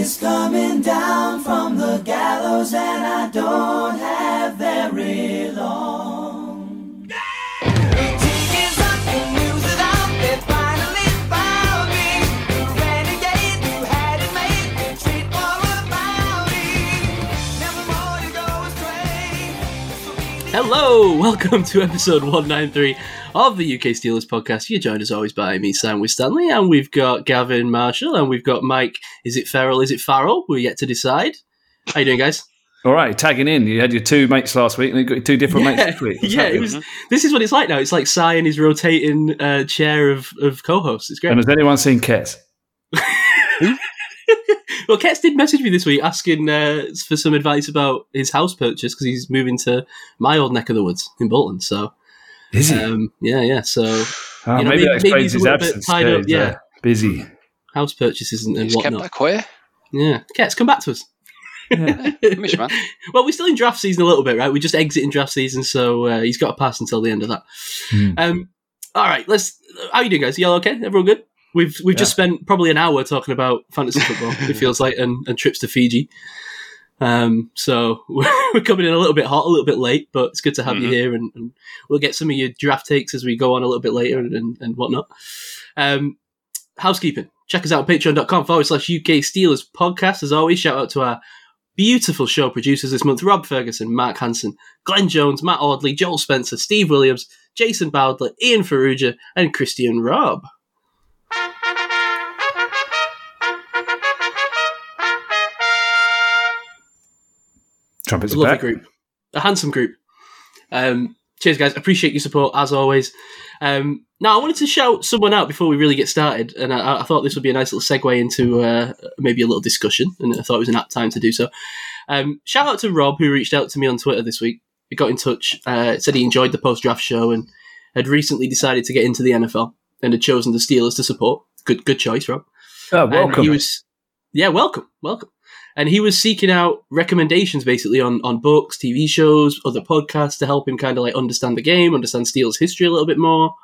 is coming down from the gallows, and I don't have very long. Hello, welcome to episode 193 of the UK Steelers podcast. You're joined as always by me, Sam with Stanley, and we've got Gavin Marshall, and we've got Mike. Is it Farrell? Is it Farrell? We're yet to decide. How you doing, guys? All right, tagging in. You had your two mates last week, and you got your two different mates this week. What's yeah, it was. This is what it's like now. It's like Cy in his rotating uh, chair of, of co-hosts. It's great. And has anyone seen Kes? well, Ketz did message me this week asking uh, for some advice about his house purchase because he's moving to my old neck of the woods in Bolton. So, Is he? um, yeah, yeah. So, Oh, you know, maybe, maybe- that maybe explains he's a his little bit absence. tied up, he's, yeah. uh, busy. house purchases and, and He's kept whatnot. that quiet. Yeah, Ketz, come back to us. Miss you, man. well, we're still in draft season a little bit, right? We're just exiting draft season, so uh, he's got to pass until the end of that. Hmm. Um, all right, let's. How you doing, guys? You all okay? Everyone good? We've we've just spent probably an hour talking about fantasy football. it feels like and, and trips to Fiji. Um, so we're coming in a little bit hot, a little bit late, but it's good to have you Mhm. here, and, and we'll get some of your draft takes as we go on a little bit later and, and, and whatnot. Um, housekeeping. Check us out on patreon.com forward slash UK Steelers podcast. As always, shout out to our beautiful show producers this month Rob Ferguson, Mark Hanson, Glenn Jones, Matt Audley, Joel Spencer, Steve Williams, Jason Bowdler, Ian Ferrugia, and Christian Robb. Trumpets a lovely back. group, a handsome group. Um, cheers, guys. Appreciate your support as always. Um, now, I wanted to shout someone out before we really get started, and I, I thought this would be a nice little segue into uh, maybe a little discussion, and I thought it was an apt time to do so. Um, shout out to Rob, who reached out to me on Twitter this week. He got in touch, uh, said he enjoyed the post draft show, and had recently decided to get into the NFL and had chosen the Steelers to support. Good, good choice, Rob. Oh, welcome. he was, yeah, welcome, welcome. And he was seeking out recommendations basically on, on books, TV shows, other podcasts to help him kind of like understand the game, understand Steel's history a little bit more.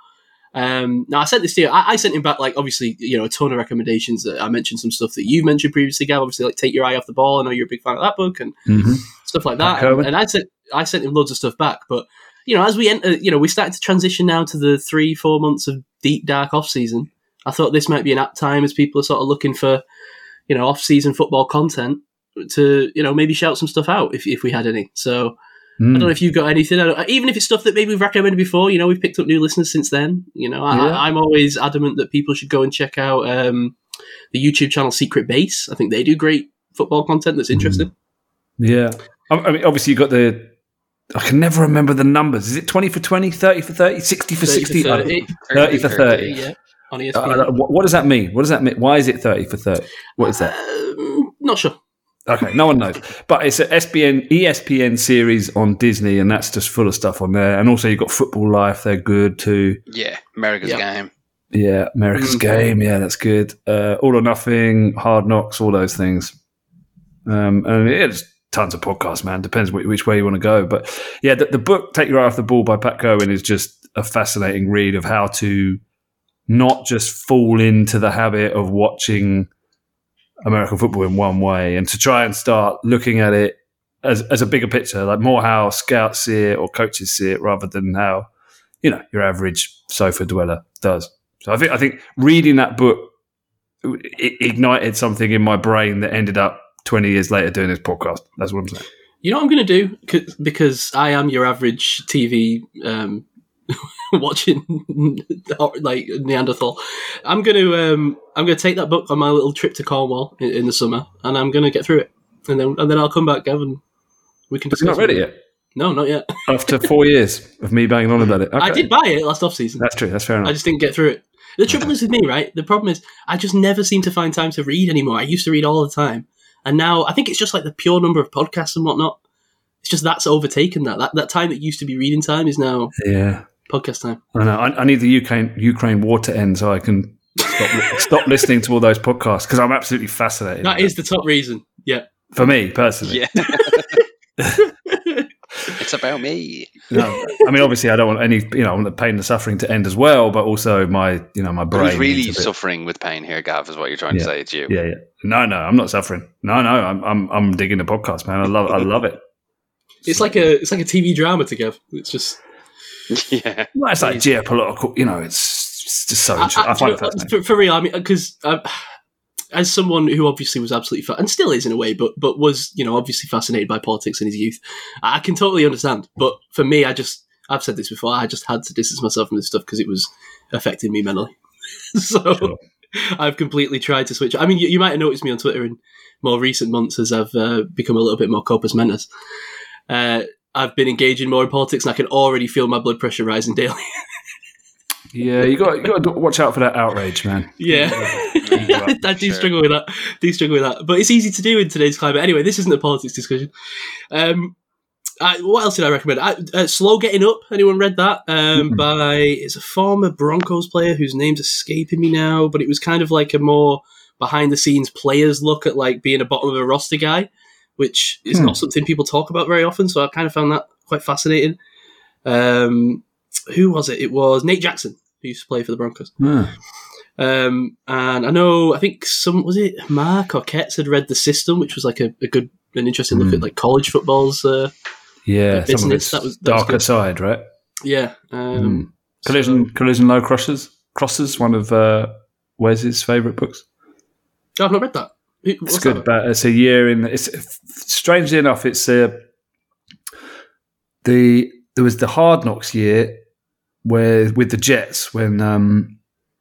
Um, now I sent this to you. I, I sent him back like obviously you know a ton of recommendations. I mentioned some stuff that you've mentioned previously, Gav. Obviously, like take your eye off the ball. I know you're a big fan of that book and Mhm. stuff like that. And, and I sent I sent him loads of stuff back. But you know, as we enter, you know, we started to transition now to the three four months of deep dark off season. I thought this might be an apt time as people are sort of looking for you know off season football content to you know maybe shout some stuff out if if we had any. So. I Mm. don't know if you've got anything, even if it's stuff that maybe we've recommended before. You know, we've picked up new listeners since then. You know, I, Yeah. I, I'm always adamant that people should go and check out um, the YouTube channel Secret Base. I think they do great football content that's interesting. Yeah. I I mean, obviously, you've got the. I can never remember the numbers. Is it 20 for 20, 30 for 30, 60 for 60? 30, 30 for 30. yeah, on E Uh, ESPN. uh, what, what does that mean? What does that mean? Why is it 30 for 30? What is that? Um, not sure. Okay, no one knows. But it's an SBN, ESPN series on Disney, and that's just full of stuff on there. And also, you've got Football Life, they're good too. Yeah, America's Yeah. game. Yeah, America's Mhm. Game, yeah, that's good. Uh, All or Nothing, Hard Knocks, all those things. Um, and it's tons of podcasts, man. Depends which, which way you want to go. But yeah, the, the book "Take Your Eye Off the Ball" by Pat Kirwan is just a fascinating read of how to not just fall into the habit of watching American football in one way, and to try and start looking at it as as a bigger picture, like more how scouts see it or coaches see it, rather than how you know your average sofa dweller does. So I think I think reading that book it ignited something in my brain that ended up 20 years later doing this podcast. That's what I'm saying. You know what I'm going to do? Because I am your average TV um, watching like Neanderthal. I'm going to um, I'm to take that book on my little trip to Cornwall in, in the summer, and I'm going to get through it, and then and then I'll come back, Gavin. We can But discuss. not ready yet. No, not yet. After four years of me banging on about it. I did buy it last off season. That's true. That's fair I just didn't get through it. The trouble is with me, right? The problem is I just never seem to find time to read anymore. I used to read all the time, and now I think it's just like the pure number of podcasts and whatnot. It's just that's overtaken that. That that time that used to be reading time is now yeah. Podcast time. I know. I, I need the Ukraine Ukraine war to end so I can stop, stop listening to all those podcasts because I'm absolutely fascinated. That is the top reason. Yeah. for me personally. Yeah. it's about me. No, I mean, obviously, I don't want any, you know, I want the pain and the suffering to end as well, but also my, you know, my brain. Who's really bit- suffering with pain here, Gav? Is what you're trying to say? It's you. Yeah, yeah. No, no, I'm not suffering. No, no, I'm, I'm, I'm digging the podcast, man. I love, I love it. It's like a it's like a TV drama to give. It's just yeah. Well, it's like geopolitical, you know, it's, it's just so I, interesting. I, I- find it for, fascinating. for, for real. I mean, because uh, as someone who obviously was absolutely fa- and still is in a way, but but was you know obviously fascinated by politics in his youth, I can totally understand. But for me, I just I've said this before. I just had to distance myself from this stuff because it was affecting me mentally. so Sure. I've completely tried to switch. I mean, you, you might have noticed me on Twitter in more recent months as I've uh, become a little bit more corpus mentis. Uh, I've been engaging more in politics, and I can already feel my blood pressure rising daily. Yeah, you got, you got to watch out for that outrage, man. Yeah, Yeah, I do sure. struggle with that. Do struggle with that, but it's easy to do in today's climate. Anyway, this isn't a politics discussion. Um, I, what else did I recommend? I, uh, Slow Getting Up. Anyone read that? Um, Mhm. by it's a former Broncos player whose name's escaping me now, but it was kind of like a more behind the scenes players look at like being a bottom of a roster guy, which is Hmm. not something people talk about very often. So I kind of found that quite fascinating. Um, who was it? It was Nate Jackson who used to play for the Broncos. Yeah. Um, and I know, I think some was it Mark or Ketz had read the system, which was like a, a good, an interesting look Mm. at like college football's. Uh, Yeah, The some of business, that was- that darker good. side, right? yeah, um, Mm. Collision, Collision Low Crossers, Crosses, one of uh, Wes's favourite books. I've not read that. It's good, that? but it's a year in. It's strangely enough, it's uh, the there was the Hard Knocks year where with the Jets when um,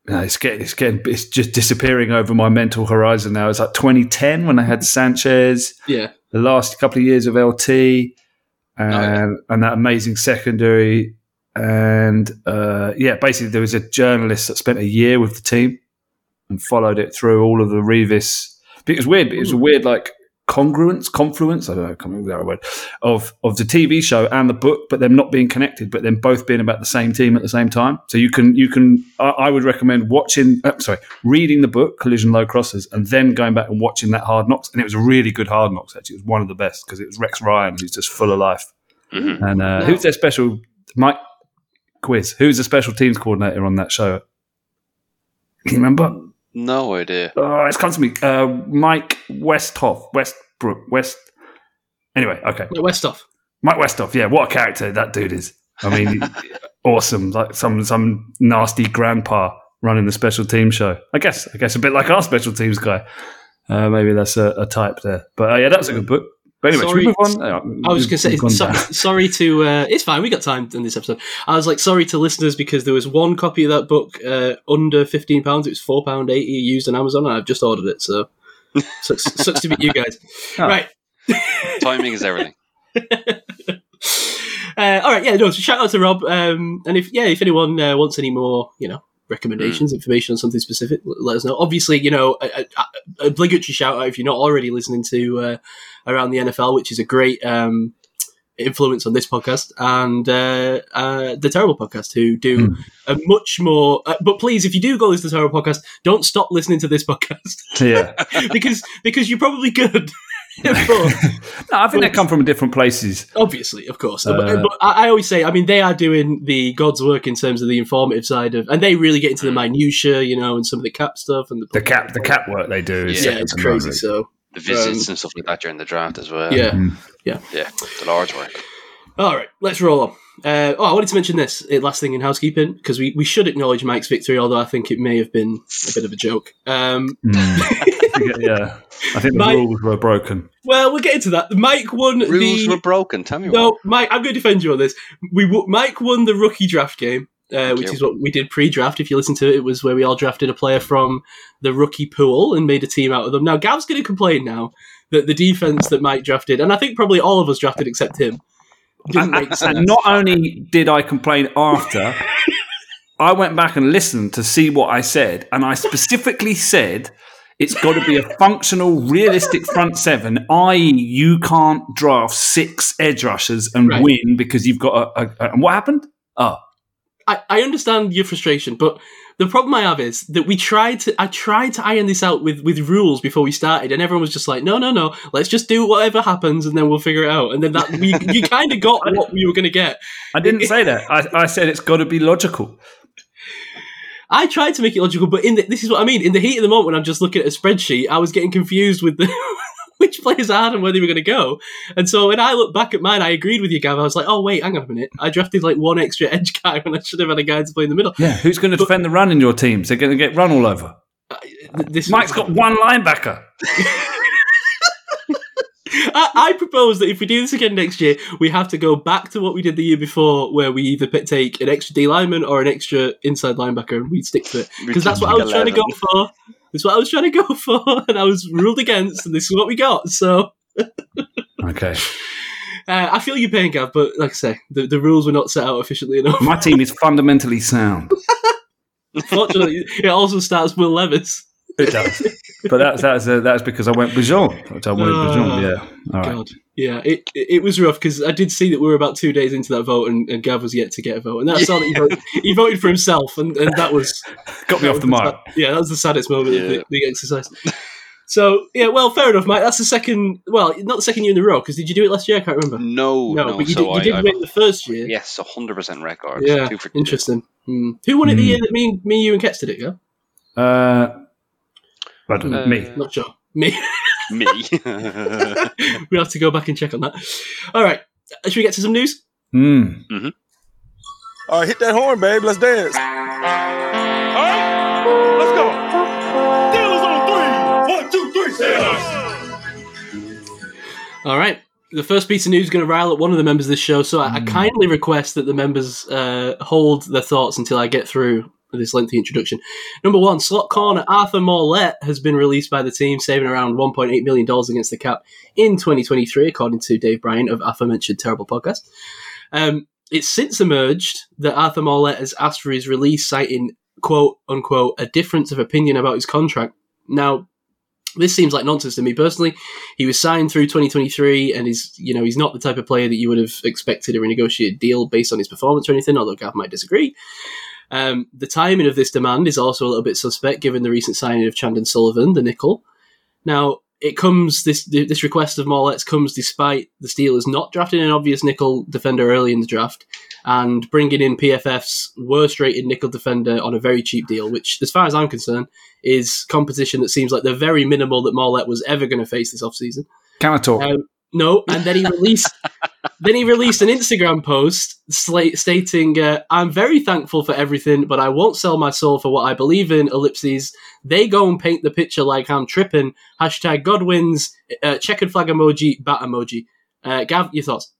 you know, it's getting it's getting it's just disappearing over my mental horizon now. It's like 2010 when I had Sanchez, Yeah, the last couple of years of LT, and yeah. and that amazing secondary. And uh, yeah, basically there was a journalist that spent a year with the team and followed it through all of the Revis. It was weird. But it was a weird like congruence, confluence. I don't know, I can't remember that word of of the TV show and the book, but them not being connected, but them both being about the same team at the same time. So you can you can. I, I would recommend watching. Uh, sorry, reading the book Collision Low Crossers, and then going back and watching that Hard Knocks. And it was a really good Hard Knocks. Actually, it was one of the best because it was Rex Ryan, who's just full of life. Mhm. And uh, Wow. who's their special Mike quiz? Who's the special teams coordinator on that show? Can you remember? No idea. Oh, it's come to me. Uh, Mike Westhoff, Westbrook, West. Anyway, okay, Like Westhoff. Mike Westhoff. Yeah, what a character that dude is. I mean, awesome. Like some some nasty grandpa running the special team show. I guess. I guess a bit like our special teams guy. Uh, maybe that's a, a type there. But uh, yeah, that's a good book. But anyway, should we Sorry. move on? Uh, I was going to say, so, sorry to. Uh, it's fine. We got time in this episode. I was like, sorry to listeners because there was one copy of that book uh, under fifteen pounds. It was four pound eighty used on Amazon, and I've just ordered it. So sucks, sucks to be you guys. Oh. Right. Timing is everything. Uh, all right, yeah, no. So shout out to Rob, um, and if yeah, if anyone uh, wants any more, you know, recommendations, information on something specific, let us know. Obviously, you know, a, a, a obligatory shout out if you're not already listening to uh, around the NFL, which is a great um, influence on this podcast, and uh, uh, the Terrible Podcast, who do Mm. a much more. Uh, but please, if you do go listen to the Terrible Podcast, don't stop listening to this podcast yeah. because because you're probably good. but, No, I think they come from different places. Obviously, of course. Uh, but, but I, I always say, I mean, they are doing the God's work in terms of the informative side of, and they really get into the minutiae, you know, and some of the cap stuff and the The cap, the cap work they do is Yeah, second it's crazy. none, So The visits Um, and stuff like that during the draft as well. yeah. Mm. Yeah. The large work. All right, let's roll on. Uh, oh, I wanted to mention this uh, last thing in housekeeping because we, we should acknowledge Mike's victory, although I think it may have been a bit of a joke. Um, Mm. yeah, I think the Mike- rules were broken. well, we'll get into that. Mike won Rules the rules were broken. Tell me No, what. Mike, I'm going to defend you on this. We Mike won the rookie draft game, uh, which you. is what we did pre-draft. If you listen to it, it was where we all drafted a player from the rookie pool and made a team out of them. Now, Gav's going to complain now that the defense that Mike drafted, and I think probably all of us drafted except him, sense. And not only did I complain after, I went back and listened to see what I said, and I specifically said it's got to be a functional, realistic front seven. I.e., you can't draft six edge rushers and Right. win because you've got a, a, a. And what happened? Oh, I, I understand your frustration, but the problem I have is that we tried to. I tried to iron this out with with rules before we started, and everyone was just like, "No, no, no. Let's just do whatever happens, and then we'll figure it out." And then that we, you kind of got what we were going to get. I didn't say that. I, I said it's got to be logical. I tried to make it logical, but in the, this is what I mean. In the heat of the moment, when I'm just looking at a spreadsheet, I was getting confused with the which players I had and where they were going to go. And so when I look back at mine, I agreed with you, Gav. I was like, oh wait, hang on a minute. I drafted like one extra edge guy when I should have had a guy to play in the middle. Yeah, who's going to defend the run in your teams? They're going to get run all over. This Mike's got one linebacker. I, I propose that if we do this again next year, we have to go back to what we did the year before, where we either p- take an extra D lineman or an extra inside linebacker, and we stick to it because that's what I was trying to go for. That's what I was trying to go for, and I was ruled against, and this is what we got. So Okay. uh, I feel your pain, Gav, but like I say, the, the rules were not set out efficiently enough. My team is fundamentally sound. Fortunately, it also starts Will Levis. It does. But that's that's uh, that's because I went Bijan. I went Oh, Bijan. Yeah. All right. God, yeah, it it it was rough because I did see that we were about two days into that vote, and, and Gav was yet to get a vote, and that's all that he voted. He voted for himself, and, and that was Got me off the mark. Yeah, that was the saddest moment of the, the exercise. So yeah, well, fair enough, Mike. That's the second. Well, not the second year in a row because did you do it last year? I can't remember. No, No, no. but you so did, you I, did I, win the first year. yes, hundred percent record. Yeah, Two for two. interesting. Hmm. Who won it the Hmm. year that me, me, you, and Ketz did it? Go, Uh, I don't know. Uh, me. not sure. Me. Me. we'll have to go back and check on that. All right, should we get to some news? Mm. All right, hit that horn, babe. Let's dance. All right, let's go. Dealers on three. One, two, three. All right. The first piece of news is going to rile up one of the members of this show, so I, I kindly request that the members uh, hold their thoughts until I get through this lengthy introduction. Number one, slot corner Arthur Maulet has been released by the team, saving around $1.8 million against the cap in 2023, according to Dave Bryan of aforementioned Terrible Podcast. Um, it's since emerged that Arthur Maulet has asked for his release, citing, quote unquote, a difference of opinion about his contract. Now, this seems like nonsense to me personally. He was signed through 2023, and he's you know he's not the type of player that you would have expected a renegotiated deal based on his performance or anything. Although Gav might disagree. Um, the timing of this demand is also a little bit suspect, given the recent signing of Chandon Sullivan, the nickel. Now it comes this this request of Maulet's comes despite the Steelers not drafting an obvious nickel defender early in the draft and bringing in PFF's worst rated nickel defender on a very cheap deal, which, as far as I'm concerned, is competition that seems like the very minimal that Maulet was ever going to face this offseason. Can I talk? Um, no, and then he released then he released an Instagram post sla- stating, uh, "I'm very thankful for everything, but I won't sell my soul for what I believe in." Ellipses. They go and paint the picture like I'm tripping. Hashtag Godwins. Uh, checkered flag emoji. Bat emoji. Uh, Gav, your thoughts?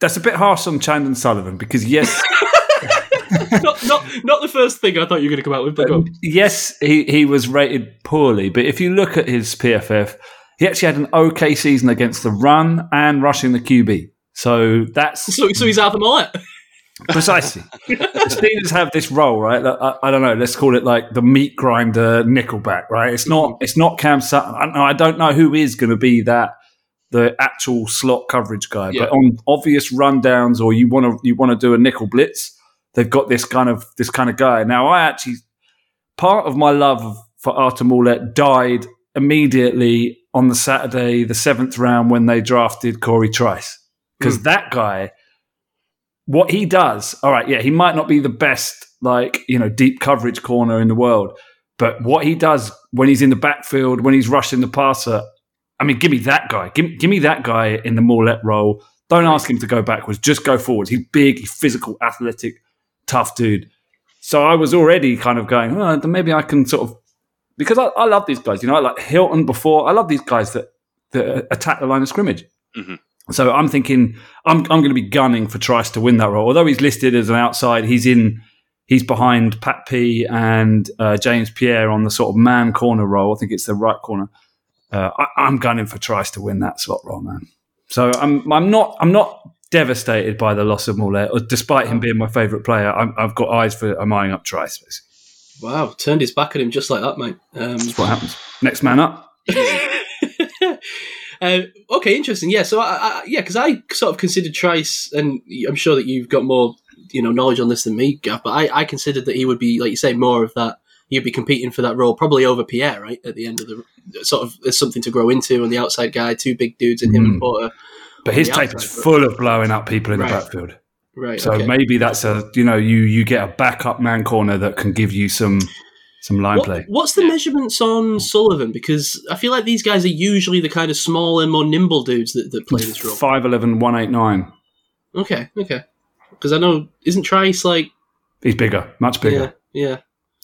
That's a bit harsh on Chandon Sullivan because yes, not, not not the first thing I thought you were going to come out with, but go. on. yes, he, he was rated poorly. But if you look at his PFF, he actually had an okay season against the run and rushing the QB. So that's So, so he's Arthur Maulet. precisely. the Steelers have this role, right? I, I don't know. Let's call it like the meat grinder nickelback, right? It's not. Mm-hmm. It's not Cam Sutton. I don't know, I don't know who is going to be that the actual slot coverage guy. Yeah. But on obvious rundowns, or you want to you want to do a nickel blitz, they've got this kind of this kind of guy. Now, I actually part of my love for Maulet died immediately on the Saturday, the seventh round when they drafted Cory Trice, because hmm. that guy what he does, all right, yeah, he might not be the best, like, you know, deep coverage corner in the world, but what he does when he's in the backfield, when he's rushing the passer, I mean, give me that guy. Give, give me that guy in the Maulet role. Don't ask him to go backwards, just go forwards. He's big, he's physical, athletic, tough dude. So I was already kind of going, oh, maybe I can sort of, because I, I love these guys, you know, like Hilton before, I love these guys that, that attack the line of scrimmage. Mhm. So I'm thinking I'm I'm going to be gunning for Trice to win that role. Although he's listed as an outside, he's in he's behind Pat P and uh, James Pierre on the sort of man corner role. I think it's the right corner. Uh, I, I'm gunning for Trice to win that slot role, man. So I'm I'm not I'm not devastated by the loss of Maulet, or despite him being my favourite player. I'm, I've got eyes for I'm eyeing up Trice. Basically. Wow, turned his back at him just like that, mate. Um, That's what happens. Next man up. uh, okay, interesting. Yeah, so I, I, yeah, because I sort of considered Trice, and I'm sure that you've got more you know knowledge on this than me, Gav, but I, I considered that he would be like you say more of that. He'd be competing for that role probably over Pierre, right? At the end of the sort of there's something to grow into on the outside guy, two big dudes in him and Mm. Porter. But his tape outside, is but- full of blowing up people in Right. the backfield. Right. So okay. maybe that's a you know you you get a backup man corner that can give you some some line What- play. what's the measurements on Sullivan? Because I feel like these guys are usually the kind of smaller, more nimble dudes that, that play this role. 5'11", 189. Okay, okay. Because I know isn't Trice like He's bigger, much bigger. yeah, yeah.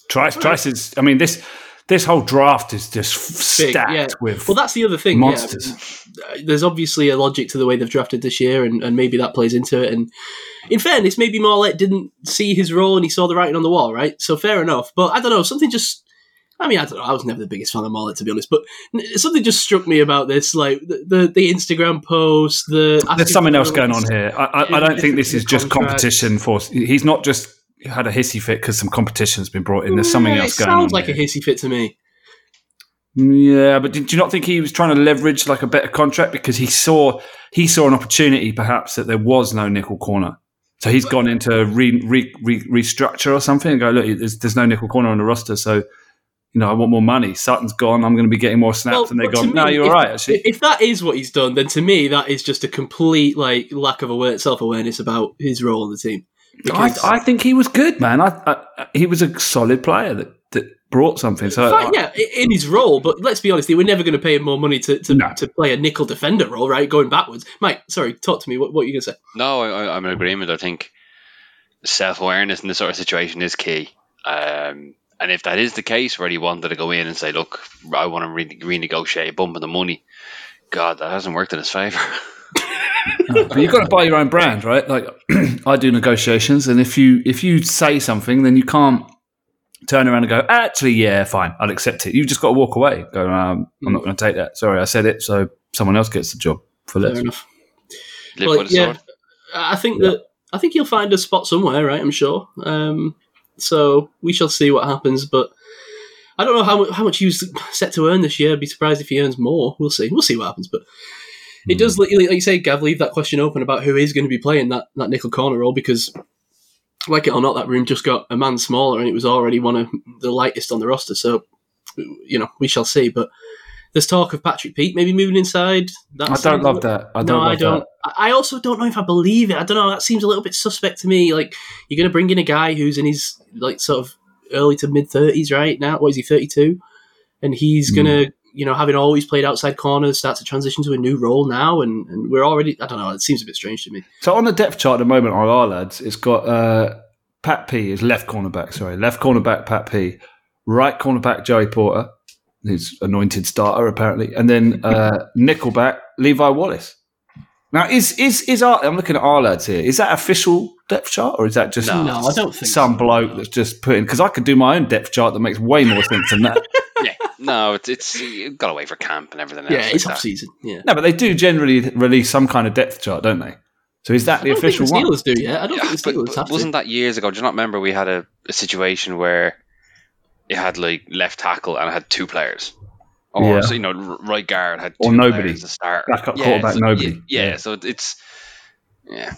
Trice, Trice is. I mean this this whole draft is just Big, stacked yeah. with Well, that's the other thing. monsters. Yeah. There's obviously a logic to the way they've drafted this year, and, and maybe that plays into it. And in fairness, maybe Maulet didn't see his role and he saw the writing on the wall, right? So fair enough. But I don't know. Something just. I mean, I don't know. I was never the biggest fan of Maulet, to be honest. But something just struck me about this, like the the, the Instagram post. The There's something else going on here. I, I, I don't think this is just competition for. He's not just had a hissy fit because some competition's been brought in. There's something Yeah, else it going on. Sounds like here. a hissy fit to me. Yeah, but did you not think he was trying to leverage like a better contract because he saw he saw an opportunity perhaps that there was no nickel corner, so he's gone into re, re, re, restructure or something and go look, there's, there's no nickel corner on the roster, so you know I want more money. Sutton's gone, I'm going to be getting more snaps, Well, and to gone, no, you're if, right. Actually, If that is what he's done, then to me that is just a complete like lack of aware- self awareness about his role on the team. I, I think he was good, man. I, I, he was a solid player that, that brought something. So Fine, yeah, in his role, but let's be honest, they were never going to pay him more money to, to, No. to play a nickel defender role, right? Going backwards. Mike, sorry, talk to me. What, what are you going to say? No, I, I- I'm in agreement. I think self awareness in this sort of situation is key. Um, and if that is the case, where he wanted to go in and say, "Look, I want to re- renegotiate a bump in the money," God, that hasn't worked in his favour. but you've got to buy your own brand, right? Like I do negotiations, and if you if you say something, then you can't turn around and go, actually, yeah, fine, I'll accept it. You've just got to walk away. Go, um, I'm not going to take that. Sorry, I said it, so someone else gets the job for Fair less. enough. Well, yeah, sword. I think that I think he'll find a spot somewhere, right? I'm sure. Um, so we shall see what happens, but. I don't know how, how much he was set to earn this year. I'd be surprised if he earns more. We'll see. We'll see what happens. But it does, hmm. like like you say, Gav, leave that question open about who is going to be playing that, that nickel corner role because, like it or not, that room just got a man smaller and it was already one of the lightest on the roster. So, you know, we shall see. But there's talk of Patrick Peake maybe moving inside. That I don't love that. I don't no, I don't. I I also don't know if I believe it. I don't know. That seems a little bit suspect to me. Like you're going to bring in a guy who's in his like sort of early to mid thirties right now. What is he? Thirty two, and he's hmm. going to you know having always played outside corners start to transition to a new role now, and, and we're already. I don't know. It seems a bit strange to me. So on the depth chart at the moment on Ourlads, it's got uh, Pat P is left cornerback. Sorry, left cornerback Pat P, right cornerback Joey Porter, who's anointed starter apparently, and then uh, nickelback Levi Wallace. Now, is is is our? I'm looking at Ourlads here. Is that official depth chart, or is that just No. No, I don't think some so. bloke that's just put in? Because I could do my own depth chart that makes way more sense than that. yeah, no, it's it's you got to wait for camp and everything else. Yeah, like it's that. off season. Yeah. no, but they do generally release some kind of depth chart, don't they? So is that I the don't official think the one? Steelers do yet. I don't Yeah, think the but, Steelers but have wasn't that years ago? Do you not remember we had a, a situation where it had like left tackle and it had two players, or Yeah. so, you know right guard had Or nobody. players to start. Backup quarterback, so, nobody. Yeah, Yeah. so it's yeah,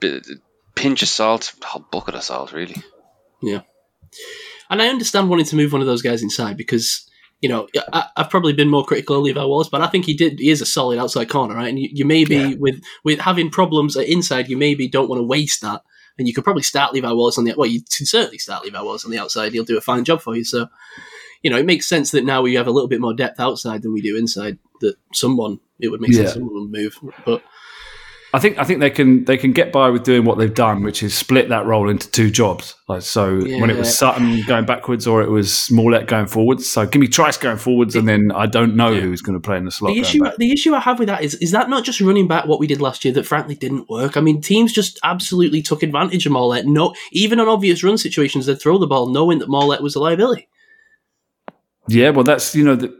bit, pinch of salt, a whole bucket of salt, really. Yeah, and I understand wanting to move one of those guys inside because, you know, I, I've probably been more critical of Levi Wallace, but I think he did. He is a solid outside corner, right? And you, you maybe Yeah. with with having problems at inside, you maybe don't want to waste that. And you could probably start Levi Wallace on the well, you can certainly start Levi Wallace on the outside. He'll do a fine job for you. So, you know, it makes sense that now we have a little bit more depth outside than we do inside. That someone it would make Yeah. sense someone would move, but I think I think they can they can get by with doing what they've done, which is split that role into two jobs. Like so, when it was Sutton going backwards or it was Smollett going forwards. So give me Trice going forwards, and then I don't know who's going to play in the slot. The issue, back. the issue I have with that is, is that not just running back what we did last year that frankly didn't work. I mean, teams just absolutely took advantage of Maulet. No, even on obvious run situations, they'd throw the ball knowing that Maulet was a liability. Yeah, well, that's you know the,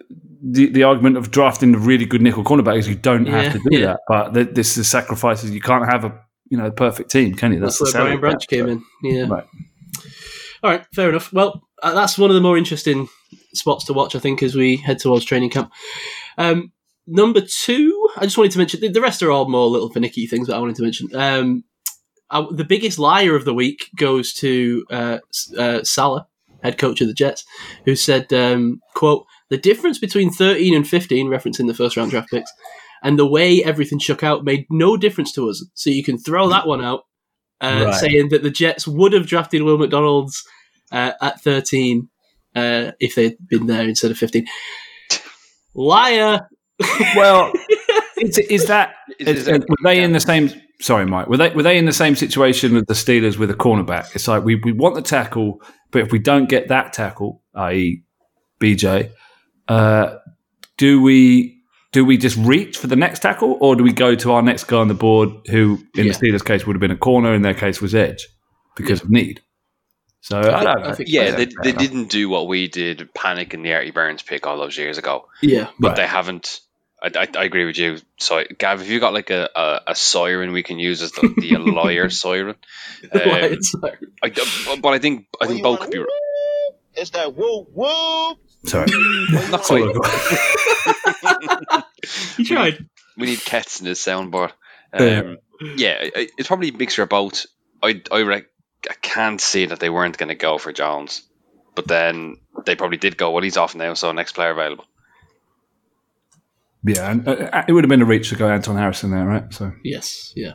the the argument of drafting a really good nickel cornerback is you don't Yeah, have to do yeah. that. But th- this is sacrifices. You can't have a you know perfect team, can you? That's, the where Brian Branch came in. Yeah. Right. All right, fair enough. Well, uh, that's one of the more interesting spots to watch, I think, as we head towards training camp. Um, number two, I just wanted to mention the- the rest are all more little finicky things but I wanted to mention. Um, uh, the biggest liar of the week goes to uh, uh, Saleh, head coach of the Jets, who said, um, "quote The difference between 13 and 15, referencing the first round draft picks, and the way everything shook out made no difference to us. So you can throw that one out, uh, Right. saying that the Jets would have drafted Will McDonald's uh, at 13 uh, if they'd been there instead of 15. Liar. Well, is, is that Is- is, is that- were they in the same? Sorry, Mike. Were they were they in the same situation with the Steelers with a cornerback? It's like we, we want the tackle, but if we don't get that tackle, i.e., BJ, uh, do we do we just reach for the next tackle, or do we go to our next guy on the board, who in Yeah. the Steelers' case would have been a corner, in their case was edge because of need? So I, don't know. I think- yeah, they, they didn't do what we did, panic in the Artie Burns pick all those years ago. Yeah. But Right. they haven't. I, I, I agree with you. So, Gav, have you got like a, a, a siren we can use as the, the lawyer siren? Um, Liar. I, but I think I think both could be It's that woo woo. Sorry, not That's quite. I've. You tried. We need Kets in his soundboard. Yeah. Um, yeah, it- it's probably a mixture of both. I I, rec- I can't see that they weren't going to go for Jones, but then they probably did go. Well, he's off now, so next player available. Yeah, and, uh, it would have been a reach to go Anton Harrison there, right? So Yes, yeah.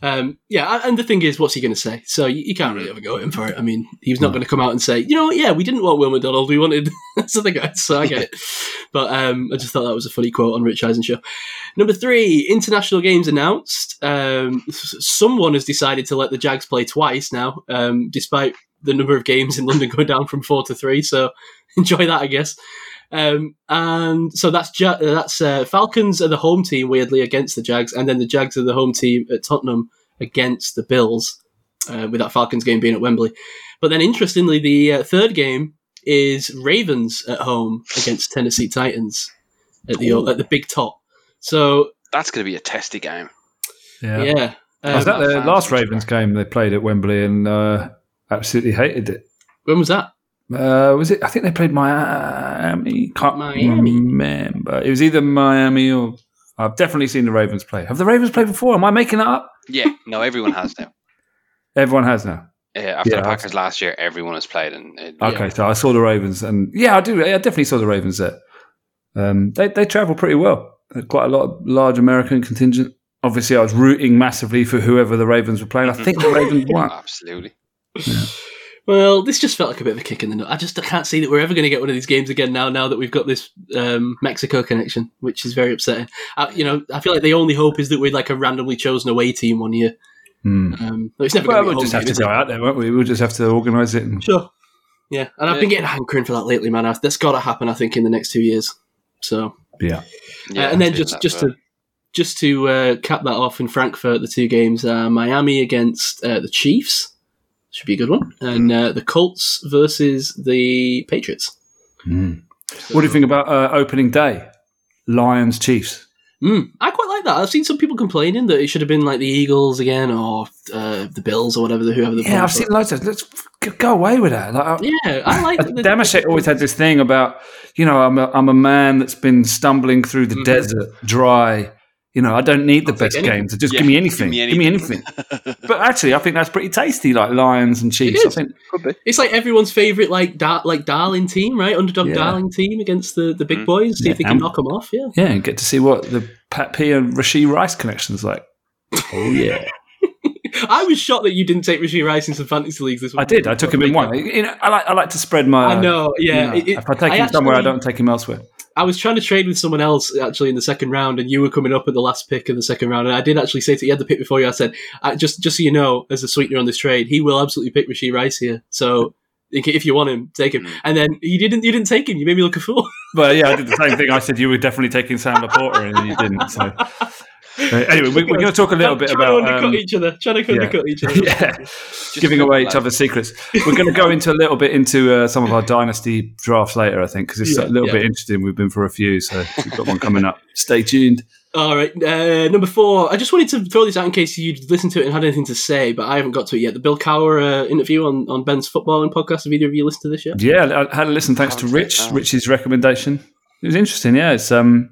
Um, yeah, and the thing is, what's he going to say? So you, you can't really have a go at him for it. I mean, he's not going to come out and say, you know, what, yeah, we didn't want Will McDonald, we wanted something else. So I get it. But um, I just thought that was a funny quote on Rich Eisen show. Number three, international games announced. Um, someone has decided to let the Jags play twice now, um, despite the number of games in London going down from four to three. So enjoy that, I guess. Um, and so that's ja- uh, that's uh, Falcons are the home team weirdly against the Jags, and then the Jags are the home team at Tottenham against the Bills, uh, with that Falcons game being at Wembley. But then interestingly, the uh, third game is Ravens at home against Tennessee Titans at the at the Big Top. So That's going to be a testy game. yeah. yeah, Was um, that the last Ravens game they played at Wembley and uh, absolutely hated it? when was that? Uh, was it? I think they played Miami. Can't Miami. remember. It was either Miami or I've definitely seen the Ravens play. Have the Ravens played before? Am I making that up? Yeah, no, everyone has now. Everyone has now. Yeah, after Yeah, the Packers last year, everyone has played, and it, Okay, so I saw the Ravens, and yeah, I do. I definitely saw the Ravens there. Um, they they travel pretty well. Quite a lot of large American contingent. Obviously, I was rooting massively for whoever the Ravens were playing. I think the Ravens won. absolutely. Well, this just felt like a bit of a kick in the nut. I just I can't see that we're ever going to get one of these games again now. Now that we've got this um, Mexico connection, which is very upsetting. Uh, you know, I feel like the only hope is that we're like a randomly chosen away team one year. Hmm. Um, it's never Well, we'll just be a have to game, go out there, won't we? We'll just have to organise it. And, Sure. Yeah, and I've Yeah. been getting a hankering for that lately, man. That's got to happen, I think, in the next two years. So, yeah. uh, and then just just that, to just to uh, cap that off in Frankfurt, the two games: uh, Miami against uh, the Chiefs should be a good one, and uh, the Colts versus the Patriots. Mm. What do you think about uh, opening day? Lions Chiefs. Mm, I quite like that. I've seen some people complaining that it should have been like the Eagles again or uh, the Bills or whatever, whoever the Yeah, I've seen loads of. Let's go away with that. Like, Yeah, I like. Dameshek always had this thing about, you know, I'm a, I'm a man that's been stumbling through the Mhm. desert, dry. You know, I don't need the I'll best anything. games. Just Yeah, give me give anything. Give me anything. but actually, I think that's pretty tasty, like Lions and Chiefs. It I think. It's like everyone's favorite, like da- like darling team, right? Underdog Yeah. darling team against the, the big Mm. boys. See if they Yeah, can and- knock them off. Yeah. Yeah, and get to see what the Pat P and Rashee Rice connection's like. Oh yeah, I was shocked that you didn't take Rashee Rice in some fantasy leagues this week. I did. I took him in one. You know, I like I like to spread my. I know. you Yeah. know, it- it- if I take I him somewhere, I don't take him elsewhere. I was trying to trade with someone else actually in the second round, and you were coming up at the last pick of the second round. And I did actually say to you had the pick before you. I said, I, just just so you know, as a sweetener on this trade, he will absolutely pick Rashee Rice here. So if you want him, take him. Mm. And then you didn't. You didn't take him. You made me look a fool. But yeah, I did the same thing. I said you were definitely taking Sam LaPorta, and you didn't. So anyway, we, we're going to talk a little bit trying about. to undercut um, each other. Trying to yeah. undercut each other. yeah, giving away each other's secrets. We're going to go into a little bit into uh, some of our dynasty drafts later, I think, because it's Yeah, a little yeah. bit interesting. We've been for a few, so we've got one coming up. Stay tuned. All right, uh, number four. I just wanted to throw this out in case you'd listened to it and had anything to say, but I haven't got to it yet. The Bill Cowher uh, interview on, on Ben's Footbahlin podcast. Have either of you listened to this yet? Yeah, I had a listen thanks to Rich. Rich's recommendation. It was interesting. Yeah, it's um,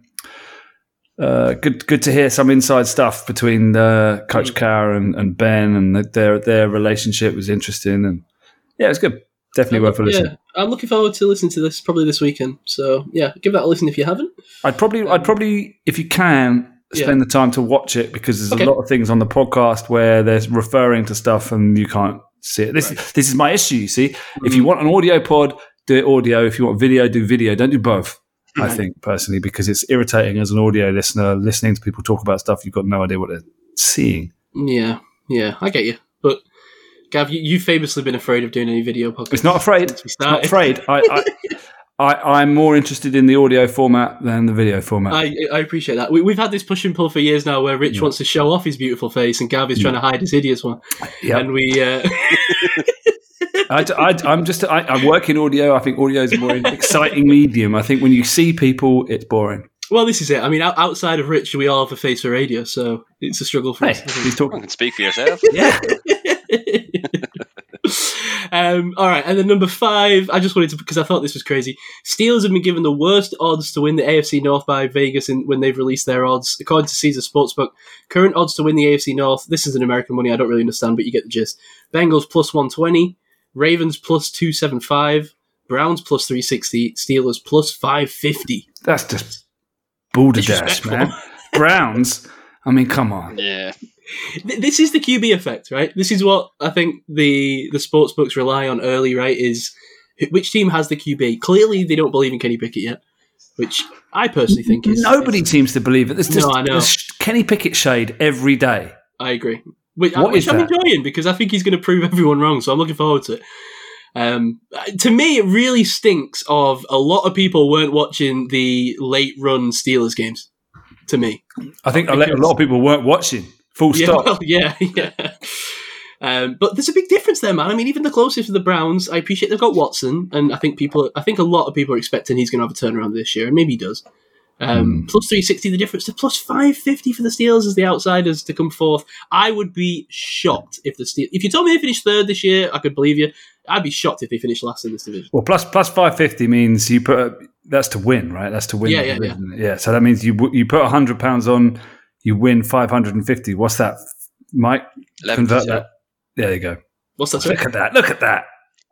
uh, good good to hear some inside stuff between uh, Coach Mm. Cowher and, and Ben, and that their their relationship was interesting, and yeah, it's good. Definitely worth a listen. Yeah, I'm looking forward to listening to this probably this weekend. So yeah, give that a listen if you haven't. I'd probably, I'd probably, if you can, spend the time to watch it because there's Okay. a lot of things on the podcast where they're referring to stuff and you can't see it. This, this is my issue. You see, if you want an audio pod, do it audio. If you want video, do video. Don't do both. I think personally because it's irritating as an audio listener listening to people talk about stuff you've got no idea what they're seeing. Yeah, yeah, I get you. But Gav, you, you've famously been afraid of doing any video podcast. It's not afraid. It's not afraid. I, I, I, I'm more interested in the audio format than the video format. I, I appreciate that. We, we've had this push and pull for years now, where Rich wants to show off his beautiful face, and Gav is trying to hide his hideous one. Yep. And we, uh, I, am just, I, I work in audio. I think audio is a more exciting medium. I think when you see people, it's boring. well, this is it. I mean, outside of Rich, we all have a face for radio, so it's a struggle for Hey, us. I think. he's You talking. can speak for yourself. Yeah. um, all right, and then number five, I just wanted to because I thought this was crazy. Steelers have been given the worst odds to win the AFC North by Vegas in, when they've released their odds, according to Caesar Sportsbook. Current odds to win the AFC North. This is an American money. I don't really understand, but you get the gist. Bengals plus one twenty, Ravens plus two seven five, Browns plus three sixty, Steelers plus five fifty. That's just balderdash, man. Browns. I mean, come on. Yeah. This is the QB effect, right? This is what I think the the sports books rely on early, right? Is which team has the QB? Clearly, they don't believe in Kenny Pickett yet, which I personally think is Nobody is- seems to believe it. There's just No, I know. there's Kenny Pickett shade every day. I agree. Which, What which is I'm that? enjoying because I think he's going to prove everyone wrong. So I'm looking forward to it. Um, to me, it really stinks of a lot of people weren't watching the late run Steelers games. To me, I think a lot- a lot of people weren't watching. Full Yeah, stop. well, yeah, yeah. Um, but there's a big difference there, man. I mean, even the closest of the Browns, I appreciate they've got Watson, and I think people, I think a lot of people are expecting he's going to have a turnaround this year, and maybe he does. Um, Plus 360, the difference to plus 550 for the Steelers as the outsiders to come fourth. I would be shocked if the Steel. If you told me they finished third this year, I could believe you. I'd be shocked if they finished last in this division. Well, plus plus five fifty means you put a, that's to win, right? That's to win. Yeah, the yeah, yeah. So that means you w- you put hundred pounds on, you win five hundred and fifty. What's that, Mike? 11%. Convert that. There you go. What's that? Look at that. Look at that.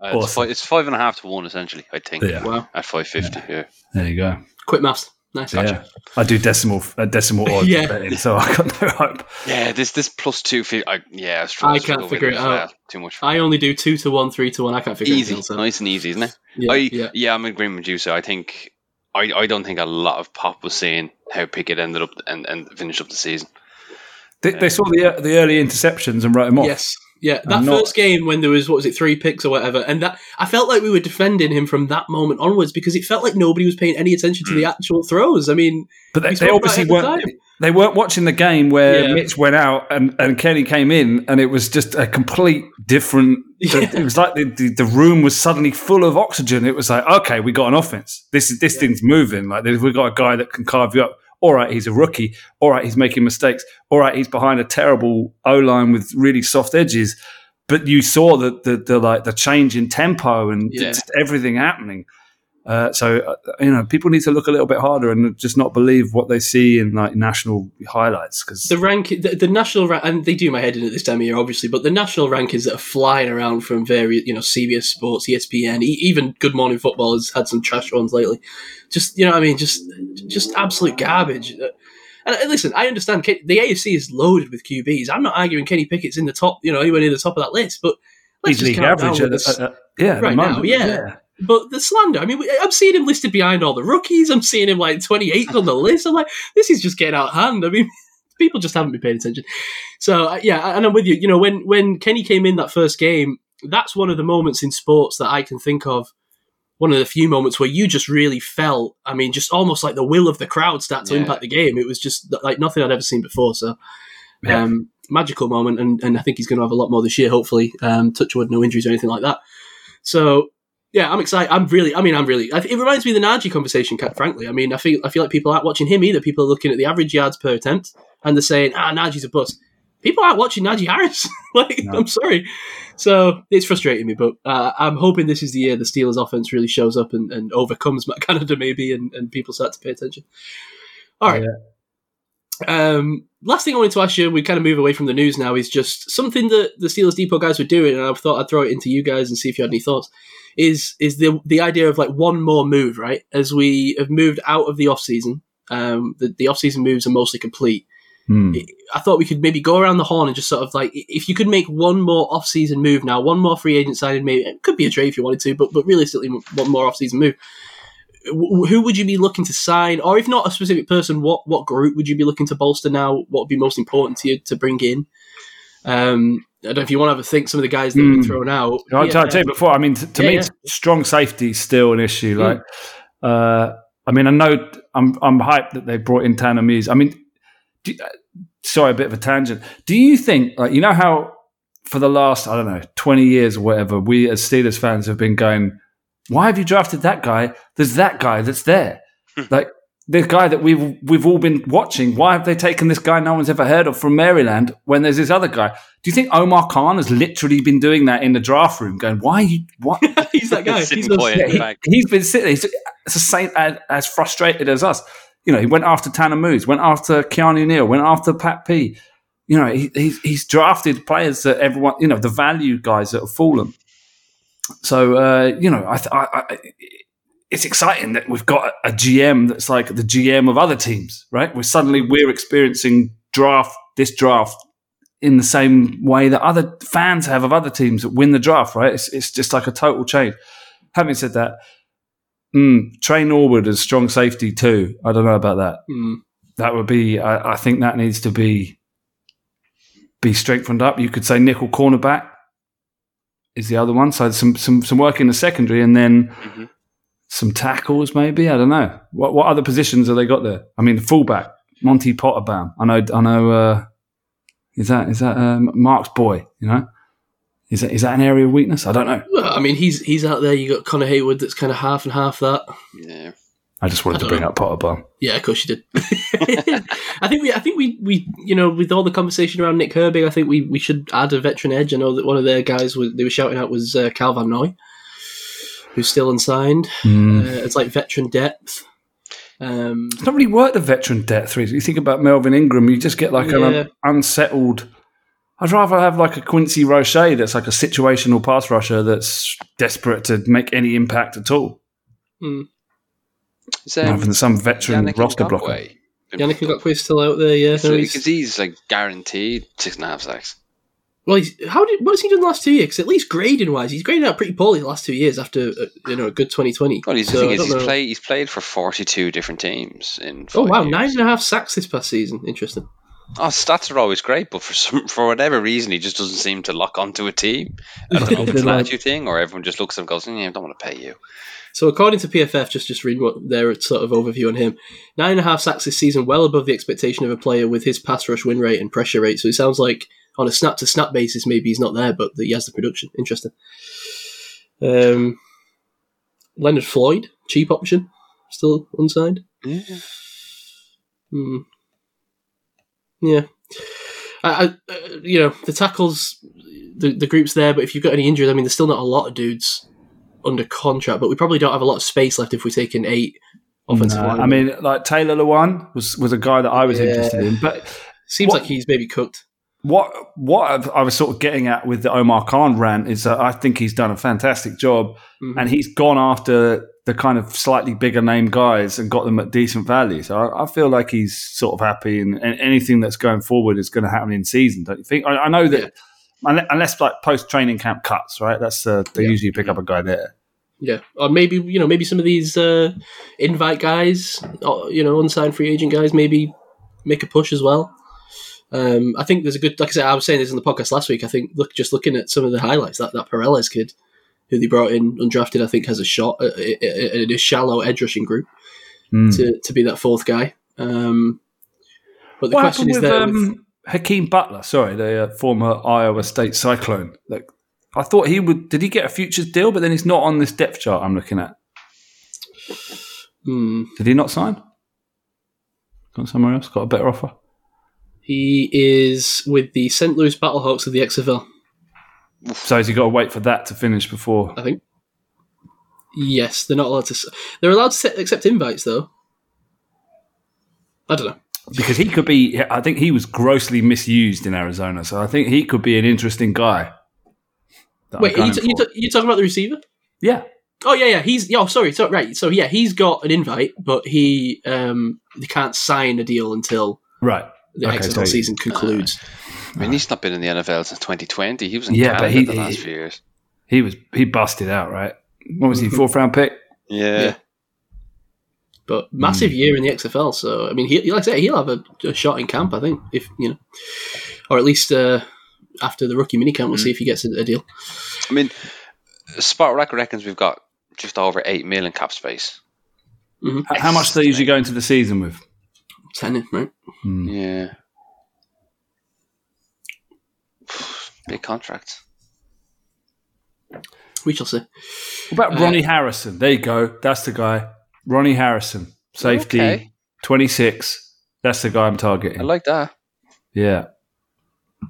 Uh, it's, Awesome. fi- it's five and a half to one, essentially, I think. Yeah. Wow. At 550, yeah. There you go. Quick maths. Nice. Yeah. I do decimal uh, decimal odds Yeah. betting, so I got no hope. Yeah, this this plus two fee. I, yeah, I, struggle, I can't struggle with figure it out. well. Too much. For I only do two to one, three to one. I can't figure easy, it out. so- nice and easy, isn't it? Yeah, I, yeah. yeah. I'm in agreement with you. So I think I, I don't think a lot of pop was seeing how Pickett ended up and, and finished up the season. They, they saw the the early interceptions and wrote them off. Yes. Yeah, that I'm not- first game when there was what was it three picks or whatever, and that I felt like we were defending him from that moment onwards because it felt like nobody was paying any attention to the hmm. actual throws. I mean, But they, they obviously about it at weren't. the. They weren't watching the game where Yeah. Mitch went out and, and Kenny came in, and it was just a complete different. Yeah. It was like the, the, the room was suddenly full of oxygen. It was like, okay, we got an offense. This is this thing's moving. Like we've got a guy that can carve you up. All right, he's a rookie. All right, he's making mistakes. All right, he's behind a terrible O line with really soft edges. But you saw the, the the like the change in tempo and Yeah. just everything happening. Uh, so uh, you know, people need to look a little bit harder and just not believe what they see in like national highlights because the rank, the, the national rank, and they do my head in at this time of year, obviously, but the national rankings that are flying around from various, you know, CBS Sports, ESPN, e- even Good Morning Football has had some trash ones lately. Just you know, what I mean, just just absolute garbage. Uh, And listen, I understand the AFC is loaded with QBs. I'm not arguing Kenny Pickett's in the top, you know, anywhere near the top of that list, but let's he's just league calm down average. At, at- at- yeah, Right now, moment, yeah. But the slander, I mean, I'm seeing him listed behind all the rookies. I'm seeing him like 28th on the list. I'm like, this is just getting out of hand. I mean, people just haven't been paying attention. So uh, yeah, and I'm with you. You know, when when Kenny came in that first game, that's one of the moments in sports that I can think of. One of the few moments where you just really felt, I mean, just almost like the will of the crowd start to Yeah. impact the game. It was just like nothing I'd ever seen before. So, Yeah. um, magical moment, and, and I think he's going to have a lot more this year. Hopefully, um, touch wood, no injuries or anything like that. So yeah, I'm excited. I'm really. I mean, I'm really. It reminds me of the Najee conversation. Frankly, I mean, I feel. I feel like people aren't watching him either. People are looking at the average yards per attempt and they're saying, "Ah, Najee's a bust." People aren't watching Najee Harris. like, No. I'm sorry. So it's frustrating me, but uh, I'm hoping this is the year the Steelers' offense really shows up and, and overcomes Matt Canada maybe, and, and people start to pay attention. All right. Yeah. Um, last thing I wanted to ask you, we kind of move away from the news now, is just something that the Steelers Depot guys were doing, and I thought I'd throw it into you guys and see if you had any thoughts. Is is the the idea of like one more move, right? As we have moved out of the off season, um, the the off season moves are mostly complete. Hmm. I thought we could maybe go around the horn and just sort of like, if you could make one more off season move now, one more free agent signing, maybe it could be a trade if you wanted to, but but realistically, one more off season move. Wh- Who would you be looking to sign, or if not a specific person, what what group would you be looking to bolster now? What would be most important to you to bring in? Um, I don't know if you want to have a think some of the guys that have been Hmm. thrown out. I'll Yeah. tell tell you before. I mean, t- to Yeah, me, yeah. strong safety is still an issue. Mm. Like, uh, I mean, I know I'm I'm hyped that they brought in Tanner Muse. I mean, do, uh, sorry, a bit of a tangent. Do you think, like, you know how for the last I don't know twenty years or whatever, we as Steelers fans have been going, why have you drafted that guy? There's that guy that's there, like. The guy that we've we've all been watching. Why have they taken this guy no one's ever heard of from Maryland when there's this other guy? Do you think Omar Khan has literally been doing that in the draft room, going, "Why are you what?" he's that guy. He's those- Yeah, he, he's been sitting. He's the same as, as frustrated as us. You know, he went after Tanner Muse, went after Keanu Neal, went after Pat P. You know, he, he's he's drafted players that everyone, you know, the value guys that have fallen. So uh, you know, I, th- I, I it's exciting that we've got a GM that's like the GM of other teams, right? We're suddenly we're experiencing draft this draft in the same way that other fans have of other teams that win the draft, right? It's, it's just like a total change. Having said that, mm, Tre Norwood as strong safety too. I don't know about that. Hmm. That would be. I, I think that needs to be be strengthened up. You could say nickel cornerback is the other one. So some some some work in the secondary, and then Mhm. Some tackles maybe. I don't know what what other positions have they got there. I mean, fullback Monte Pottebaum. I know. I know. Uh, is that is that um, Mark's boy? You know. Is that, is that an area of weakness? I don't know. Well, I mean, he's he's out there. You got Connor Heyward, that's kind of half and half that. Yeah. I just wanted I to bring know. up Pottebaum. Yeah, of course you did. I think we, I think we, we, you know, with all the conversation around Nick Herbig, I think we, we should add a veteran edge. I know that one of their guys was they were shouting out was uh, Kyle Van Noy, who's still unsigned. Mm. Uh, it's like veteran depth. Um, It's not really worth the veteran depth. Really. You think about Melvin Ingram, you just get like Yeah. an unsettled. I'd rather have like a Quincy Roche that's like a situational pass rusher that's desperate to make any impact at all, Is, um, rather than some veteran Yannick roster blocker. Yannick picked? Ngakoue is still out there. Yeah, So No, because he's- he's like guaranteed six and a half sacks. Well, he's, how did what has he done the last two years? Because at least grading wise, he's graded out pretty poorly the last two years after uh, you know a good twenty twenty. Well, he's, So, the thing is, he's know. played. He's played for forty-two different teams in. Oh wow, years. nine and a half sacks this past season. Interesting. Oh, stats are always great, but for some, for whatever reason, he just doesn't seem to lock onto a team. I don't know if it's an attitude thing or everyone just looks at him and goes, "Yeah, I don't want to pay you." So according to PFF, just just reading what their sort of overview on him, nine and a half sacks this season, well above the expectation of a player with his pass rush win rate and pressure rate. So it sounds like on a snap to snap basis, maybe he's not there, but he has the production. Interesting. Um, Leonard Floyd, cheap option, still unsigned. Yeah. Hmm. Yeah. I, I, uh, you know, the tackles, the, the group's there, but if you've got any injuries, I mean, there's still not a lot of dudes under contract, but we probably don't have a lot of space left if we take in eight offensive No, linemen. I mean, like Taylor Lewan was was a guy that I was Yeah. interested in, but seems what- like he's maybe cooked. What what I've- was sort of getting at with the Omar Khan rant is that I think he's done a fantastic job, Mhm. and he's gone after the kind of slightly bigger name guys and got them at decent value. So I, I feel like he's sort of happy, and, and anything that's going forward is going to happen in season. Don't you think? I, I know that unless, unless like post training camp cuts, right? That's uh, they Yeah. usually pick up a guy there. Yeah, or maybe you know maybe some of these uh, invite guys, or, you know, unsigned free agent guys, maybe make a push as well. Um, I think there's a good, like I said, I was saying this in the podcast last week. I think look, just looking at some of the highlights, that that Perez kid who they brought in undrafted, I think has a shot uh, in a shallow edge rushing group Hmm. to, to be that fourth guy. Um, but the What question is with there. with- um, Hakeem Butler? Sorry, the uh, former Iowa State Cyclone. Like, I thought he would. Did he get a futures deal? But then he's not on this depth chart I'm looking at. hmm, Did he not sign? Gone somewhere else? Got a better offer? He is with the St. Louis Battlehawks of the XFL. So has he got to wait for that to finish before? I think. Yes, they're not allowed to. They're allowed to accept invites, though. I don't know. because he could be. I think he was grossly misused in Arizona, so I think he could be an interesting guy. Wait, are you, t- you, t- you talking about the receiver? yeah, Oh yeah, yeah. He's yeah. Oh, sorry. So right. So yeah, he's got an invite, but he um he can't sign a deal until right. The Okay, XFL so- season concludes. I mean, he's not been in the NFL since 2020. He was in Yeah, Canada but he- the last he- few years. He was he busted out, right? What was he? Mhm. Fourth round pick. Yeah. Yeah. But massive Hmm. year in the XFL. So I mean, he like I say, he'll have a, a shot in camp. I think if you know, or at least uh, after the rookie minicamp, we'll Hmm. see if he gets a, a deal. I mean, Spotrac reckons we've got just over 8 million cap space. H- How much do they usually go into the season with? Ten, right? Hmm. Yeah. Big contract. We shall see. What about Uh, Ronnie Harrison? There you go. That's the guy. Ronnie Harrison, safety, Okay. twenty six. That's the guy I'm targeting. I like that. yeah,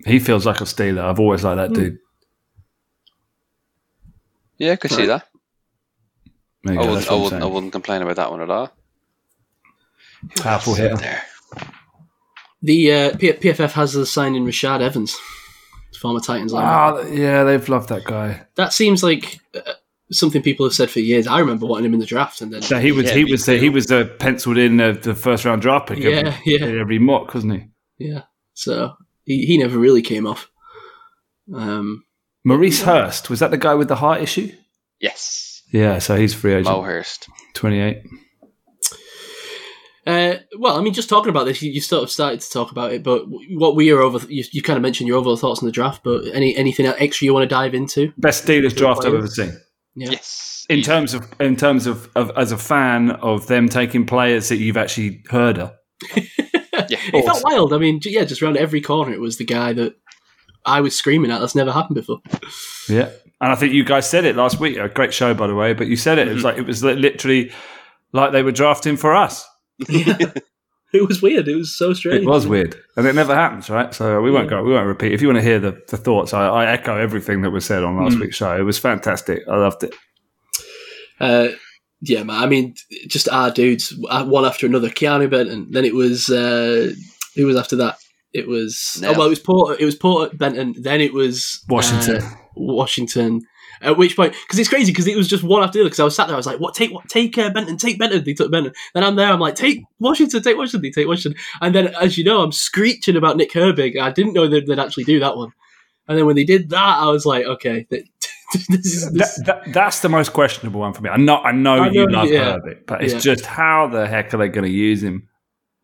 he feels like a Steeler. I've always liked that Hmm. dude. Yeah, I could see that. I go, wouldn't, I, wouldn't, I wouldn't complain about that one at all. Who Powerful else hitter. There. The uh, P- PFF has us signing Rashaan Evans, former Titans linebacker. Ah, yeah, they've loved that guy. That seems like uh, something people have said for years. I remember wanting him in the draft, and then So he was Yeah, he me was the, he was the penciled in uh, the first round draft pick. Yeah, every, yeah. every mock, wasn't he? yeah, so he, he never really came off. Um, Maurice Hurst was that the guy with the heart issue? Yes. Yeah, so he's free agent, Mo Hurst. twenty eight. Uh, well, I mean, just talking about this, you, you sort of started to talk about it, but what we are over? You, you kind of mentioned your overall thoughts on the draft, but any anything extra you want to dive into? Best Steelers draft I've ever seen. Yeah. Yes. In Easy. terms of in terms of, of as a fan of them taking players that you've actually heard of. Yeah. It felt wild. I mean, yeah, just around every corner, it was the guy that I was screaming at. That's never happened before. Yeah, and I think you guys said it last week. A great show, by the way. But you said it. It was like it was literally like they were drafting for us. Yeah. it was weird. It was so strange. It was weird, and it never happens, right? So we won't go. We won't repeat. If you want to hear the, the thoughts, I, I echo everything that was said on last Mm. week's show. It was fantastic. I loved it. Uh, yeah, man. I mean, just our dudes, uh, one after another. Keanu Benton. Then it was uh, who was after that? It was No. oh well, it was Porter. It was Porter Benton. Then it was Washington. uh, Washington. At which point, because it's crazy, because it was just one after the other. Because I was sat there, I was like, "What? Take what? Take uh, Benton. Take Benton." They took Benton. Then I'm there, I'm like, "Take Washington. Take Washington. They take Washington." And then, as you know, I'm screeching about Nick Herbig. I didn't know they'd, they'd actually do that one. And then when they did that, I was like, "Okay, th- this is this, That, that, that's the most questionable one for me. I know, I know, I you love yeah. Herbert, but it's Yeah. just how the heck are they going to use him?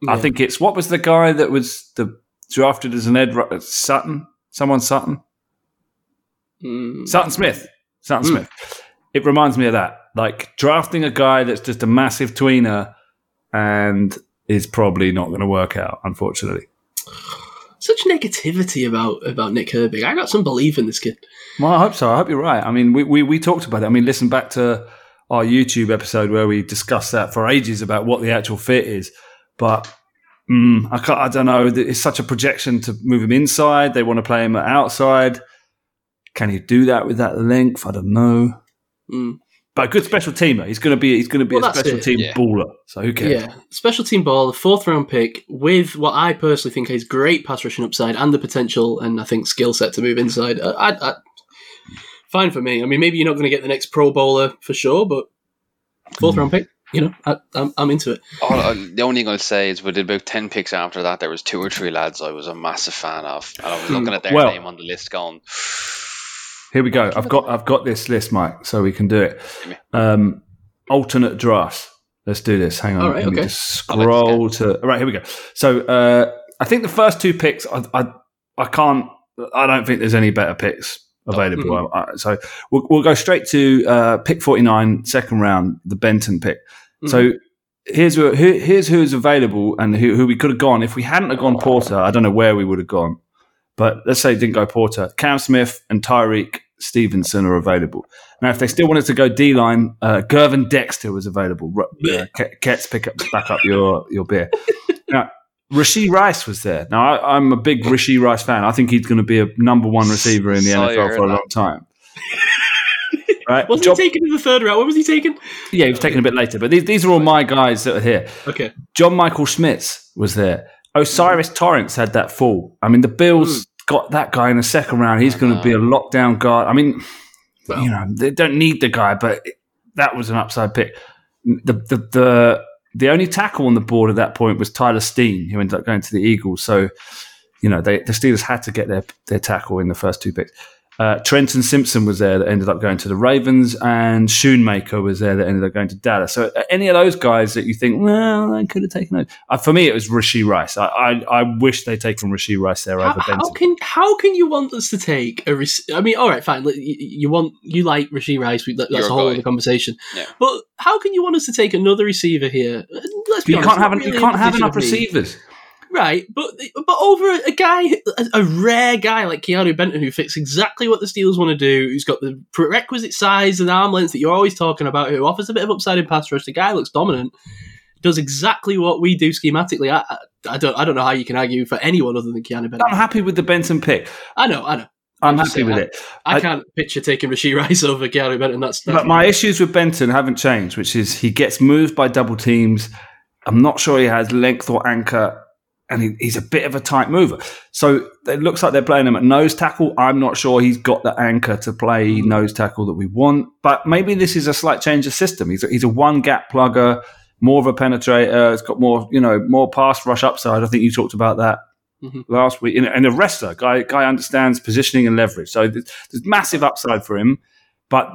I think it's what was the guy that was the drafted as an Ed Sutton, someone Sutton, Mm. Sutton Smith, Sutton Mm. Smith. It reminds me of that, like drafting a guy that's just a massive tweener and is probably not going to work out, unfortunately. such negativity about about Nick Herbig. I got some belief in this kid. Well, I hope so. I hope you're right. I mean, we, we, we talked about it. I mean, listen back to our YouTube episode where we discussed that for ages about what the actual fit is. But mm, I, can't, I don't know. It's such a projection to move him inside. They want to play him outside. Can you do that with that length? I don't know. Mm. But a good special teamer. He's going to be. He's going to be Well, a special it, team yeah. baller. So who cares? Yeah, special team baller, fourth round pick with what I personally think is great pass rushing upside and the potential and I think skill set to move inside. Uh, I, I, fine for me. I mean, maybe you're not going to get the next Pro Bowler for sure, but fourth round pick, you know, I, I'm, I'm into it. All, uh, the only thing I'll say is we did about 10 picks after that. There was two or three lads I was a massive fan of. And I was looking at their Well- name on the list going, Here we go. I've got I've got this list, Mike, so we can do it. Um, alternate drafts. Let's do this. Hang on. All right, Let me okay. just I like this scroll to. All right, here we go. So uh, I think the first two picks, I, I I can't. I don't think there's any better picks available. Mhm. Uh, so we'll, we'll go straight to uh, pick 49, second round, the Benton pick. So here's who, who here's who's available and who, who we could have gone if we hadn't have gone Porter. I don't know where we would have gone, but let's say didn't go Porter. Cam Smith and Tyrique Stevenson are available. Now, if they still wanted to go D line, uh, Gervon Dexter was available. Uh, Ke- pick up back up your your beer. now, Rashee Rice was there. Now, I, I'm a big Rashee Rice fan. I think he's going to be a number one receiver in the NFL for a long time. Right? Wasn't Job- he taken in the third round? When was he taken? yeah, he was taken a bit later, but these, these are all my guys that are here. Okay. John Michael Schmitz was there. O'Cyrus Torrence had that fall. I mean, the Bills got that guy in the second round. He's going to be a uh-huh. lockdown guard. I mean, Well. you know, they don't need the guy, but that was an upside pick. The the the the only tackle on the board at that point was Tyler Steen, who ended up going to the Eagles. So, you know, they, the Steelers had to get their their tackle in the first two picks. Uh, Trenton Simpson was there that ended up going to the Ravens, and Schoonmaker was there that ended up going to Dallas. So, uh, any of those guys that you think, well, I could have taken those. Uh, for me, it was Rashee Rice. I, I, I wish they'd taken Rashee Rice there How, over how can how can you want us to take a? I mean, all right, fine. You, you want you like Rashee Rice? we- that- That's You're a a whole guy. other conversation. Yeah. But how can you want us to take another receiver here? Let's be you honest, can't have not an, you can't have enough of need. receivers. Right? But but over a guy, a, a rare guy like Keanu Benton, who fits exactly what the Steelers want to do, who's got the prerequisite size and arm length that you're always talking about, who offers a bit of upside in pass rush. The guy looks dominant, does exactly what we do schematically. I, I, I don't I don't know how you can argue for anyone other than Keanu Benton. I'm happy with the Benton pick. I know, I know. I'm just happy with it. I, I- can't picture taking Rashee Rice over Keanu Benton. That's, that's But my issues with Benton haven't changed, which is he gets moved by double teams. I'm not sure he has length or anchor, and he, he's a bit of a tight mover. So it looks like they're playing him at nose tackle. I'm not sure he's got the anchor to play nose tackle that we want. But maybe this is a slight change of system. He's a, he's a one gap plugger, more of a penetrator. It's got more, you know, more pass rush upside. I think you talked about that Mhm. last week. And, and a wrestler guy, guy understands positioning and leverage. So there's, there's massive upside for him. But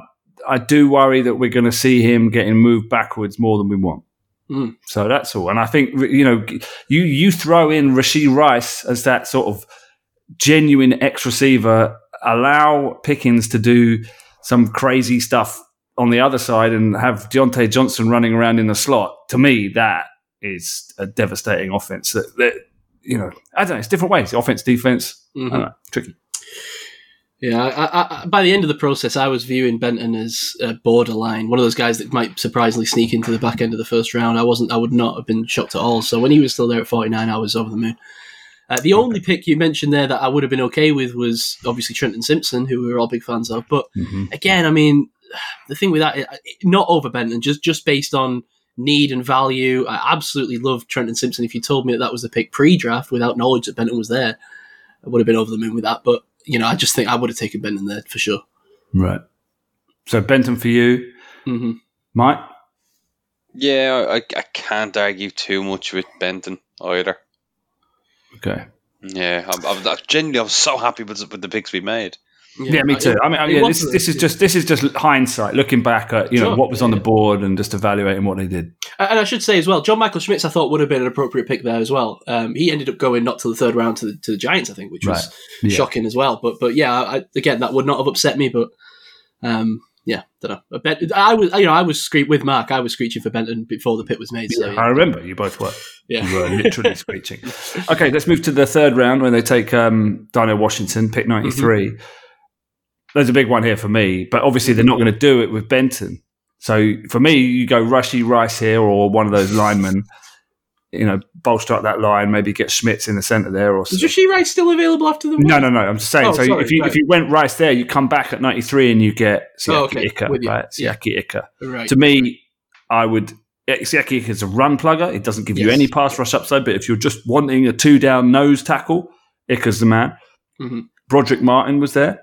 I do worry that we're going to see him getting moved backwards more than we want. Mm. So that's all. And I think you know you you throw in Rashee Rice as that sort of genuine X receiver, allow Pickens to do some crazy stuff on the other side, and have Diontae Johnson running around in the slot. To me, that is a devastating offense. That, that you know, I don't know. It's different ways. Offense, defense. Mhm. I don't know. Tricky. Yeah, I, I, by the end of the process, I was viewing Benton as uh, borderline, one of those guys that might surprisingly sneak into the back end of the first round. I wasn't, I would not have been shocked at all. So when he was still there at forty nine, I was over the moon. Uh, the only pick you mentioned there that I would have been okay with was obviously Trenton Simpson, who we were all big fans of. But Mhm. again, I mean, the thing with that, uh, not over Benton, just just based on need and value. I absolutely love Trenton Simpson. If you told me that that was the pick pre-draft without knowledge that Benton was there, I would have been over the moon with that. But you know, I just think I would have taken Benton there for sure. Right. So Benton for you, hmm Mike. Yeah, I, I can't argue too much with Benton either. Okay. Yeah, I'm, I'm, I'm genuinely, I'm so happy with, with the picks we made. Yeah, me too. I mean, I mean yeah, this, this is just this is just hindsight, looking back at you know Sure, what was on the board and just evaluating what they did. And I should say as well, John Michael Schmitz, I thought would have been an appropriate pick there as well. Um, he ended up going not to the third round to the, to the Giants, I think, which was Right. Yeah. shocking as well. But but yeah, I, again, that would not have upset me. But um, yeah, don't know. I, bet, I was you know I was scree- with Mark. I was screeching for Benton before the pit was made. So I remember you both were. yeah. You were literally screeching. Okay, let's move to the third round where they take um, Dino Washington, pick ninety Mm-hmm. There's a big one here for me, but obviously they're not going to do it with Benton. So for me, you go Rashee Rice here or one of those linemen. You know, bolster up that line, maybe get Schmitz in the centre there, or Is Rashee Rice still available after the? No, no, no. I'm just saying. Oh, so sorry, if you right. if you went Rice there, you come back at 93 and you get Siaki Oh, okay. Ika, right? Yeah. Ika. Right. To me, I would. Siaki Ika is a run plugger. It doesn't give you any pass rush upside. But if you're just wanting a two down nose tackle, Ika's the man. Mhm. Brodric Martin was there,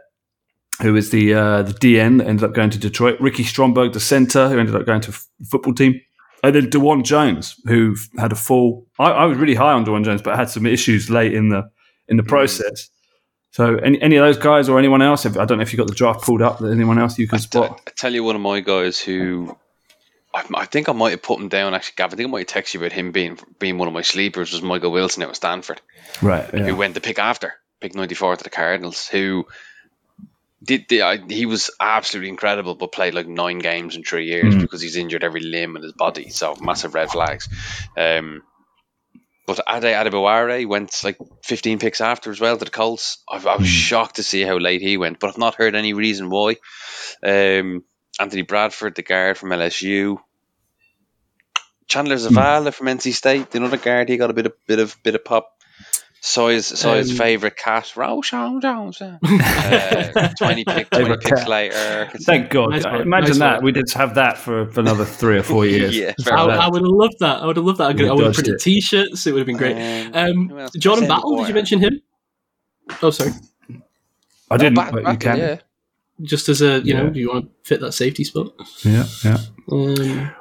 who is the uh, the DN that ended up going to Detroit. Ricky Stromberg, the center, who ended up going to f- football team. And then Dawand Jones, who had a full. I, I was really high on Dawand Jones, but had some issues late in the in the process. So, any, any of those guys or anyone else? If, I don't know if you got the draft pulled up. Anyone else you can I, spot? I tell you, one of my guys who I, I think I might have put him down. Actually, Gav, I think I might have texted you about him being being one of my sleepers. Was Michael Wilson out of Stanford, Right. who went to pick after pick ninety four to the Cardinals, who did the, I, he was absolutely incredible, but played like nine games in three years Mm. because he's injured every limb in his body. So massive red flags. Um, but Ade Adebawore went like 15 picks after as well to the Colts. I, I was shocked to see how late he went, but I've not heard any reason why. Um, Anthony Bradford, the guard from LSU. Chandler Zavala from NC State, another guard. He got a bit of bit of bit of pop. Soy's Soy's Um, favorite cat, Roshan Jones. Uh, Twenty pick, twenty Favourite picks cat. later. Thank God. Nice one, Imagine nice that. one. We just have that for, for another three or four years. Yeah, Just fair have I. I would have loved that. I would have loved that. I, could, We I would have printed. T-shirts. It would have been great. Um, who else? Jordan Usain Battle. Did you mention him? Oh, sorry. I didn't, Bat- but you Battle, can. yeah. Just as a you know, do you want to fit that safety spot? yeah, yeah. Um,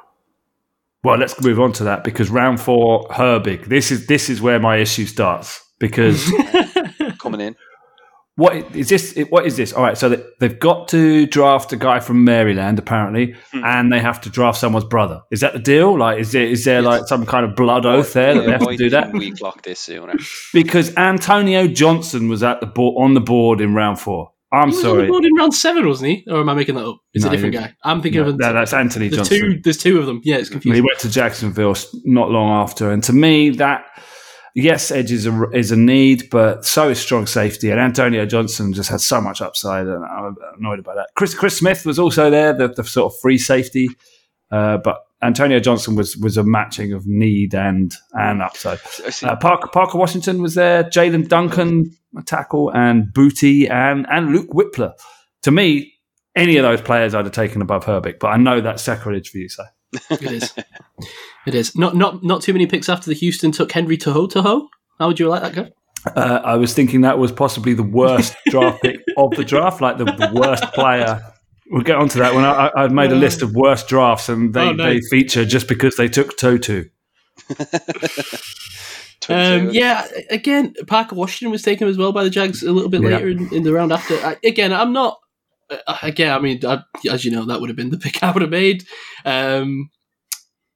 Well, let's move on to that because round four, Herbig. This is this is where my issue starts because coming in. what is this? What is this? All right, so they- they've got to draft a guy from Maryland apparently, Hmm. and they have to draft someone's brother. Is that the deal? Like, is there is there Yes. like some kind of blood oath there that they have to do that? We clock this sooner. Because Antonio Johnson was at the board on the board in round four. I'm he was on sorry, the board in round seven, wasn't he? Or am I making that up? It's No, a different guy. I'm thinking no, of a, no, that's Anthony there's Johnson. two. There's two of them. Yeah, it's confusing. He went to Jacksonville not long after, and to me, that yes, edge is a is a need, but so is strong safety. And Antonio Johnson just had so much upside, and I'm annoyed about that. Chris Chris Smith was also there, the, the sort of free safety, uh, but Antonio Johnson was was a matching of need and and upside. Uh, Parker Parker Washington was there, Jalen Duncan a tackle, and Booty and and Luke Wypler. To me, any of those players I'd have taken above Herbig, but I know that's sacrilege for you, so. It is. It is. Not not not too many picks after the Houston took Henry To'oTo'o. How would you like that guy? Uh, I was thinking that was possibly the worst draft pick of the draft, like the, the worst player. We'll get onto that when I, I, I've made a list of worst drafts, and they, Oh, no. they feature just because they took To'oTo'o. Um, yeah, again, Parker Washington was taken as well by the Jags a little bit Yeah. later in, in the round after. I, again, I'm not. Uh, again, I mean, I, as you know, that would have been the pick I would have made. Um,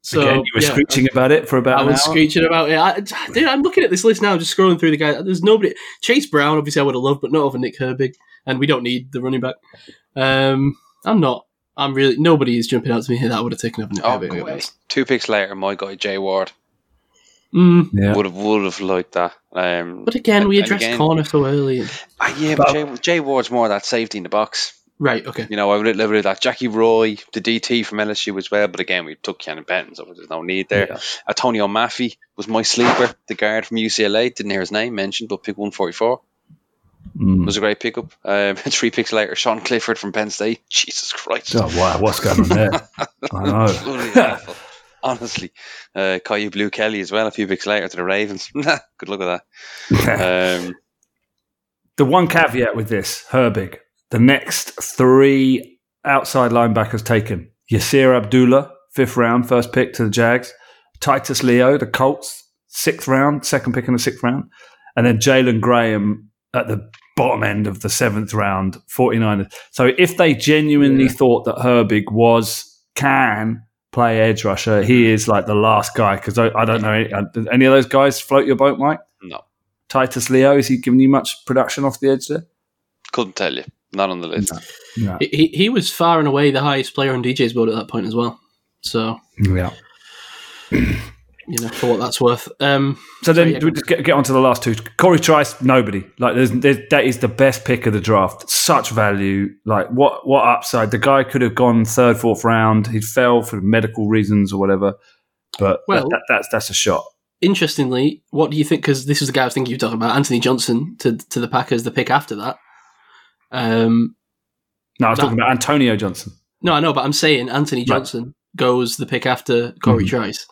so Again, you were yeah, screeching about it for about I an was hour. screeching about it. I, dude, I'm looking at this list now, just scrolling through the guys. There's nobody. Chase Brown, obviously, I would have loved, but not over Nick Herbig, and we don't need the running back. Um, I'm not. I'm really. Nobody is jumping out to me here that I would have taken over Nick Oh, Herbig. go to be away. honest. Two picks later, my guy Jay Ward Mm, Yeah. would have would have liked that. Um, but again, we addressed again- corner so early. ah, yeah, but Jay, Jay Ward's more that safety in the box. Right. Okay. You know, I would live with that. Jackie Roy, the DT from LSU as well, but again, we took Keanu Benton, so there's no need there. Yeah. Atonio Mafi was my sleeper, the guard from UCLA. Didn't hear his name mentioned, but pick 144 Mm. was a great pickup. Um, three picks later, Sean Clifford from Penn State. Jesus Christ. Oh wow, what's going on there? I know. Bloody. Honestly, uh, Kyu Blu Kelly as well. A few picks later to the Ravens. Good luck with that. Um, the one caveat with this, Herbig, the next three outside linebackers taken: Yasir Abdullah, fifth round, first pick to the Jags; Titus Leo, the Colts, sixth round, second pick in the sixth round, and then Jalen Graham at the bottom end of the seventh round, 49ers. So if they genuinely thought that Herbig was can play edge rusher, he is like the last guy because I, I don't know any, uh, any of those guys float your boat, Mike. no, Titus Leo, is he giving you much production off the edge there? couldn't tell you. Not on the list. No. He- He he was far and away the highest player on DJ's board at that point as well. So Yeah. you know, for what that's worth. Um, So then yeah, we just get, get on to the last two. Cory Trice, nobody. Like there's, there's that is the best pick of the draft. Such value. Like what what upside? The guy could have gone third, fourth round. He fell for medical reasons or whatever. But Well- that, that, that's that's a shot. interestingly, what do you think? Because this is the guy I was thinking you were talking about, Anthony Johnson to to the Packers, the pick after that. Um, No, I was That- talking about Antonio Johnson. no, I know, but I'm saying Anthony Right. Johnson goes the pick after Cory Mhm. Trice.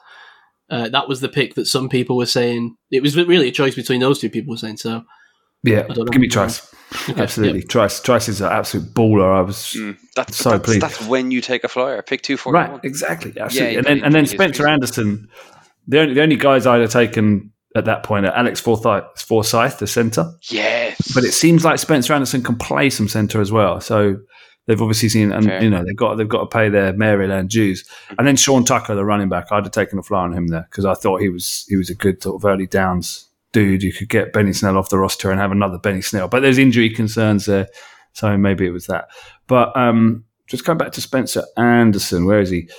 Uh, that was the pick that some people were saying. It was really a choice between those two people were saying. So Yeah, I don't give me Trice. okay, Absolutely, yep. Trice. Trice is an absolute baller. I was Mm, that's, So that's, pleased. that's when you take a flyer. Pick two forty right, one. exactly, absolutely. Yeah, and then and then Spencer. Anderson. The only the only guys I'd have taken at that point are Alex Forsyth, Forsyth the centre. Yes, But it seems like Spencer Anderson can play some centre as well. So they've obviously seen, and Fair. you know, they've got they've got to pay their Maryland dues. And then Sean Tucker, the running back, I'd have taken a fly on him there because I thought he was he was a good sort of early downs dude. You could get Benny Snell off the roster and have another Benny Snell, but there's injury concerns there, so maybe it was that. But um, just going back to Spencer Anderson, where is he?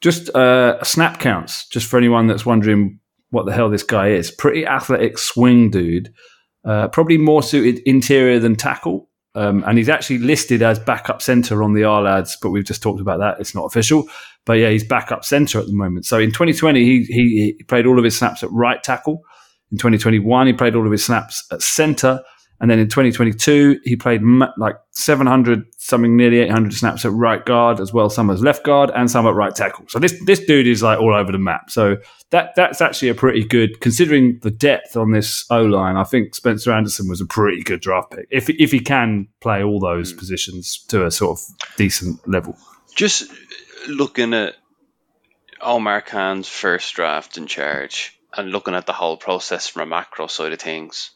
Just uh, snap counts, just for anyone that's wondering what the hell this guy is. Pretty athletic swing dude. Uh, probably more suited interior than tackle. Um, and he's actually listed as backup centre on the Ourlads, but we've just talked about that. It's not official. But yeah, he's backup centre at the moment. So in 2020, he, he, he played all of his snaps at right tackle. In 2021, he played all of his snaps at center. And then in 2022, he played like 700, something nearly 800 snaps at right guard as well, some as left guard and some at right tackle. So this this dude is like all over the map. So that that's actually a pretty good, considering the depth on this O line. I think Spencer Anderson was a pretty good draft pick if if he can play all those mm. positions to a sort of decent level. Just looking at Omar Khan's first draft in charge and looking at the whole process from a macro side of things,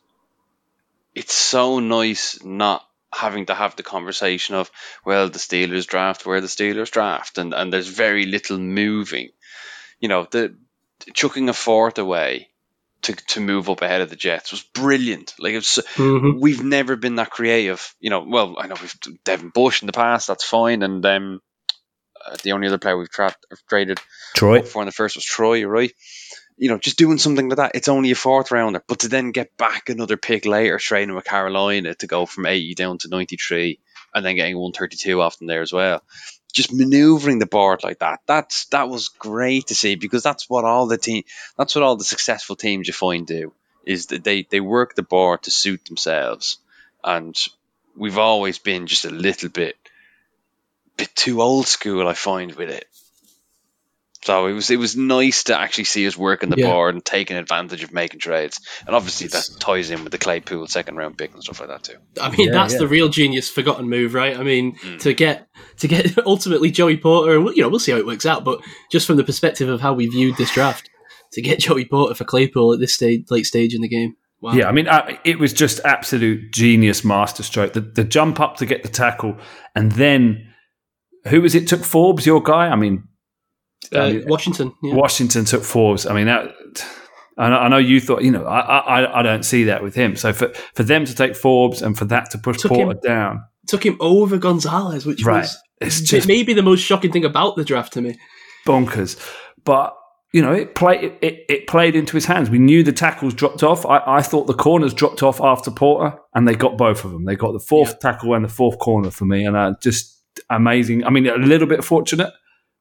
it's so nice not having to have the conversation of, well, the Steelers draft where the Steelers draft, and, and there's very little moving. You know, the chucking a fourth away to, to move up ahead of the Jets was brilliant. Like it's, Mhm. we've never been that creative. You know, well, I know we've Devin Bush in the past, that's fine, and um, uh, the only other player we've tra- traded Troy. for in the first was Troy, you're right? You know, just doing something like that. It's only a fourth rounder, but to then get back another pick later, trading with Carolina to go from 80 down to 93, and then getting 132 off them there as well. Just maneuvering the board like that. That's that was great to see because that's what all the team, that's what all the successful teams you find do is that they they work the board to suit themselves, and we've always been just a little bit bit too old school. I find with it. So it was it was nice to actually see us working the Yeah. board and taking advantage of making trades, and obviously that ties in with the Claypool second round pick and stuff like that too. I mean, Yeah, that's yeah. the real genius forgotten move, right? I mean, Mm. to get to get ultimately Joey Porter, and you know, we'll see how it works out. But just from the perspective of how we viewed this draft, to get Joey Porter for Claypool at this stage, late stage in the game, wow. Yeah, I mean, uh, it was just absolute genius masterstroke. The, the jump up to get the tackle, and then who was it? Took Forbes, your guy. I mean, I mean, Washington. Yeah. Washington took Forbes. I mean, that, I, know, you thought, you know, I, I I don't see that with him. So for for them to take Forbes and for that to push Took Porter him- down, Took him over Gonzalez, which right? was It's it just may be the most shocking thing about the draft to me. bonkers. But you know, it played it, it, it played into his hands. We knew the tackles dropped off. I, I thought the corners dropped off after Porter, and they got both of them. They got the fourth tackle and the fourth corner for me, and uh, just amazing. I mean, a little bit fortunate.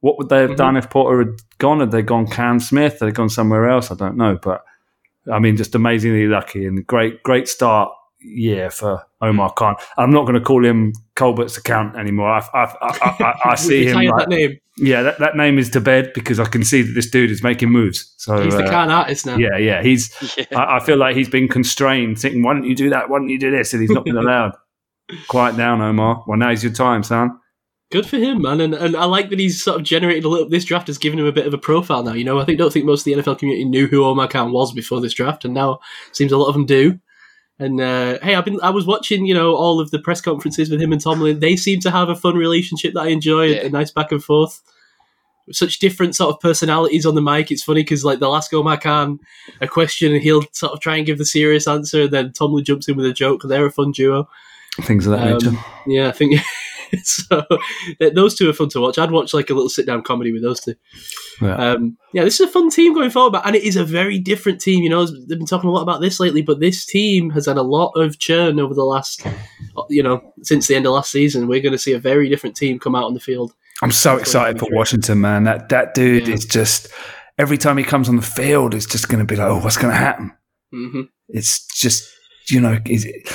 What would they have Mhm. done if Porter had gone? Had they gone Cam Smith? Had they gone somewhere else? I don't know, but I mean, just amazingly lucky and great, great start. year for Omar Khan. I'm not going to call him Colbert's account anymore. I, I, I, I, I see him. like- that name. yeah, that, that name is to bed because I can see that this dude is making moves. So He's the uh, Khan artist now. yeah, yeah, he's. I, I feel like he's been constrained, thinking, "Why don't you do that? Why don't you do this?" And he's not been allowed. Quiet down, Omar. Well, now's your time, son. Good for him, man, and and I like that he's sort of generated a little. This draft has given him a bit of a profile now. You know, I think don't think most of the NFL community knew who Omar Khan was before this draft, and now seems a lot of them do. And uh, hey, I've been I was watching you know all of the press conferences with him and Tomlin. They seem to have a fun relationship that I enjoy, Yeah. a nice back and forth. Such different sort of personalities on the mic. It's funny because like they'll ask Omar Khan a question and he'll sort of try and give the serious answer, and then Tomlin jumps in with a joke. They're a fun duo. Things of that Um, nature. Yeah, I think so. th- Those two are fun to watch. I'd watch like a little sit down comedy with those two. Yeah. Um, yeah, this is a fun team going forward, but- and it is a very different team. You know, they've been talking a lot about this lately, but this team has had a lot of churn over the last, you know, since the end of last season. We're going to see a very different team come out on the field. I'm so excited for Washington, man. That that dude Yeah. is just every time he comes on the field, it's just going to be like, "Oh, what's going to happen?" hmm It's just you know, is it,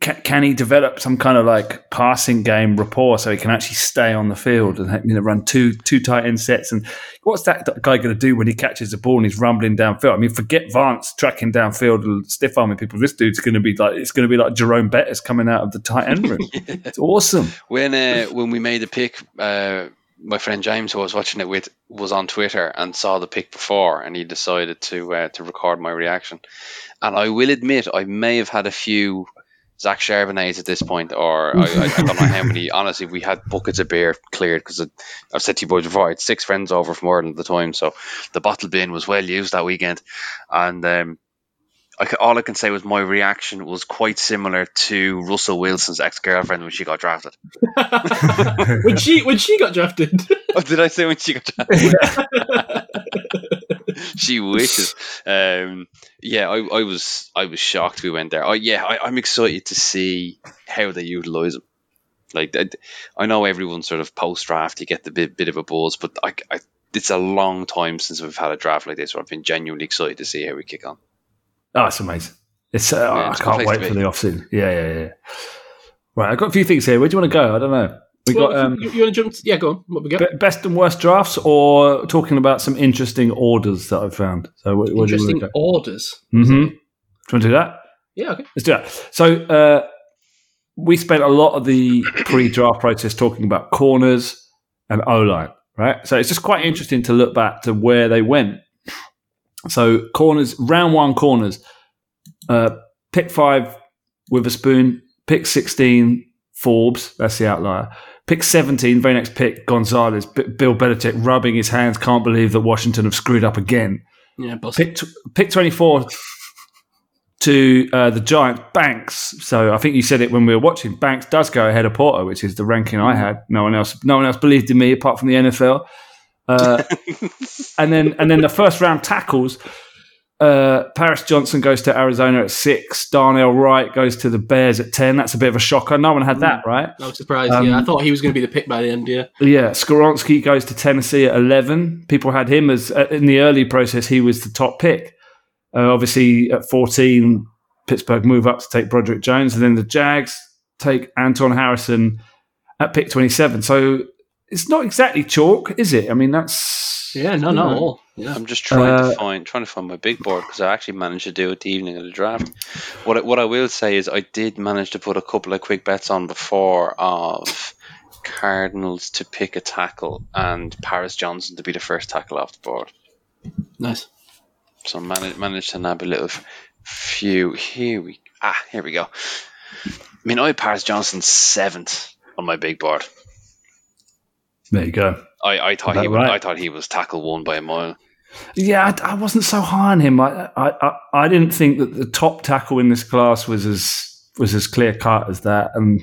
can, can he develop some kind of like passing game rapport so he can actually stay on the field and you know run two two tight end sets? And what's that guy going to do when he catches the ball and he's rumbling downfield? I mean, forget Vance tracking downfield and stiff arming people. This dude's going to be like it's going to be like Jerome Bettis coming out of the tight end room. It's awesome. When uh, when we made the pick, uh, my friend James, who I was watching it with, was on Twitter and saw the pick before, and he decided to uh, to record my reaction. And I will admit, I may have had a few Zach Charbonnets at this point, or I, I, I don't know how many. Honestly, we had buckets of beer cleared because I've said to you boys before, I had six friends over from Ireland at the time, so the bottle bin was well used that weekend, and. Um, I, all I can say was my reaction was quite similar to Russell Wilson's ex girlfriend when she got drafted. when she when she got drafted, Oh, did I say when she got drafted? she wishes. Um, yeah, I, I was I was shocked we went there. Oh yeah, I, I'm excited to see how they utilize him. Like I, I know everyone sort of post draft you get the bit bit of a buzz, but I, I it's a long time since we've had a draft like this So I've been genuinely excited to see how we kick on. Oh, it's amazing. It's uh, Yeah, I it's good can't wait for the off season. Yeah, yeah, yeah. Right, I've got a few things here. Where do you want to go? I don't know. We Well, got um, you, you want to jump? Yeah, go on. What we got? best and worst drafts, or talking about some interesting orders that I've found. So, where, where do you Interesting want to go? orders. Mm-hmm. Do you want to do that? Yeah, okay. Let's do that. So uh, we spent a lot of the pre-draft process talking about corners and O line, right? So it's just quite interesting to look back to where they went. So corners, round one corners, uh, pick five Witherspoon, pick sixteen Forbes, that's the outlier. Pick 17, very next pick, Gonzalez. B- Bill Belichick rubbing his hands, can't believe that Washington have screwed up again Yeah, boss. pick, tw- pick 24 to uh, the Giants, Banks. So I think you said it when we were watching. Banks does go ahead of Porter, which is the ranking I had. No one else, no one else believed in me apart from the NFL. Uh, and then, and then the first round tackles. Uh, Paris Johnson goes to Arizona at six. Darnell Wright goes to the Bears at ten. That's a bit of a shocker. No one had that, right? I was surprised. Um, yeah, I thought he was going to be the pick by the end. Yeah, Yeah, Skoronski goes to Tennessee at 11. People had him as, uh, in the early process, he was the top pick. Uh, obviously, at 14, Pittsburgh move up to take Broderick Jones, and then the Jags take Anton Harrison at pick 27. So it's not exactly chalk, is it? I mean, that's. yeah, no, not at all. Yeah, I'm just trying Uh, to find trying to find my big board because I actually managed to do it the evening of the draft. What I, what I will say is I did manage to put a couple of quick bets on before of Cardinals to pick a tackle and Paris Johnson to be the first tackle off the board. nice. So managed managed to nab a little few. Here we ah here we go. I mean, I had Paris Johnson seventh on my big board. There you go. I, I thought he was, right? I thought he was tackle one by a mile. Yeah, I, I wasn't so high on him. I, I, I, didn't think that the top tackle in this class was as was as clear cut as that, and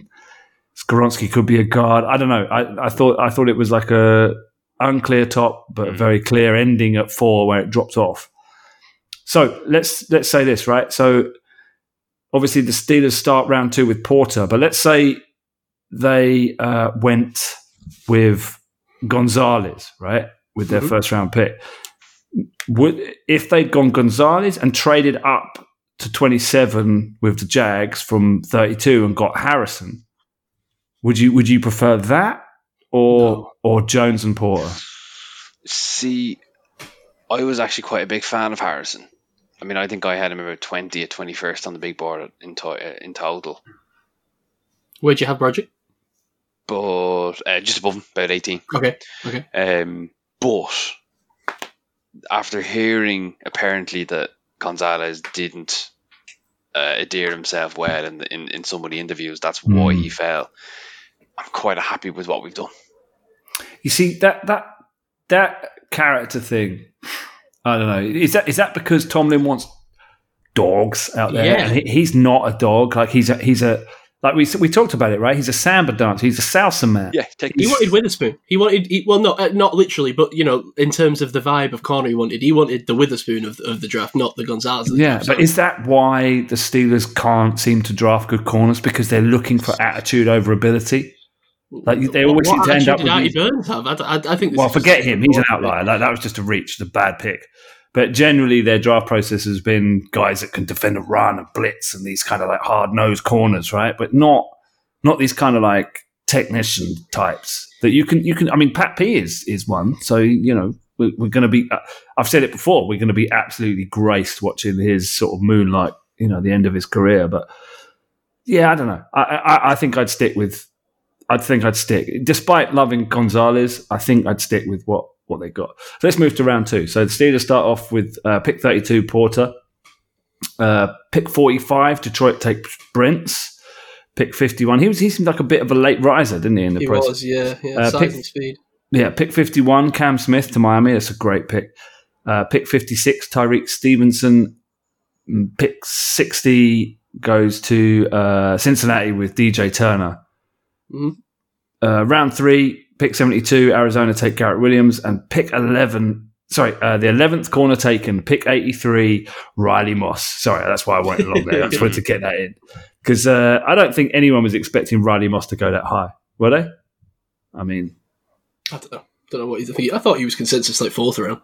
Skoronski could be a guard. I don't know. I, I thought I thought it was like a unclear top, but a Mm. very clear ending at four where it dropped off. So let's let's say this right. So obviously the Steelers start round two with Porter, but let's say they uh, went with Gonzalez, right, with their Mhm. first round pick would if they'd gone Gonzalez and traded up to 27 with the Jags from 32 and got Harrison, would you would you prefer that or No. or Jones and Porter? See, I was actually quite a big fan of Harrison. I mean, I think I had him about 20 or 21st on the big board in, to- in total. Where'd you have Broderick? But uh, just above him, about 18. Okay, okay. Um, but after hearing apparently that Gonzalez didn't uh, adhere himself well in, the, in in some of the interviews, that's why Hmm. he fell. I'm quite happy with what we've done. You see that that that character thing. I don't know. Is that is that because Tomlin wants dogs out there? Yeah. And he, he's not a dog. Like he's a he's a like we we talked about it, right? He's a samba dancer. He's a salsa man. Yeah, take He wanted Witherspoon. He wanted, he, well, not uh, not literally, but you know, in terms of the vibe of corner, he wanted. He wanted the Witherspoon of, of the draft, not the Gonzalez. The Yeah, draft. but So- is that why the Steelers can't seem to draft good corners because they're looking for attitude over ability? Like they always seem what to end up attitude with. did these- Burns have? I, I, I think. Well, forget him; he's an outlier. That, that was just a reach, the bad pick. But generally, their draft process has been guys that can defend a run and blitz and these kind of like hard nosed corners, right? But not not these kind of like technician types that you can you can. I mean, Pat P is is one, so you know we're, we're going to be. Uh, I've said it before. We're going to be absolutely graced watching his sort of moonlight, you know, the end of his career. But yeah, I don't know. I I, I think I'd stick with. I think I'd stick, despite loving Gonzalez. I think I'd stick with what what they got. So let's move to round two. So the Steelers start off with uh, pick thirty two Porter, uh, pick forty five Detroit take Brents. Pick fifty one. He was he seemed like a bit of a late riser, didn't he? In the He process, was, yeah, yeah. Uh, pick- speed. yeah, pick 51, Cam Smith to Miami. That's a great pick. Uh, pick 56, Tyrique Stevenson. Mm, Pick 60 goes to uh, Cincinnati with DJ Turner. Mhm. Uh, round three, pick 72, Arizona take Garrett Williams. And pick 11, sorry, uh, the 11th corner taken, pick 83, Riley Moss. Sorry, that's why I went along there. I just wanted to get that in. Because uh, I don't think anyone was expecting Riley Moss to go that high, were they? I mean, I don't know. Don't know what he's think. I thought he was consensus like fourth round,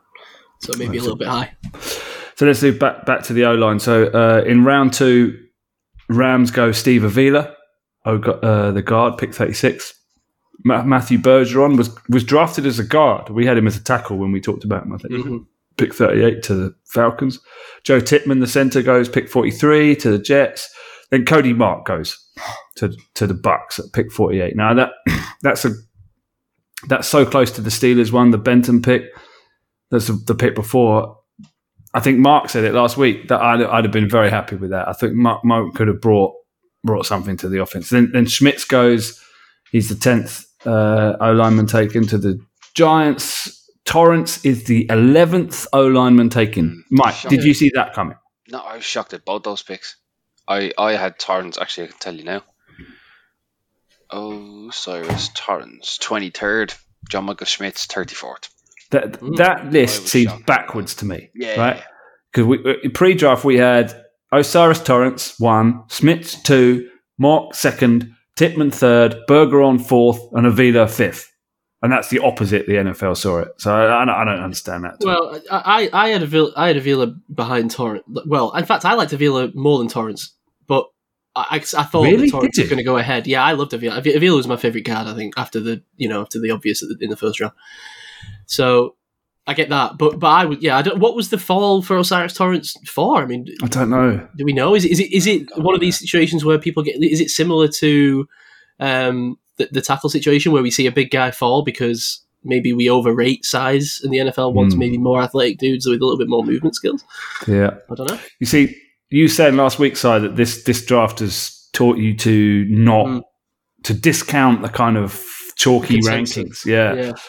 so maybe a little bit high. So let's do back back to the O line. So uh, in round two, Rams go Steve Avila, oh, uh, the guard, pick thirty six. Ma- Matthew Bergeron was was drafted as a guard. We had him as a tackle when we talked about him. I think Mhm. pick thirty eight to the Falcons. Joe Tippmann, the center, goes pick forty three to the Jets. Then Cody Mauch goes to to the Bucs at pick forty eight. Now that that's a that's so close to the Steelers one, the Benton pick. That's the, the pick before. I think Mark said it last week that I'd, I'd have been very happy with that. I think Mark, Mark could have brought brought something to the offense. Then, then Schmitz goes. He's the tenth uh, O lineman taken to the Giants. Torrence is the eleventh O lineman taken. Mike, did you see that coming? No, I was shocked at both those picks. I, I had Torrence, actually, I can tell you now. O'Cyrus Torrence, 23rd. John Michael Schmitz, 34th. That Mm. that list seems shocked. backwards to me. Yeah. Right? Because we uh, pre-draft we had O'Cyrus Torrence one, Smith two, Mark second, Tippmann third, Bergeron fourth, and Avila fifth. And that's the opposite. The NFL saw it, so I, I, don't, I don't understand that. Well, I, I had Avila, I had Avila behind Torrence. Well, in fact, I liked Avila more than Torrence, but I, I, thought Really? Torrence was going to go ahead. Yeah, I loved Avila. Avila was my favorite card. I think after the you know after the obvious in the first round. So I get that, but but I would yeah. I don't, what was the fall for O'Cyrus Torrence for? I mean, I don't know. do we know? Is it is it is it one of these situations where people get? Is it similar to um, the, the tackle situation where we see a big guy fall because maybe we overrate size and the NFL wants Hmm. maybe more athletic dudes with a little bit more movement skills? Yeah, I don't know. you see, you said last week, Si, that this this draft has taught you to not Mm. to discount the kind of chalky Consensus. rankings. Yeah. Yeah, But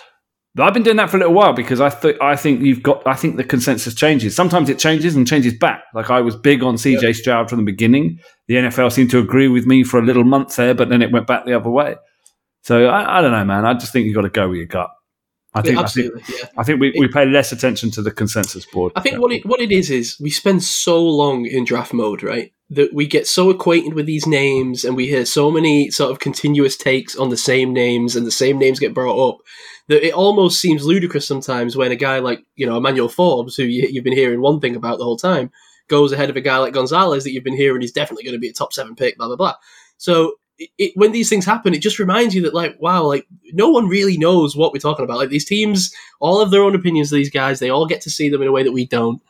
I've been doing that for a little while because I think I think you've got I think the consensus changes. Sometimes it changes and changes back. Like I was big on CJ Stroud from the beginning. The NFL seemed to agree with me for a little month there, but then it went back the other way. So I, I don't know, man. I just think you've got to go with your gut. I think Yeah, I think. Yeah. I think we, we pay less attention to the consensus board. I think what it what it is is we spend so long in draft mode, right? That we get so acquainted with these names and we hear so many sort of continuous takes on the same names and the same names get brought up that it almost seems ludicrous sometimes when a guy like, you know, Emmanuel Forbes, who you, you've been hearing one thing about the whole time, goes ahead of a guy like Gonzalez that you've been hearing he's definitely going to be a top seven pick, blah, blah, blah. So it, it, when these things happen, it just reminds you that, like, wow, like, no one really knows what we're talking about. Like, these teams all have their own opinions of these guys. They all get to see them in a way that we don't.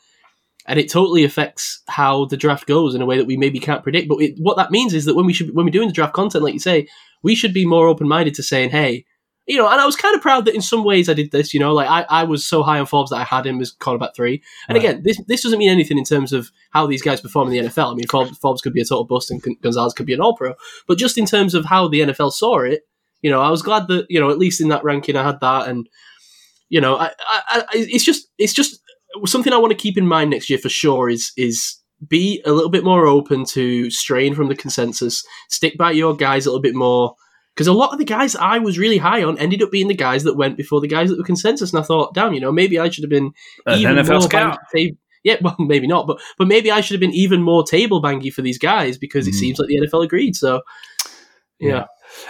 And it totally affects how the draft goes in a way that we maybe can't predict. But it, what that means is that when we should, when we're doing the draft content, like you say, we should be more open minded to saying, hey, you know, and I was kind of proud that in some ways I did this, you know, like I, I was so high on Forbes that I had him as cornerback three. And Right. again, this this doesn't mean anything in terms of how these guys perform in the NFL. I mean, Forbes, Forbes could be a total bust and Gonzalez could be an all pro. But just in terms of how the NFL saw it, you know, I was glad that, you know, at least in that ranking I had that. And, you know, I, I, I, it's just, it's just something I want to keep in mind next year for sure is, is, be a little bit more open to strain from the consensus. Stick by your guys a little bit more. Because a lot of the guys I was really high on ended up being the guys that went before the guys that were consensus. And I thought, damn, you know, maybe I should have been An even NFL more scout. yeah, well, maybe not, but but maybe I should have been even more table bangy for these guys because it Mhm. seems like the NFL agreed. So, yeah,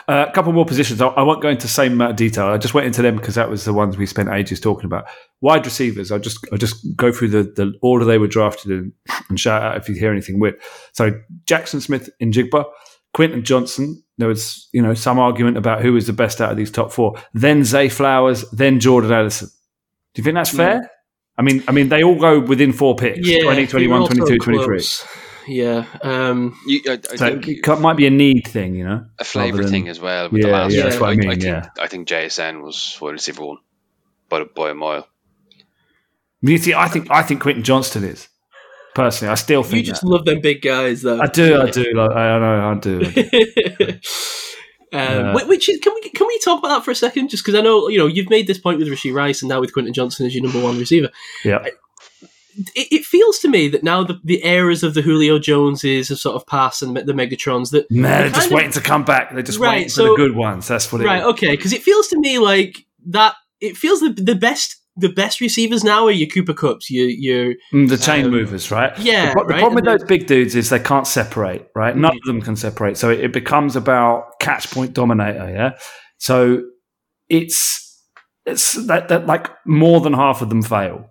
Uh, a couple more positions. I, I won't go into the same amount of detail. I just went into them because that was the ones we spent ages talking about. Wide receivers. I'll just I'll just go through the, the order they were drafted in and shout out if you hear anything weird. So Jackson Smith in Jigba, Quentin Johnston. There was you know some argument about who was the best out of these top four. Then Zay Flowers. Then Jordan Addison. Do you think that's fair? I mean, I mean, they all go within four picks: yeah, 20, 21, we were all so 22, 23. close. Yeah, um, You, I, I So think it ca- might be a need thing, you know. a flavour than- thing as well. With the Yeah, last yeah, round. that's what I mean, think, yeah. I think JSN was wide receiver one, by, by a mile. You see, I think I think Quentin Johnston is personally. I still think you just that. love them big guys, though. I do, I do. Like, I know, I do. I do. um, Yeah. Which is, can we can we talk about that for a second? Just because I know you know you've made this point with Rashee Rice and now with Quentin Johnston as your number one receiver. yeah, It, it feels to me that now the, the eras of the Julio Joneses have sort of passed and the Megatrons that man, they're just of- waiting to come back. They're just Right, waiting for so- the good ones. That's what it is. right okay because it feels to me like that it feels the the best the best receivers now are your Cooper Kupps your your Mm, the chain Um, movers, right? yeah, The, pro- the right, problem with those big dudes is they can't separate, right? None of them can separate. So it, it becomes about catch point dominator, yeah? So it's it's that, that like more than half of them fail.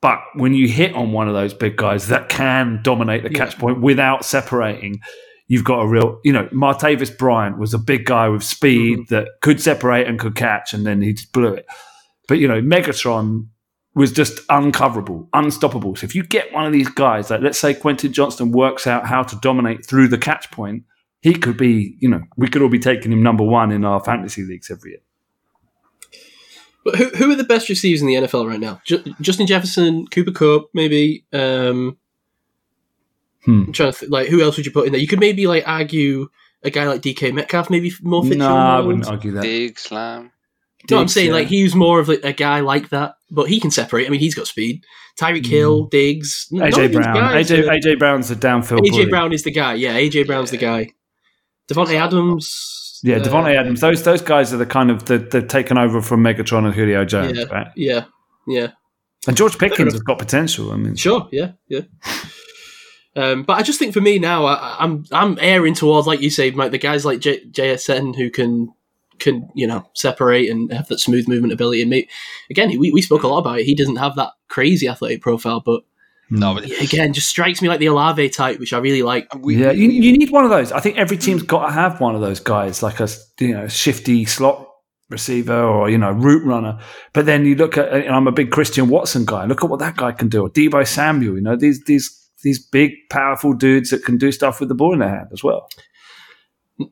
But when you hit on one of those big guys that can dominate the Yeah. catch point without separating, you've got a real, you know, Martavis Bryant was a big guy with speed Mm-hmm. that could separate and could catch, and then he just blew it. But, you know, Megatron was just uncoverable, unstoppable. So if you get one of these guys, like let's say Quentin Johnston works out how to dominate through the catch point, he could be, you know, we could all be taking him number one in our fantasy leagues every year. But who who are the best receivers in the NFL right now? Ju- Justin Jefferson, Cooper Kupp, maybe. Um, Hmm. I'm trying to think, like who else would you put in there? You could maybe like argue a guy like DK Metcalf, maybe more fit. No, for I wouldn't argue that. Big slam. No, I'm saying yeah. like he's more of like, a guy like that, but he can separate. I mean, he's got speed. Tyreek Hill, Diggs, AJ Brown. AJ, are- AJ Brown's a downfield AJ bully. Brown is the guy. Yeah, AJ Brown's the guy. Davante Adams. Yeah, uh, Davante Adams. Those those guys are the kind of the, they've taken over from Megatron and Julio Jones, Yeah, right? yeah, yeah. And George Pickens has got potential. I mean, Sure, yeah, yeah. Um, but I just think for me now, I, I'm I'm airing towards like you say, like the guys like J- JSN who can can you know separate and have that smooth movement ability. And maybe, again, we, we spoke a lot about it. He doesn't have that crazy athletic profile, but No, but again, just strikes me like the Olave type, which I really like. we, yeah, you, you need one of those. I think every team's got to have one of those guys, like a you know shifty slot receiver or you know route runner. But then you look at, and I'm a big Christian Watson guy. Look at what that guy can do. Or Deebo Samuel. You know these these these big powerful dudes that can do stuff with the ball in their hand as well.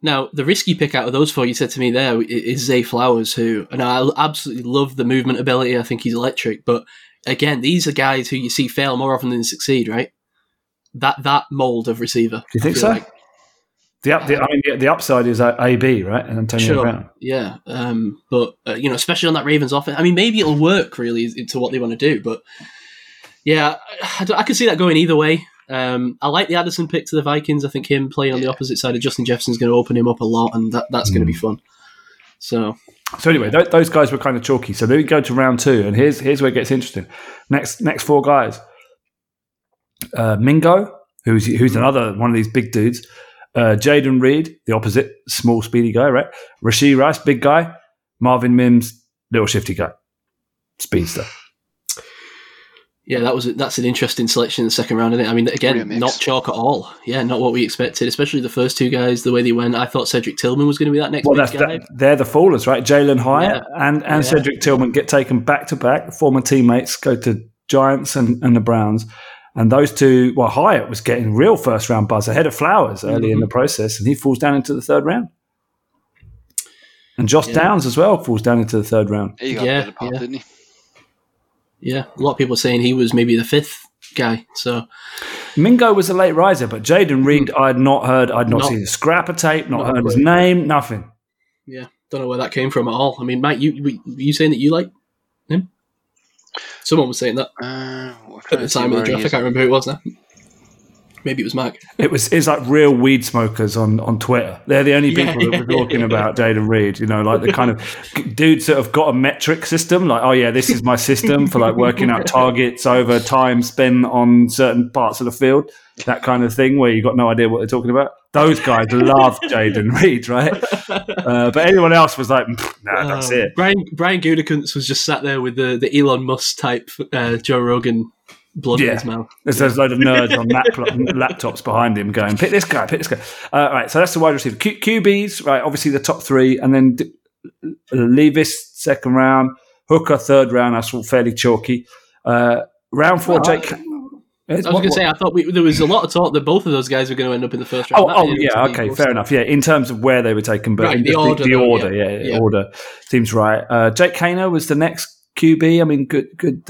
Now, the risky pick out of those four you said to me there is Zay Flowers, who, and I absolutely love the movement ability. I think he's electric. But again, these are guys who you see fail more often than succeed, right? That that mold of receiver. Do you think so? like. The, up, the I mean the, the upside is uh, AB right and Antonio Sure. Brown. Yeah. Um, but, uh, you know, especially on that Ravens offense. I mean, maybe it'll work really to what they want to do. But yeah, I, I can see that going either way. Um, I like the Addison pick to the Vikings. I think him playing on the opposite side of Justin Jefferson is going to open him up a lot, and that, that's going to be fun. So, So anyway, th- those guys were kind of chalky. So then we go to round two, and here's here's where it gets interesting. Next next four guys, uh, Mingo, who's who's another one of these big dudes. Uh, Jayden Reed, the opposite, small speedy guy, right? Rashee Rice, big guy. Marvin Mims, little shifty guy, speedster. Yeah, that was that's an interesting selection in the second round, isn't it? I mean, again, not chalk at all. Yeah, not what we expected, especially the first two guys, the way they went. I thought Cedric Tillman was going to be that next Well, big that's guy. that, they're the fallers, right? Jalin Hyatt Yeah. and and Yeah. Cedric Tillman get taken back to back. Former teammates go to Giants and, and the Browns, and those two. Well, Hyatt was getting real first round buzz ahead of Flowers early Mm-hmm. in the process, and he falls down into the third round. And Josh Yeah. Downs as well falls down into the third round. he got Yeah, a bit of pop, yeah. didn't he? Yeah, a lot of people saying he was maybe the fifth guy. So Mingo was a late riser, but Jayden Reed, I'd not heard, I'd not. Not- seen a scrap of tape, not, not heard his name, nothing. yeah, don't know where that came from at all. I mean, Mike, you were you saying that you like him? Someone was saying that Uh, at the time of the draft. I can't remember who it was now. Maybe it was Mark. It was it's like real weed smokers on, on Twitter. They're the only Yeah. people that were talking about Jayden Reed. You know, like the kind of dudes that have got a metric system. Like, oh yeah, this is my system for like working out targets over time spent on certain parts of the field. That kind of thing where you got no idea what they're talking about. Those guys love Jayden Reed, right? Uh, but anyone else was like, nah, that's Um, it. Brian Brian Gutekunst was just sat there with the, the Elon Musk type uh, Joe Rogan blood in Yeah. his mouth. There's, there's a load of nerds on lap- laptops behind him going, pick this guy, pick this guy. Uh, right, so that's the wide receiver. Q- QBs, right, obviously the top three, and then D- Levis, second round, Hooker, third round, that's all fairly chalky. Uh, round four, Well, Jake. I was going to say, I thought we, there was a lot of talk that both of those guys were going to end up in the first round. Oh, oh yeah, okay, fair to enough. Yeah, in terms of where they were taken, but Right, in the just order, the, though, order, yeah, yeah, yeah, yeah. order seems right. Uh, Jake Haener was the next QB. I mean, good, good.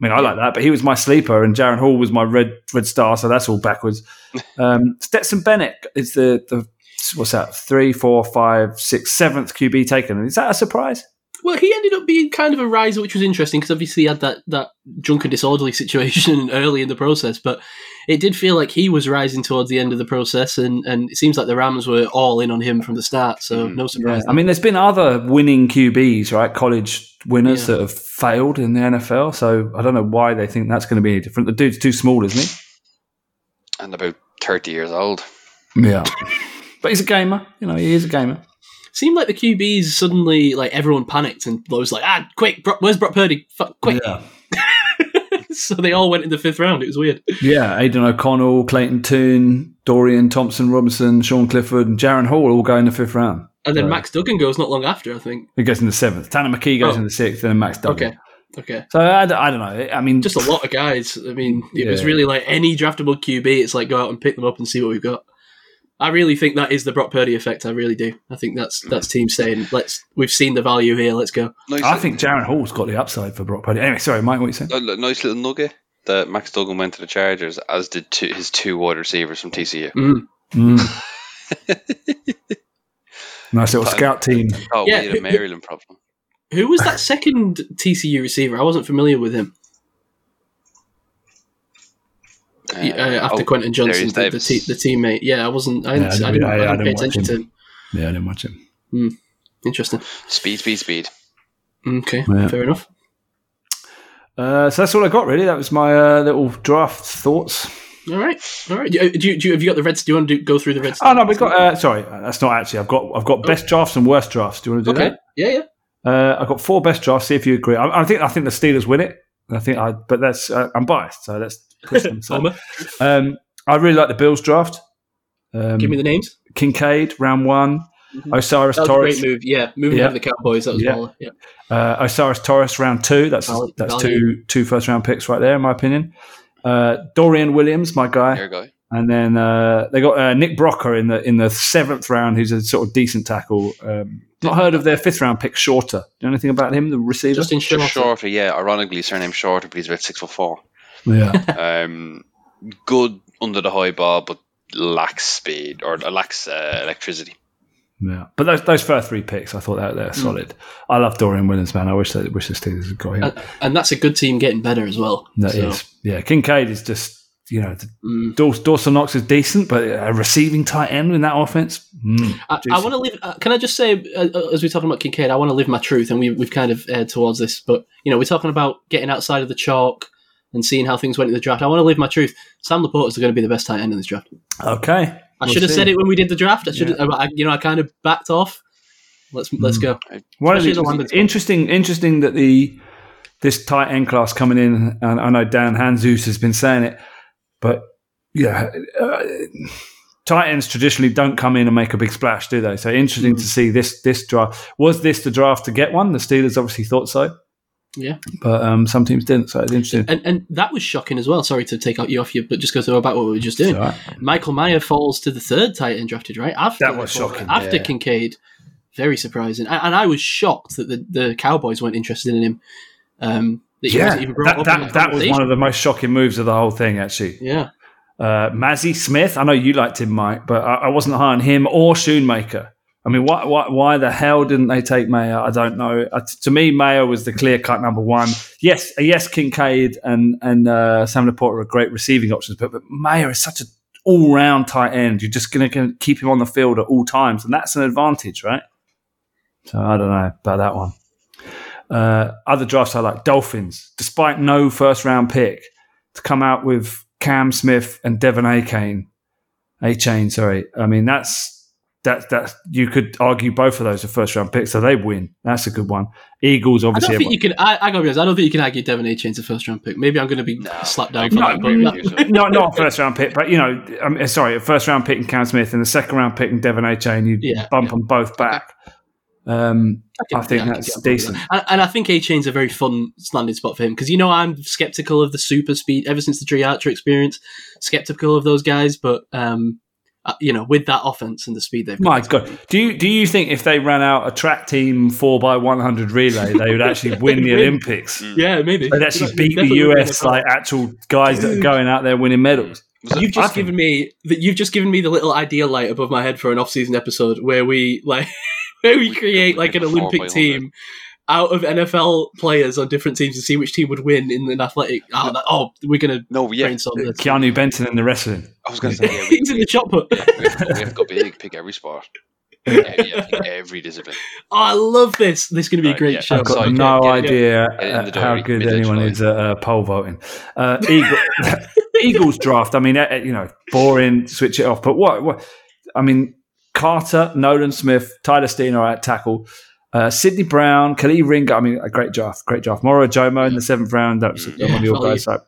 I mean, I like that, but he was my sleeper, and Jaren Hall was my red red star, so that's all backwards. Um, Stetson Bennett is the the what's that? Three, four, five, six, seventh QB taken. Is that a surprise? Well, he ended up being kind of a riser, which was interesting because obviously he had that, that drunken disorderly situation early in the process, but it did feel like he was rising towards the end of the process, and, and it seems like the Rams were all in on him from the start, so Mm. no surprise. I mean, there's been other winning QBs, right? College winners Yeah. that have failed in the NFL. So I don't know why they think that's going to be any different. The dude's too small, isn't he? And about 30 years old. Yeah. but he's a gamer. You know, he is a gamer. Seemed like the QBs suddenly, like everyone panicked and was like, ah, quick, Brock, where's Brock Purdy? Fuck, quick. Yeah. so they all went in the fifth round. It was weird. Yeah, Aidan O'Connell, Clayton Tune, Dorian Thompson Robinson, Sean Clifford, and Jaren Hall all go in the fifth round. And then. Max Duggan goes not long after, I think. He goes in the seventh. Tanner McKee goes Oh. in the sixth, and then Max Duggan. Okay. Okay. So I don't know. I mean, Just a lot of guys. I mean, it was really like any draftable QB, it's like go out and pick them up and see what we've got. I really think that is the Brock Purdy effect. I really do. I think that's that's team saying, let's we've seen the value here, let's go. Nice I little- think Jaren Hall's got the upside for Brock Purdy. Anyway, sorry, Mike, what you saying? a a nice little nugget that Max Duggan went to the Chargers, as did two, his two wide receivers from TCU. Mm. Mm. nice little scout team. Oh, Yeah, we had a Maryland problem. Who was that second TCU receiver? I wasn't familiar with him. Uh, uh, after oh, Quentin Johnston, the, the, te- the teammate. Yeah, I wasn't. I didn't, Yeah, I I didn't, didn't- I I- I didn't pay didn't watch attention to him. him. Yeah, I didn't watch him. Interesting. Speed, speed, speed. Okay, Yeah. fair enough. Uh, so that's all I got, really. That was my uh, little draft thoughts. All right, all right. Do you, do you, do you- have you got the Reds? Do you want to do, go through the Reds? Oh no, we've got. Uh, sorry, that's not actually. I've got. I've got best drafts and worst drafts. Do you want to do okay. that? Yeah, yeah. Uh, I've got four best drafts. See if you agree. I, I think. I think the Steelers win it. I think. I. But that's. Uh, I'm biased, so let's push them. So, um, I really like the Bills draft. Um, give me the names. Kincaid, round one. Osiris That was a Torres. great move. Yeah, moving Yeah. ahead of the Cowboys. That was Yeah. baller. Yeah. Uh, O'Cyrus Torrence, round two. That's Value- that's value. two two first round picks right there, in my opinion. Uh, Dorian Williams, my guy. Your guy. And then uh, they got uh, Nick Broeker in the in the seventh round, who's a sort of decent tackle. Um, not heard of their fifth round pick, Shorter. Do you know anything about him, the receiver? Justin Just Shorter. shorter, yeah. Ironically, surname shorter, but he's about six foot four. Yeah, Um, good under the high bar, but lacks speed or lacks uh, electricity. yeah. But those those first three picks, I thought that they're solid. I love Dorian Williams, man. I wish they wish the Steelers had got him. And, and that's a good team getting better as well. That is, So, yeah. Kincaid is just you know, the, mm. Dawson Knox is decent, but a receiving tight end in that offense. Mm, I, I want to live. Uh, can I just say, uh, uh, as we're talking about Kincaid, I want to live my truth, and we, we've kind of aired towards this. But you know, we're talking about getting outside of the chalk and seeing how things went in the draft. I want to live my truth. Sam LaPorta is going to be the best tight end in this draft. okay. I We'll should have see. said it when we did the draft. I should, have I, you know, I kind of backed off. Let's let's go. One of the, the one that's interesting, interesting that the this tight end class coming in, and I know Dan Hanzus has been saying it, but yeah, uh, tight ends traditionally don't come in and make a big splash, do they? So interesting Mm. to see this this draft. Was this the draft to get one? The Steelers obviously thought so, Yeah, but um, some teams didn't. So it's interesting. and and that was shocking as well. Sorry to take out you off you, but just go through about what we were just doing. All right. Michael Mayer falls to the third tight end drafted, right? After That was shocking, After yeah. Kincaid, very surprising, and, and I was shocked that the, the Cowboys weren't interested in him. Um, that Yeah, wasn't even brought that, up that, that was one of the most shocking moves of the whole thing, actually. yeah. Uh, Mazi Smith, I know you liked him, Mike, but I, I wasn't high on him or Schoonmaker. I mean, why, why, why the hell didn't they take Mayer? I don't know. Uh, t- to me, Mayer was the clear cut number one. Yes, uh, yes, Kincaid and and uh, Sam LaPorta are great receiving options, but, but Mayer is such an all round tight end. You're just going to keep him on the field at all times, and that's an advantage, right? So I don't know about that one. Uh, other drafts I like Dolphins, despite no first round pick, to come out with Cam Smith and Devon A. Kane, A. Chain. Sorry, I mean that's that that you could argue both of those are first round picks, so they win. That's a good one. Eagles, obviously. I obviously. don't think you can. I, I gotta be honest. I don't think you can argue De'Von Achane's a first round pick. Maybe I'm going to be No. slapped down for No, that. But no, not not a first round pick, but you know, um, sorry, a first round pick in Cam Smith and a second round pick in De'Von Achane. You Yeah, bump yeah. them both back. Um, can- I think yeah, that's get on board with decent. And, and I think Achane's a very fun landing spot for him because you know I'm skeptical of the super speed ever since the Tree Archer experience. Skeptical of those guys, but um, uh, you know, with that offense and the speed they've My got, God, do you do you think if they ran out a track team four x one hundred relay, they would actually win the Win. Olympics? yeah, maybe They'd actually beat the US like actual guys that are going out there winning medals. You've just given me that. You've just given me the little idea light above my head for an off-season episode where we like where we We create like an Olympic by team out of NFL players on different teams to see which team would win in an athletic. Oh, that- oh we're gonna no, yeah. brainstorm this. Keanu Benton and the wrestling. I was going to say, yeah, we, He's in the shot put. yeah, we, have to go, we have to big, pick every sport. Yeah, yeah, every discipline. Oh, I love this. This is going to be a great yeah. show. I've got Sorry, no get- get- idea get it in the uh, how good anyone is at uh, pole voting. Uh, Eagle, Eagles draft. I mean, uh, uh, you know, boring. Switch it off. But what? What? I mean, Carter, Nolan Smith, Tyler Steen are at tackle. Uh, Sydney Brown, Kelee Ringo. I mean, a great draft, great draft. Moro Ojomo in the seventh round. That was Yeah, one of your guys. So.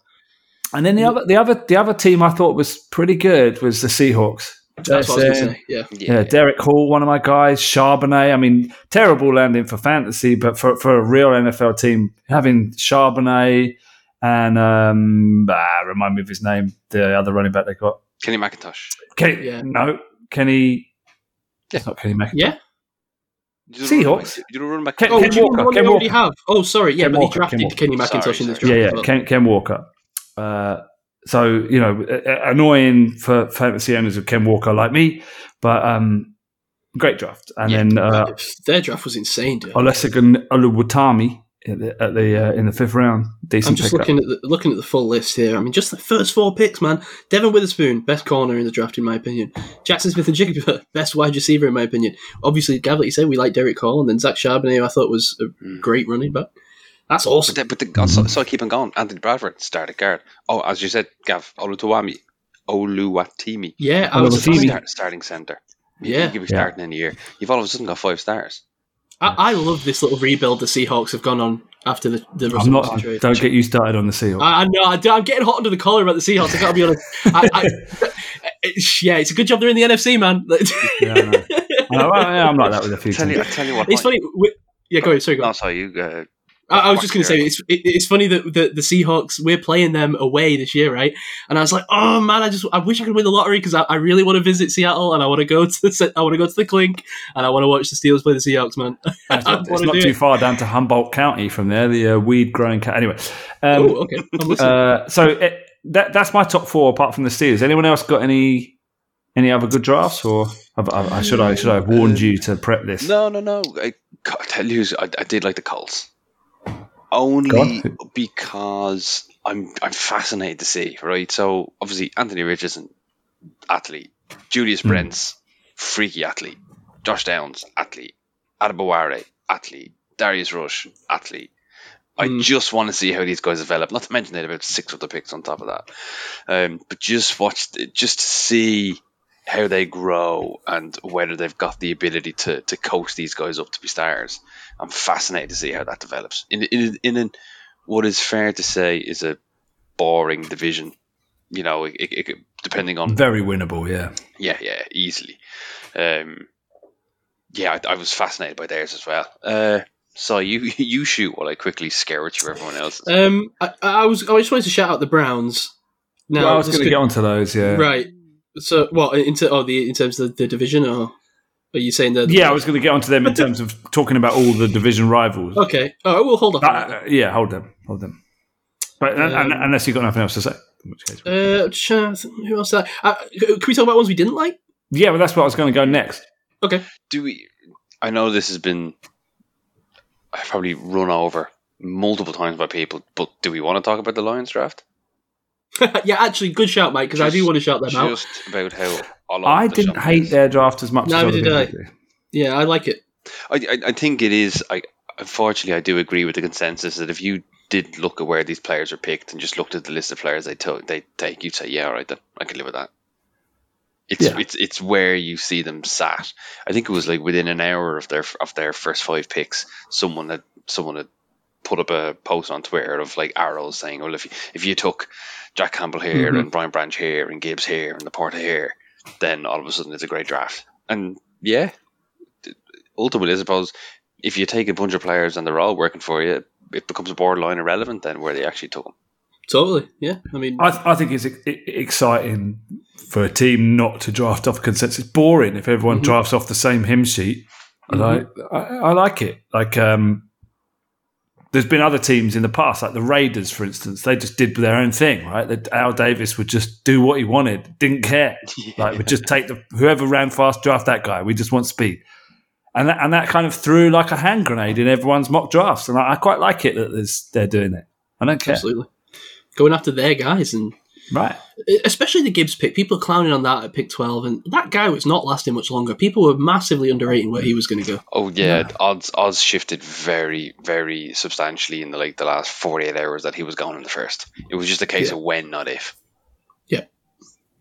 And then the other, the other, the other team I thought was pretty good was the Seahawks. That's what I was going to JSN. Yeah. Yeah, Derick Hall, one of my guys. Charbonnet. I mean, terrible landing for fantasy, but for, for a real NFL team, having Charbonnet and um, ah, remind me of his name, the other running back they got. Kenny McIntosh. Kenny, Yeah. no, Kenny. Yeah. It's not Kenny Mac. Yeah. You don't Seahawks? back- You don't run back. Ken- Oh, Ken Walker, Ken already Walker. have? Oh, sorry. Yeah, Ken but Walker, he drafted Ken Kenny McIntosh Sorry, in this draft. Yeah, as yeah, well. Ken, Ken Walker. Uh, so you know, a- a- annoying for fantasy owners of Ken Walker like me, but um, great draft. And Yeah. then uh, Their draft was insane, dude. Olusegun Oluwatimi at the, at the uh, in the fifth round. Decent I'm just pickup. looking at the looking at the full list here. I mean, just the first four picks, man. Devon Witherspoon, best corner in the draft, in my opinion. Jaxon Smith-Njigba, best wide receiver, in my opinion. Obviously, Gav, like you said, we like Derek Cole, and then Zach Charbonnet, who I thought was a Mm. great running back. That's But, awesome. but the, so, so I keep on going. Anthony Bradford started guard. Oh, as you said, Gav Oluwatimi, Oluwatimi, Yeah, I was. Oluwatimi. start, starting center. Yeah. he could be Yeah. starting in a year. You've all of a sudden got five stars. I, I love this little rebuild the Seahawks have gone on after the the I'm Russell not. Wilson trade. Don't get you started on the Seahawks. I, I know. I do, I'm getting hot under the collar about the Seahawks. I gotta be honest. I, I, it's, yeah, it's a good job they're in the NFC, man. yeah, I know. I know, well, yeah, I'm like that with a few Tell you. I tell you what. it's mate. funny. we- yeah, go ahead. Sorry, go. No, on. sorry, you. Uh, I, I was just going to say it's it, it's funny that the, the Seahawks we're playing them away this year, right? And I was like, oh man, I just I wish I could win the lottery because I, I really want to visit Seattle and I want to go to the I want to go to the Clink and I want to watch the Steelers play the Seahawks, man. It's not, it's not too it. far down to Humboldt County from there, the uh, weed growing county. Anyway, um, oh, okay. I'm uh, so it, that that's my top four apart from the Steelers. Anyone else got any any other good drafts, or have, I, I- should I should I have warned you to prep this? no, no, no. I, I tell you, I, I did like the Colts. Only on. because I'm I'm fascinated to see, right? So obviously Anthony Richardson, athlete. Julius Hmm. Brents, freaky athlete. Josh Downs, athlete. Adebawore, athlete. Darius Rush, athlete. I Hmm. just want to see how these guys develop. Not to mention they had about six other picks on top of that. Um, but just watch, just to see how they grow and whether they've got the ability to to coach these guys up to be stars. I'm fascinated to see how that develops in in in an, what is fair to say is a boring division. You know, it, it, it- depending on Very winnable, yeah. yeah, yeah, easily. Um, yeah, I, I was fascinated by theirs as well. Uh, so you you shoot while I quickly scour through everyone else. Um, I, I was I just wanted to shout out the Browns. No, well, I was going to could- get onto those, yeah. right. So, well, in, ter- oh, the, in terms of the, the division, or are you saying that? Yeah, I was going to get onto them in terms of talking about all the division rivals. Okay. Oh, we'll hold on. Uh, yeah, hold them, hold them. But un- un- Um, unless you've got nothing else to say, in which case, Uh, who else? Did uh, can we talk about ones we didn't like? yeah, well, that's what I was going to go next. Okay. Do we? I know this has been I've probably run over multiple times by people, but do we want to talk about the Lions draft? yeah, actually, good shout, Mike, because I do want to shout them out. Just about how all I over didn't shop hate is. their draft as much as did I. do. Yeah, I like it. I, I, I think it is. I unfortunately I do agree with the consensus that if you did look at where these players are picked and just looked at the list of players they took, they take, you'd say, yeah, all right, then I can live with that. It's Yeah. it's it's where you see them sat. I think it was like within an hour of their of their first five picks, someone had someone had put up a post on Twitter of like arrows saying, well, if you, if you took Jack Campbell here Mhm. and Brian Branch here and Gibbs here and LaPorta here, then all of a sudden it's a great draft. And yeah, ultimately, I suppose if you take a bunch of players and they're all working for you, it becomes a borderline irrelevant then where they actually took them. Totally. Yeah. I mean, I, th- I think it's e- exciting for a team not to draft off consensus. It's boring if everyone Mhm. drafts off the same hymn sheet. And I, I, I like it. Like, um, there's been other teams in the past, like the Raiders, for instance. They just did their own thing, right? That Al Davis would just do what he wanted, didn't care. Like, would just take the whoever ran fast, draft that guy. We just want speed, and that, and that kind of threw like a hand grenade in everyone's mock drafts. And I, I quite like it that there's, they're doing it. I don't care, absolutely. Going after their guys and right? especially the Gibbs pick. People are clowning on that at pick 12, and that guy was not lasting much longer. People were massively underrating where he was going to go. Oh yeah, odds odds shifted very very substantially in the like the last forty eight hours that he was gone in the first. It was just a case Yeah. of when, not if. Yeah.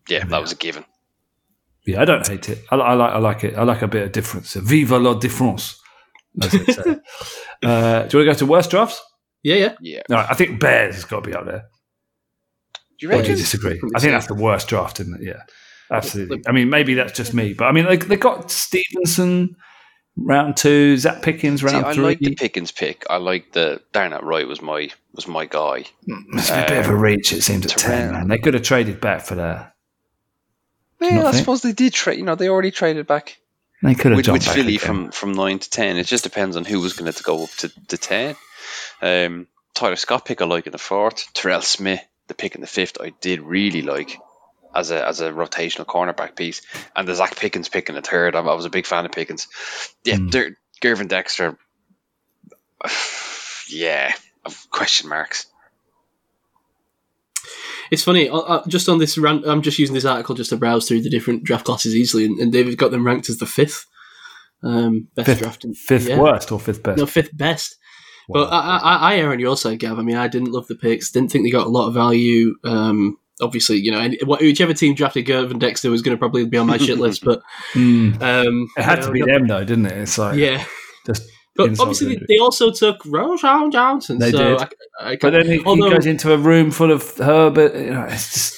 Yeah, that was a given. Yeah, I don't hate it. I, I like I like it. I like a bit of difference. Viva la difference. as they say. uh, do you want to go to worst drafts? Yeah, yeah. Yeah. No, I think Bears has got to be up there. Do you Or do reckon? you disagree? I think that's the worst draft, isn't it? Yeah, absolutely. I mean, maybe that's just me, but I mean, like they got Stevenson round two, Zach Pickens See, round I three. like the Pickens pick. I like the Darnell Wright was my was my guy. It's a bit of a reach, it seems, at ten. Terrell. Man, they could have traded back for that. you Well, not I think? suppose they did trade. You know, they already traded back They could have with, jumped with back Philly again. from from nine to ten. It just depends on who was going to go up to, to ten. Um, Tyler Scott pick I like in the fourth. Terrell Smith the pick in the fifth I did really like as a as a rotational cornerback piece, and the Zach Pickens pick in the third. I, I was a big fan of Pickens. Yeah, Mm. Gervon Dexter. Yeah, question marks. It's funny. uh, uh, just on this rant, I'm just using this article just to browse through the different draft classes easily, and, and they've got them ranked as the fifth um, best Fifth, draft. in- fifth yeah. worst or fifth best. No, fifth best. Wow. But I, I, I err on your side, Gav. I mean, I didn't love the picks. Didn't think they got a lot of value. Um, obviously, you know, any, whichever team drafted Gervon Dexter was going to probably be on my shit list. But Mm. um, It had to be them, though, didn't it? It's like Yeah, just. but obviously they, they also took Roschon Johnson. They so did. I, I But then he, he goes into a room full of Herbert. You know, it's just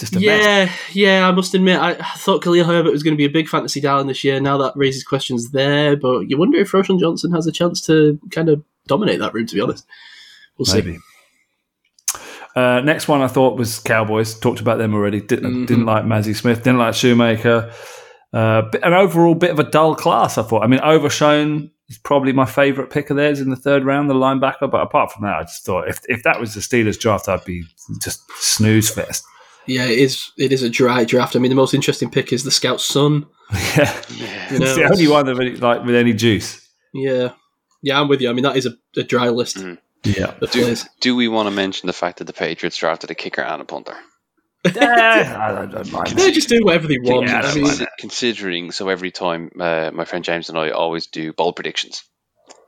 just a mess. yeah, yeah. I must admit, I, I thought Khalil Herbert was going to be a big fantasy darling this year. Now that raises questions there, but you wonder if Roschon Johnson has a chance to kind of dominate that room. To be honest, we'll see. Maybe. Uh, next one I thought was Cowboys. Talked about them already. Didn't Mhm. didn't like Mazi Smith. Didn't like Schoonmaker. Uh, an overall bit of a dull class. I thought. I mean, Overshown is probably my favourite pick of theirs in the third round, the linebacker. But apart from that, I just thought if if that was the Steelers draft, I'd be just snooze fest. Yeah, it is. It is a dry draft. I mean, the most interesting pick is the scout's son. yeah, Yeah. You know, it's the only one that really, like with any juice. Yeah, yeah, I'm with you. I mean, that is a, a dry list Mhm. Yeah, of players. Do we want to mention the fact that the Patriots drafted a kicker and a punter? yeah I, I don't mind. They just do whatever they want. Yeah, I mean. Considering, so every time uh, my friend James and I always do bold predictions,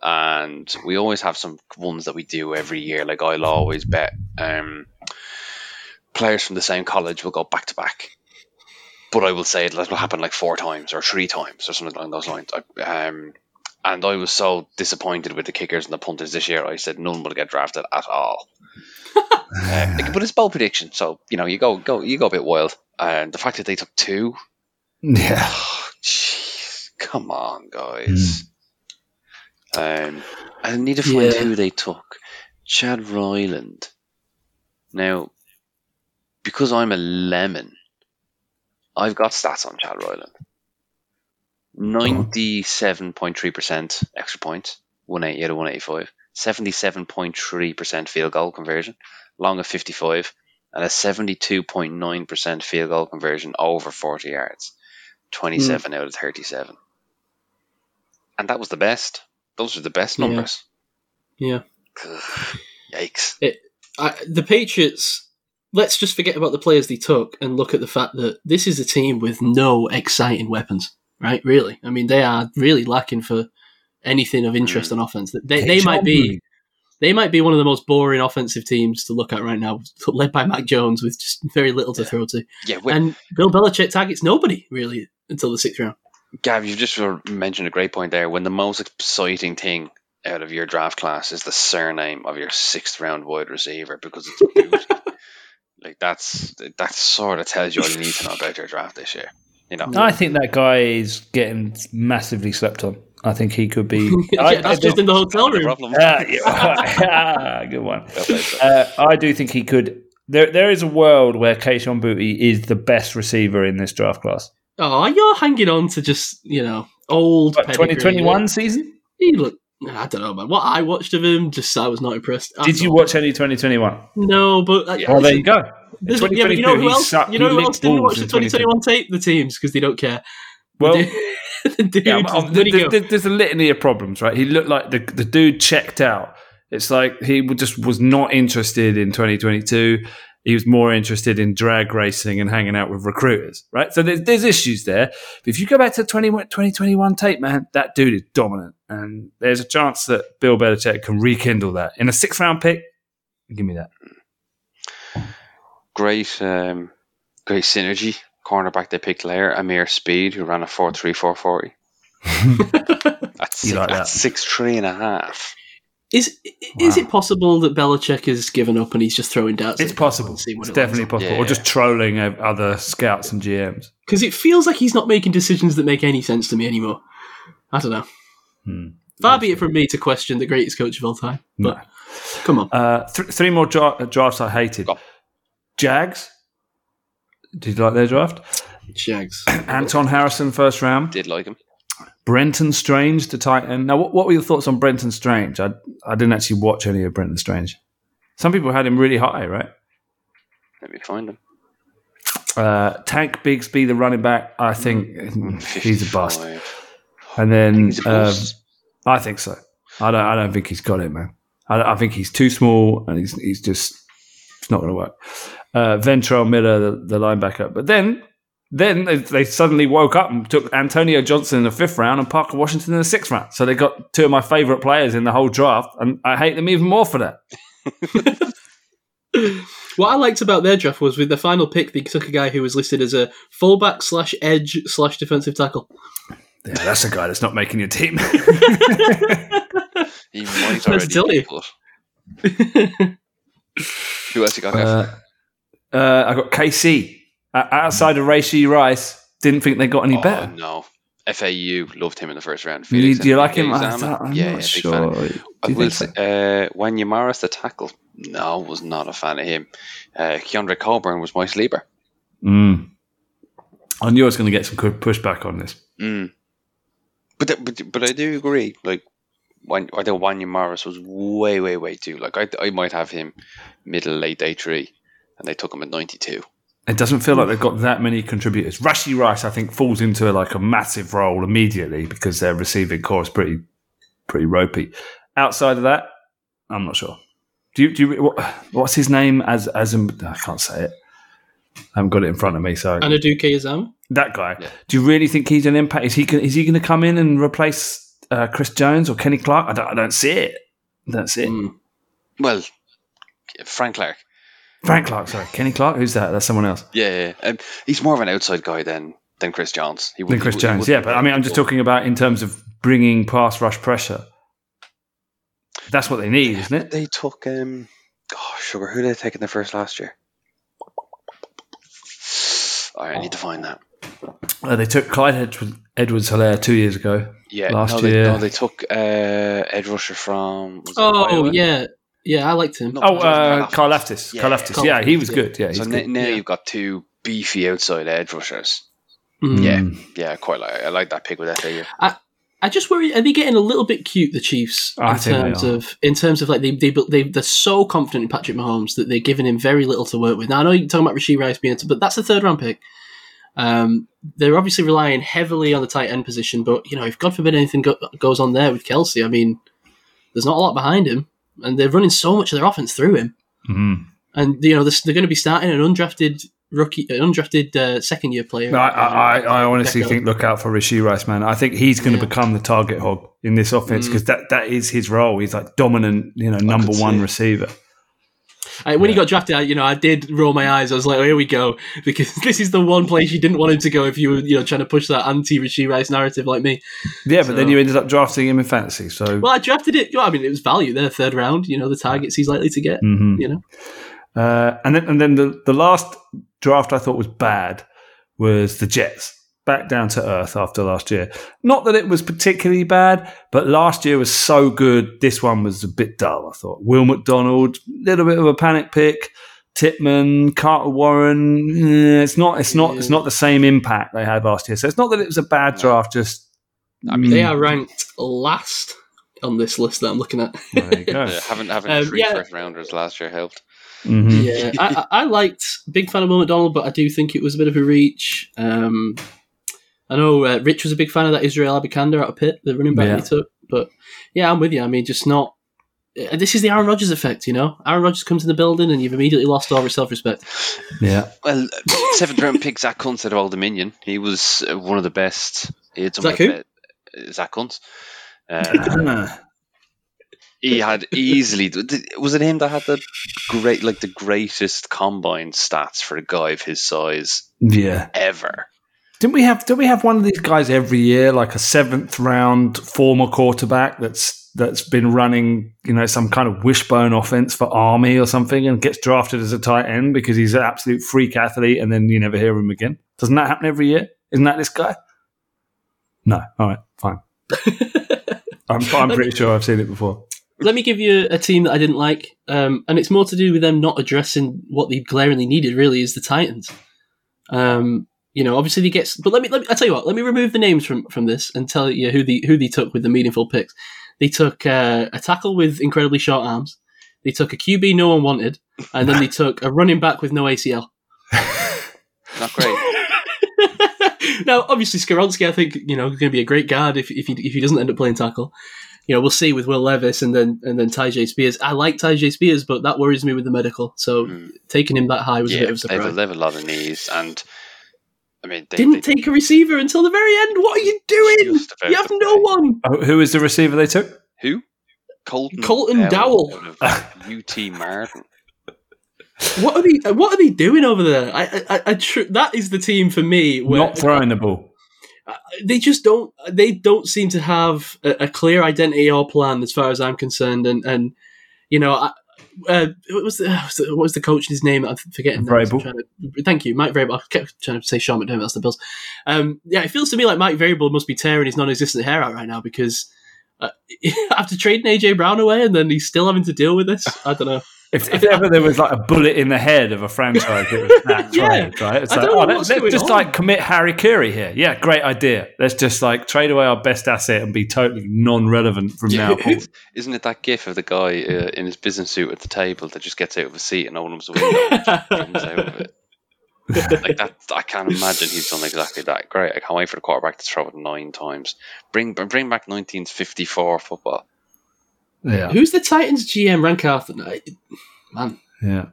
and we always have some ones that we do every year. Like I'll always bet um, players from the same college will go back to back, but I will say it will happen like four times or three times or something along those lines. I, um, and I was so disappointed with the kickers and the punters this year. I said none will get drafted at all. Uh, but it's bold prediction, so you know you go go you go a bit wild. And the fact that they took two, yeah. oh, jeez, come on, guys. Um, I need to find Yeah. who they took. Chad Ryland. Now, because I'm a lemon, I've got stats on Chad Ryland. Ninety-seven point three percent extra points, one eighty to one eighty-five. Seventy-seven point three percent field goal conversion, long of fifty-five, and a seventy-two point nine percent field goal conversion over forty yards. 27 hmm. out of 37. And that was the best. Those were the best numbers. yeah. Ugh, Yikes. I, the Patriots. Let's just forget about the players they took and look at the fact that this is a team with no exciting weapons. Right? Really? I mean, they are really lacking for anything of interest mm. on offense. They, they might be they might be one of the most boring offensive teams to look at right now, led by Mac Jones with just very little to Yeah. throw to. Yeah, And Bill Belichick targets nobody really until the sixth round. Gav, you've just mentioned a great point there. When the most exciting thing out of your draft class is the surname of your sixth round wide receiver because it's like that's that sort of tells you all you need to know about your draft this year. You know, I think that guy is getting massively slept on. I think he could be. yeah, I, that's just in the hotel room. problem. Ah, yeah. good one. Well played, sir. Uh, I do think he could. There, there is a world where Kayshon Boutte is the best receiver in this draft class. Oh, you're hanging on to just you know old What, 2021 season? He looked. I don't know, man. What I watched of him, just I was not impressed. at Did you all. watch any 2021? No, but uh, Well, there you go. There's- yeah, but you know who else? sucked- You know who else didn't watch the 2021 tape? The teams because they don't care. Well, the dude, yeah, just- where'd he there- go? there's a litany of problems, right? He looked like the the dude checked out. It's like he just was not interested in 2022. He was more interested in drag racing and hanging out with recruiters, right? So there's, there's issues there. But if you go back to 20, 2021 tape, man, that dude is dominant. And there's a chance that Bill Belichick can rekindle that. In a sixth round pick, give me that. Great, um, great synergy. Cornerback they picked there, Ameer Speed, who ran a four three four forty. At, You six, like at that? six three and a half. Is is Wow. it possible that Belichick has given up and he's just throwing darts? It's possible. It's definitely possible. Yeah, or just trolling uh, other scouts and GMs. because it feels like he's not making decisions that make any sense to me anymore. I don't know. Hmm. Far be it from me to question the greatest coach of all time, but come on. Uh, th- three more dra- drafts I hated. Go. Jags. Did you like their draft? Jags. Anton Harrison, first round. Did like him. Brenton Strange, the tight end. Now, what, what were your thoughts on Brenton Strange? I, I didn't actually watch any of Brenton Strange. Some people had him really high, right? Let me find him. Uh, Tank Bigsby, the running back, I think he's a bust. And then He's a um. I think so. I don't. I don't think he's got it, man. I, I think he's too small, and he's he's just it's not going to work. Uh, Ventrell Miller, the, the linebacker, but then then they, they suddenly woke up and took Antonio Johnson in the fifth round and Parker Washington in the sixth round. So they got two of my favorite players in the whole draft, and I hate them even more for that. What I liked about their draft was with the final pick, they took a guy who was listed as a fullback slash edge slash defensive tackle. Yeah, that's a guy that's not making your team. He might That's already silly. be, but who else you got? Uh, uh, I got KC outside of Ray Rice. Didn't think they got any oh, better. no. FAU loved him in the first round. Do you, Felix do you like him? I I'm yeah, not sure. fan. I will say, so? uh, the tackle, no, was not a fan of him. Uh, Keondre Coburn was my sleeper. Mm. I knew I was going to get some good pushback on this. Mm. But, th- but but I do agree. Like, when, I think Wanya Morris was way, way, way too. Like, I, I might have him middle, late day three, and they took him at 92. It doesn't feel like they've got that many contributors. Rashee Rice, I think, falls into like a massive role immediately because their receiving core is pretty, pretty ropey. Outside of that, I'm not sure. Do you, do you, what, what's his name? As as in, I can't say it. I haven't got it in front of me. So Anudike-Uzomah. that guy. Yeah. Do you really think he's an impact? Is he is he going to come in and replace uh, Chris Jones or Kenny Clark? I don't, I don't see it. That's it. Mm. Well, Frank Clark. Frank Clark, sorry, Kenny Clark. Who's that? That's someone else. Yeah, yeah. Um, he's more of an outside guy than than Chris Jones. He Than Chris he would- Jones, he yeah. But I mean, I'm just talking about in terms of bringing pass rush pressure. That's what they need, isn't it? They took um, oh sugar. Who did they take in the first last year? Oh, I need to find that. Uh, they took Clyde Edwards, Edwards-Helaire two years ago. Yeah, Last no, they, year. no, they took uh, Ed Rusher from. Oh Iowa? yeah, yeah, I liked him. No, Oh, it uh, Karlaftis. Carl Aftis. Yeah, Carl yeah. Yeah, he was good. Yeah, So n- good. now Yeah. you've got two beefy outside edge rushers. Yeah, Mm. yeah, I quite like. I like that pick with FAU. I I just worry. Are they getting a little bit cute, the Chiefs, I in terms of in terms of like they they they they're so confident in Patrick Mahomes that they're giving him very little to work with. Now I know you're talking about Rashee Rice being, a, but that's a third round pick. Um, they're obviously relying heavily on the tight end position, but you know if God forbid anything go, goes on there with Kelce, I mean, there's not a lot behind him, and they're running so much of their offense through him. Mhm. And you know they're, they're going to be starting an undrafted rookie, an undrafted uh, second year player. No, I, I, I honestly Deco. think look out for Rashee Rice, man. I think he's going to become the target hog in this offense Mm. because that, that is his role. He's like dominant, you know, number one receiver. I, when he got drafted, I, you know, I did roll my eyes. I was like, oh, "Here we go," because this is the one place you didn't want him to go if you were, you know, trying to push that anti-Rashee Rice narrative like me. Yeah, but then you ended up drafting him in fantasy. So Well, I drafted it. Well, I mean, it was value there, third round. You know, the targets he's likely to get. Mhm. You know, Uh, and then and then the, the last draft I thought was bad was the Jets. Back down to earth after last year. Not that it was particularly bad, but last year was so good. This one was a bit dull, I thought. Will McDonald, little bit of a panic pick. Tippmann, Carter Warren. eh, It's not. It's not. It's not the same impact they had last year. So it's not that it was a bad draft. Just I mean, they mm, are ranked last on this list that I'm looking at. There you go. yeah, having having Um, three yeah. first rounders last year helped. Mhm. yeah, I, I I liked big fan of Will McDonald, but I do think it was a bit of a reach. Um, I know uh, Rich was a big fan of that Israel Abanikanda out of Pitt, the running back Yeah. he took. But yeah, I'm with you. I mean, just not. uh, This is the Aaron Rodgers effect, you know. Aaron Rodgers comes in the building, and you've immediately lost all your self respect. Yeah. Well, seventh round pick Zach Kuntz out of Old Dominion. He was uh, one of the best. He had some Zach of who? the uh, Zach Kuntz. Uh, he had easily. Was it him that had the great, like the greatest combine stats for a guy of his size yeah. ever? Didn't we have? Did we have one of these guys every year, like a seventh round former quarterback that's that's been running, you know, some kind of wishbone offense for Army or something, and gets drafted as a tight end because he's an absolute freak athlete, and then you never hear him again. Doesn't that happen every year? Isn't that this guy? No. All right. Fine. I'm, I'm pretty sure I've seen it before. Let me give you a team that I didn't like, um, and it's more to do with them not addressing what they glaringly needed. Really, is the Titans. Um, you know, obviously he gets. but let me let me. I tell you what. Let me remove the names from from this and tell you who the who they took with the meaningful picks. They took uh, a tackle with incredibly short arms. They took a QB no one wanted, and then they took a running back with no ACL. Not great. now, obviously, Skoronski, I think you know, going to be a great guard if if he if he doesn't end up playing tackle. You know, we'll see with Will Levis and then and then Tyjae Spears. I like Tyjae Spears, but that worries me with the medical. So Mm. taking him that high was a bit of a they have, a- surprise. they have a lot of knees, and I mean, they Didn't they take a receiver until the very end. What are you doing? You have no play. one. Oh, who is the receiver they took? who? Colton, Colton Dowell. out UT Martin. What are they? What are they doing over there? I, I, I, I tr- that is the team for me. Where Not throwing the ball. Uh, they just don't. They don't seem to have a, a clear identity or plan, as far as I'm concerned. And and you know, I, uh, what was the what was the coach's name? I'm forgetting. Vrabel. To- thank you, Mike Vrabel. I kept trying to say Sean McDermott. That's the Bills. Um, yeah, it feels to me like Mike Vrabel must be tearing his non-existent hair out right now because. Uh, after trading AJ Brown away, and then he's still having to deal with this. I don't know. If, if ever there was like a bullet in the head of a franchise, it was that Yeah. trade, right? It's I like, don't know oh, let's, what's let's just on. like commit Harry Curry here. Yeah, great idea. Let's just like trade away our best asset and be totally non-relevant from now on. Isn't it that gif of the guy uh, in his business suit at the table that just gets out of a seat and opens the window and just comes out of it? like that, I can't imagine he's done exactly that. Great, I can't wait for the quarterback to throw it nine times. Bring bring back 1954 football. Yeah, Who's the Titans GM? Ran Carthon? Man, yeah.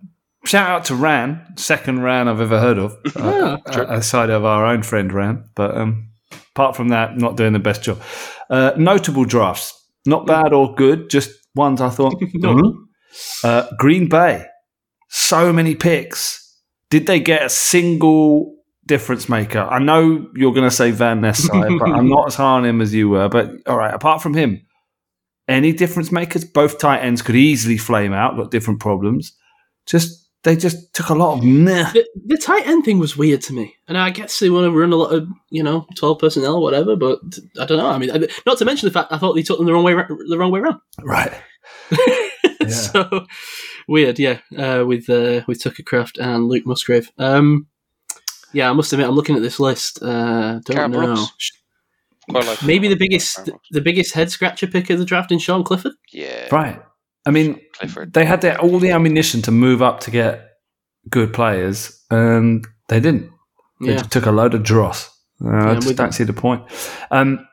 Shout out to Ran, second Ran I've ever heard of, uh, Yeah, uh, aside of our own friend Ran. But um, apart from that, not doing the best job. Uh, notable drafts, not bad or good, just ones I thought. No. "Hmm?" Uh, Green Bay, so many picks. Did they get a single difference maker? I know you're going to say Van Ness, but I'm not as high on him as you were. But all right, apart from him, any difference makers? Both tight ends could easily flame out, got different problems. Just they just took a lot of meh. the, the tight end thing was weird to me, and I guess they want to run a lot of you know twelve personnel or whatever. But I don't know. I mean, not to mention the fact I thought they took them the wrong way the wrong way around. Right. so weird, yeah. Uh, with uh, with Tucker Kraft and Luke Musgrave. Um, yeah, I must admit, I'm looking at this list. Uh, don't Garrett know. Brooks. Quite like Maybe the biggest the biggest head scratcher pick of the draft in Sean Clifford. Yeah, Right. I mean, Clifford. they had their, all the ammunition to move up to get good players, and they didn't. They Yeah, took a load of dross. Uh, I I'm just don't see the point. Um,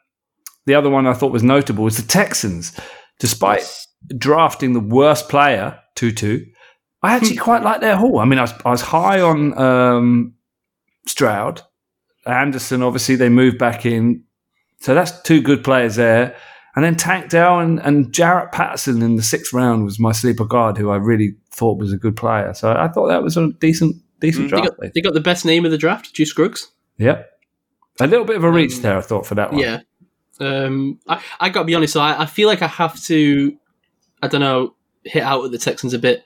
the other one I thought was notable was the Texans. Despite drafting the worst player, To'oTo'o, I actually Hmm. quite like their haul. I mean, I was, I was high on um, Stroud. Anderson, obviously, they moved back in. So that's two good players there. And then Tank Dell and, and Jarrett Patterson in the sixth round was my sleeper guard, who I really thought was a good player. So I thought that was a decent decent Mm, they draft. got they got the best name of the draft, Juice Scruggs. Yep. A little bit of a reach Um, there, I thought, for that one. Yeah. Um, I, I got to be honest. So I, I feel like I have to, I don't know, hit out at the Texans a bit.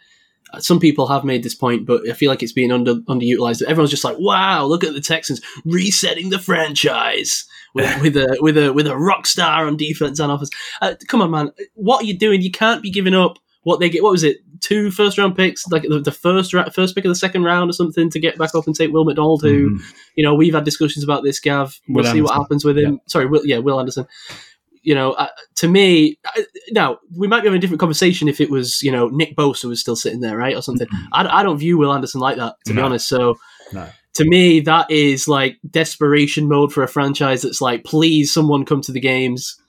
Some people have made this point, but I feel like it's being under underutilized. Everyone's just like, "Wow, look at the Texans resetting the franchise with, with a with a with a rock star on defense and offense." Uh, come on, man, what are you doing? You can't be giving up what they get. What was it? Two first round picks, like the, the first ra- first pick of the second round or something, to get back up and take Will McDonald, who Mhm. you know, we've had discussions about this, Gav. We'll Will see what happens with him. Sorry, Will, yeah, Will Anderson. You know, uh, to me, uh, now we might be having a different conversation if it was, you know, Nick Bosa was still sitting there, right, or something. I, I don't view Will Anderson like that, to be honest. So, No. To me, that is like desperation mode for a franchise that's like, please, someone come to the games.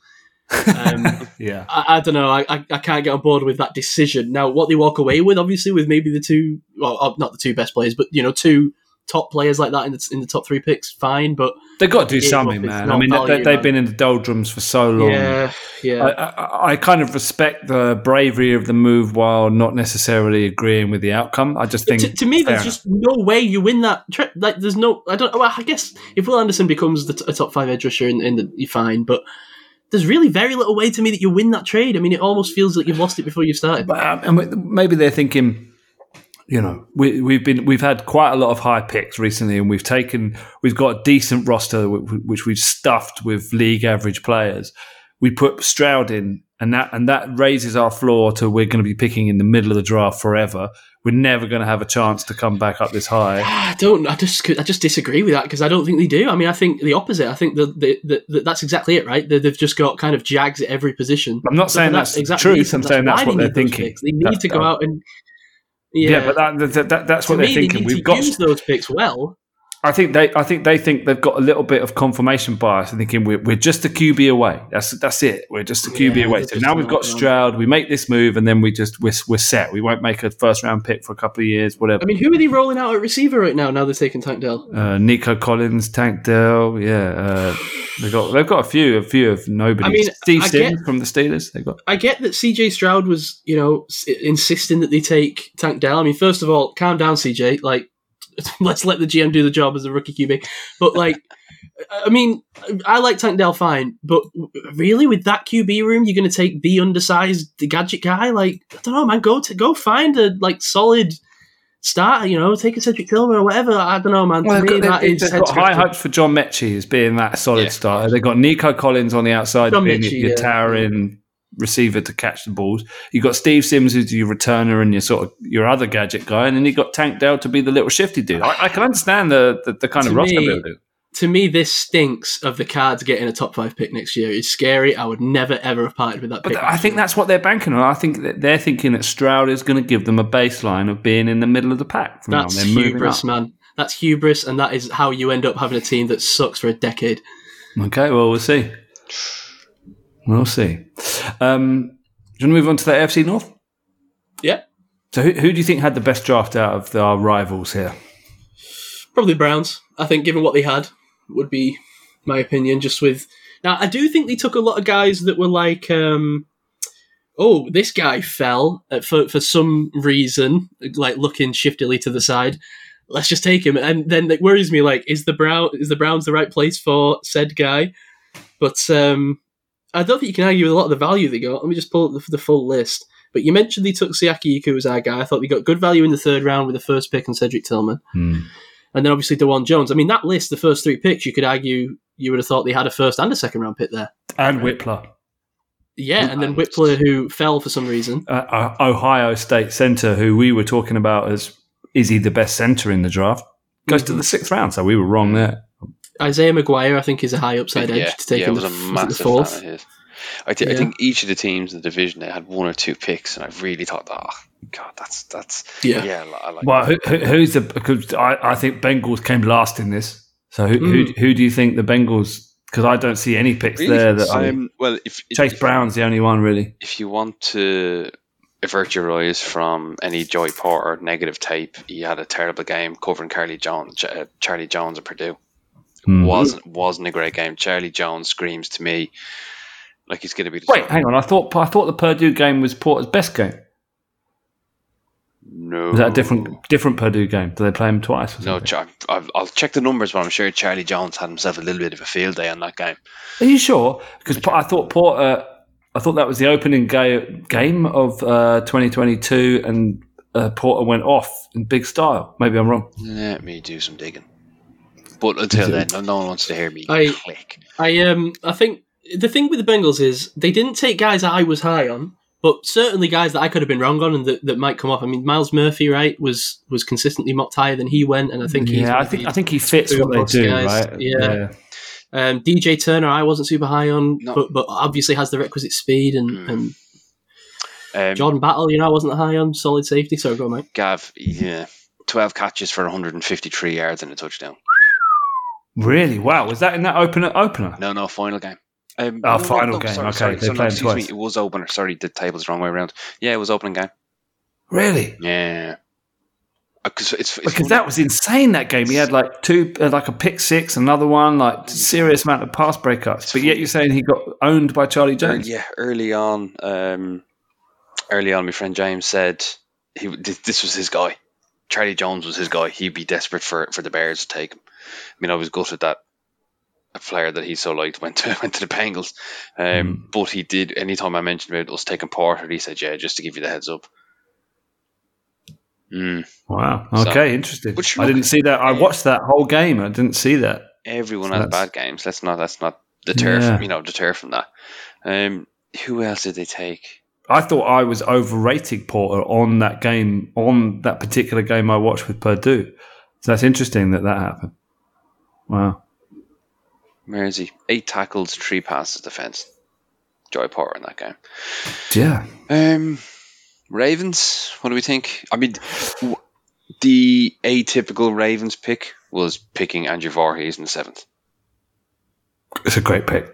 Um, Yeah. I, I don't know. I, I, I can't get on board with that decision. Now, what they walk away with, obviously, with maybe the two, well, uh, not the two best players, but you know, two top players like that in the in the top three picks, fine. But They've got to do something, man. I mean, they, they've man. been in the doldrums for so long. yeah, yeah. I, I, I kind of respect the bravery of the move while not necessarily agreeing with the outcome. I just think to, to me, there's just no way you win that. Tri- like, there's no. I don't. Well, I guess if Will Anderson becomes the t- a top five edge rusher, in, in the, you're fine. But there's really very little way to me that you win that trade. I mean, it almost feels like you've lost it before you've started. But, um, and maybe they're thinking, you know, we, we've been we've had quite a lot of high picks recently, and we've taken we've got a decent roster which we've stuffed with league average players. We put Stroud in, and that and that raises our floor to we're going to be picking in the middle of the draft forever. We're never going to have a chance to come back up this high. I don't. I just. I just disagree with that because I don't think they do. I mean, I think the opposite. I think that the, the, the, that's exactly it, right? They, they've just got kind of jags at every position. I'm not So saying that's the exact truth. I'm saying that's what they they're thinking. They need That's- to go out and. Yeah, Yeah, but that, that, that that's what they're they thinking. We've got use those picks well. I think they, I think they think they've got a little bit of confirmation bias and thinking we're, we're just a QB away. That's that's it. We're just a QB Yeah, away. So now we've got Stroud. We make this move and then we just we're, we're set. We won't make a first round pick for a couple of years, whatever. I mean, who are they rolling out at receiver right now? Now they're taking Tank Dell. uh, Nico Collins, Tank Dell, yeah, uh, they got they've got a few, a few of nobody. I mean, Steve I Sims get- from the Steelers. They got I get that CJ Stroud was, you know, s- insisting that they take Tank Dell. I mean, first of all, calm down, CJ. Like, let's let the GM do the job as a rookie QB. But like, I mean, I like Tank Dell fine, but really, with that QB room, you're going to take the undersized the gadget guy. Like, I don't know, man. Go to go find a like solid starter. You know, take a Cedric Tillman or whatever. I don't know, man. Well, they've got, they've, is they've head got high hopes for John Metchie as being that solid Yeah. starter. They've got Nico Collins on the outside, John being Metchie, your, your yeah. towering receiver to catch the balls. You've got Steve Sims who's your returner and your sort of your other gadget guy, and then you've got Tank Dell to be the little shifty dude. I, I can understand the the, the kind of To roster me, building. to me, this stinks of the cards getting a top five pick next year. It's scary. I would never ever have parted with that But pick. I think that's what they're banking on. I think that they're thinking that Stroud is going to give them a baseline of being in the middle of the pack. From now that's They're hubris, man. That's hubris, and that is how you end up having a team that sucks for a decade. Okay, well, we'll see. We'll see. Um, do you want to move on to the AFC North? Yeah, So, who, who do you think had the best draft out of our rivals here? probably Browns. I think, given what they had, would be my opinion. Just with now, I do think they took a lot of guys that were like, um, oh, this guy fell uh, for for some reason, like looking shiftily to the side. Let's just take him, and then it worries me. Like, is the Brown is the Browns the right place for said guy? But um, I don't think you can argue with a lot of the value they got. Let me just pull up the, the full list. But you mentioned they took Siaki Ika as our guy. I thought they got good value in the third round with the first pick and Cedric Tillman. And then obviously Dawand Jones. I mean, that list, the first three picks, you could argue you would have thought they had a first and a second round pick there. And Wypler, Yeah, and then Wypler, who fell for some reason. uh, uh, Ohio State center, who we were talking about as is he the best center in the draft, goes to the sixth round. So we were wrong there. Isaiah McGuire, I think, is a high upside edge yeah, to take yeah, in was the, a the massive fourth. fan of his. I, thi- I Yeah. think each of the teams in the division they had one or two picks, and I really thought, oh god, that's that's Yeah. yeah. I I like. Well, who, who, who's the? Because I, I think Bengals came last in this. So who, who, Mm. who do you think the Bengals? Because I don't see any picks Really? there. That I, um, well, if Chase if, Brown's the only one really. if you want to avert your eyes from any Joey Porter negative tape, he had a terrible game covering Carly Jones, uh, Charlie Jones at Purdue. Hmm. wasn't wasn't a great game. Charlie Jones screams to me like he's going to be. Wait, hang on. I thought I thought the Purdue game was Porter's best game. No, Was that a different different Purdue game? Do they play him twice? Or No. Char- I'll, I'll check the numbers, but I'm sure Charlie Jones had himself a little bit of a field day on that game. Are you sure? Because I thought Porter. I thought that was the opening ga- game of uh, 2022, and uh, Porter went off in big style. Maybe I'm wrong. Let me do some digging. But until then, no, no one wants to hear me I- click. I um I think the thing with the Bengals is they didn't take guys that I was high on, but certainly guys that I could have been wrong on and that, that might come off. I mean, Myles Murphy, right, was was consistently mocked higher than he went, and I think he's yeah, I think I think he fits what they do, guys, right? yeah. Um, DJ Turner, I wasn't super high on, No. but but obviously has the requisite speed and, Mm. and Um, Jordan Battle, you know, I wasn't high on solid safety. So go, mate. Gav, yeah, 12 catches for 153 yards and a touchdown. Really? Wow. Was that in that opener? Opener? No, no, final game. Um, Oh, no, final game, okay, Sorry, they sorry, played excuse twice. me, it was opener. Sorry, the table's the wrong way around. Yeah, it was opening game. Really? Yeah. because it's, it's Because funny. that was insane. That game, he had like two, uh, like a pick six, another one, like serious amount of pass breakups. But yet you're saying he got owned by Charlie Jones. yeah, early on, um, early on, my friend James said he this, this was his guy. Charlie Jones was his guy. He'd be desperate for for the Bears to take him. I mean, I was gutted that a player that he so liked went to went to the Bengals. Um, But he did. Anytime I mentioned about us taking Porter, he said, "Yeah, just to give you the heads up." Mm. Wow. So- Okay, interesting. But I didn't see that. I watched that whole game. I didn't see that. Everyone So has bad games. Let's not. Let's not deter. Yeah. From, you know, deter from that. Um, who else did they take? I thought I was overrating Porter on that game, on that particular game I watched with Purdue. So that's interesting that that happened. Wow. Where is he? Eight tackles, three passes, defense. Joey Porter in that game. Yeah. Um, Ravens. What do we think? I mean, w- the atypical Ravens pick was picking Andrew Voorhees in the seventh. It's a great pick.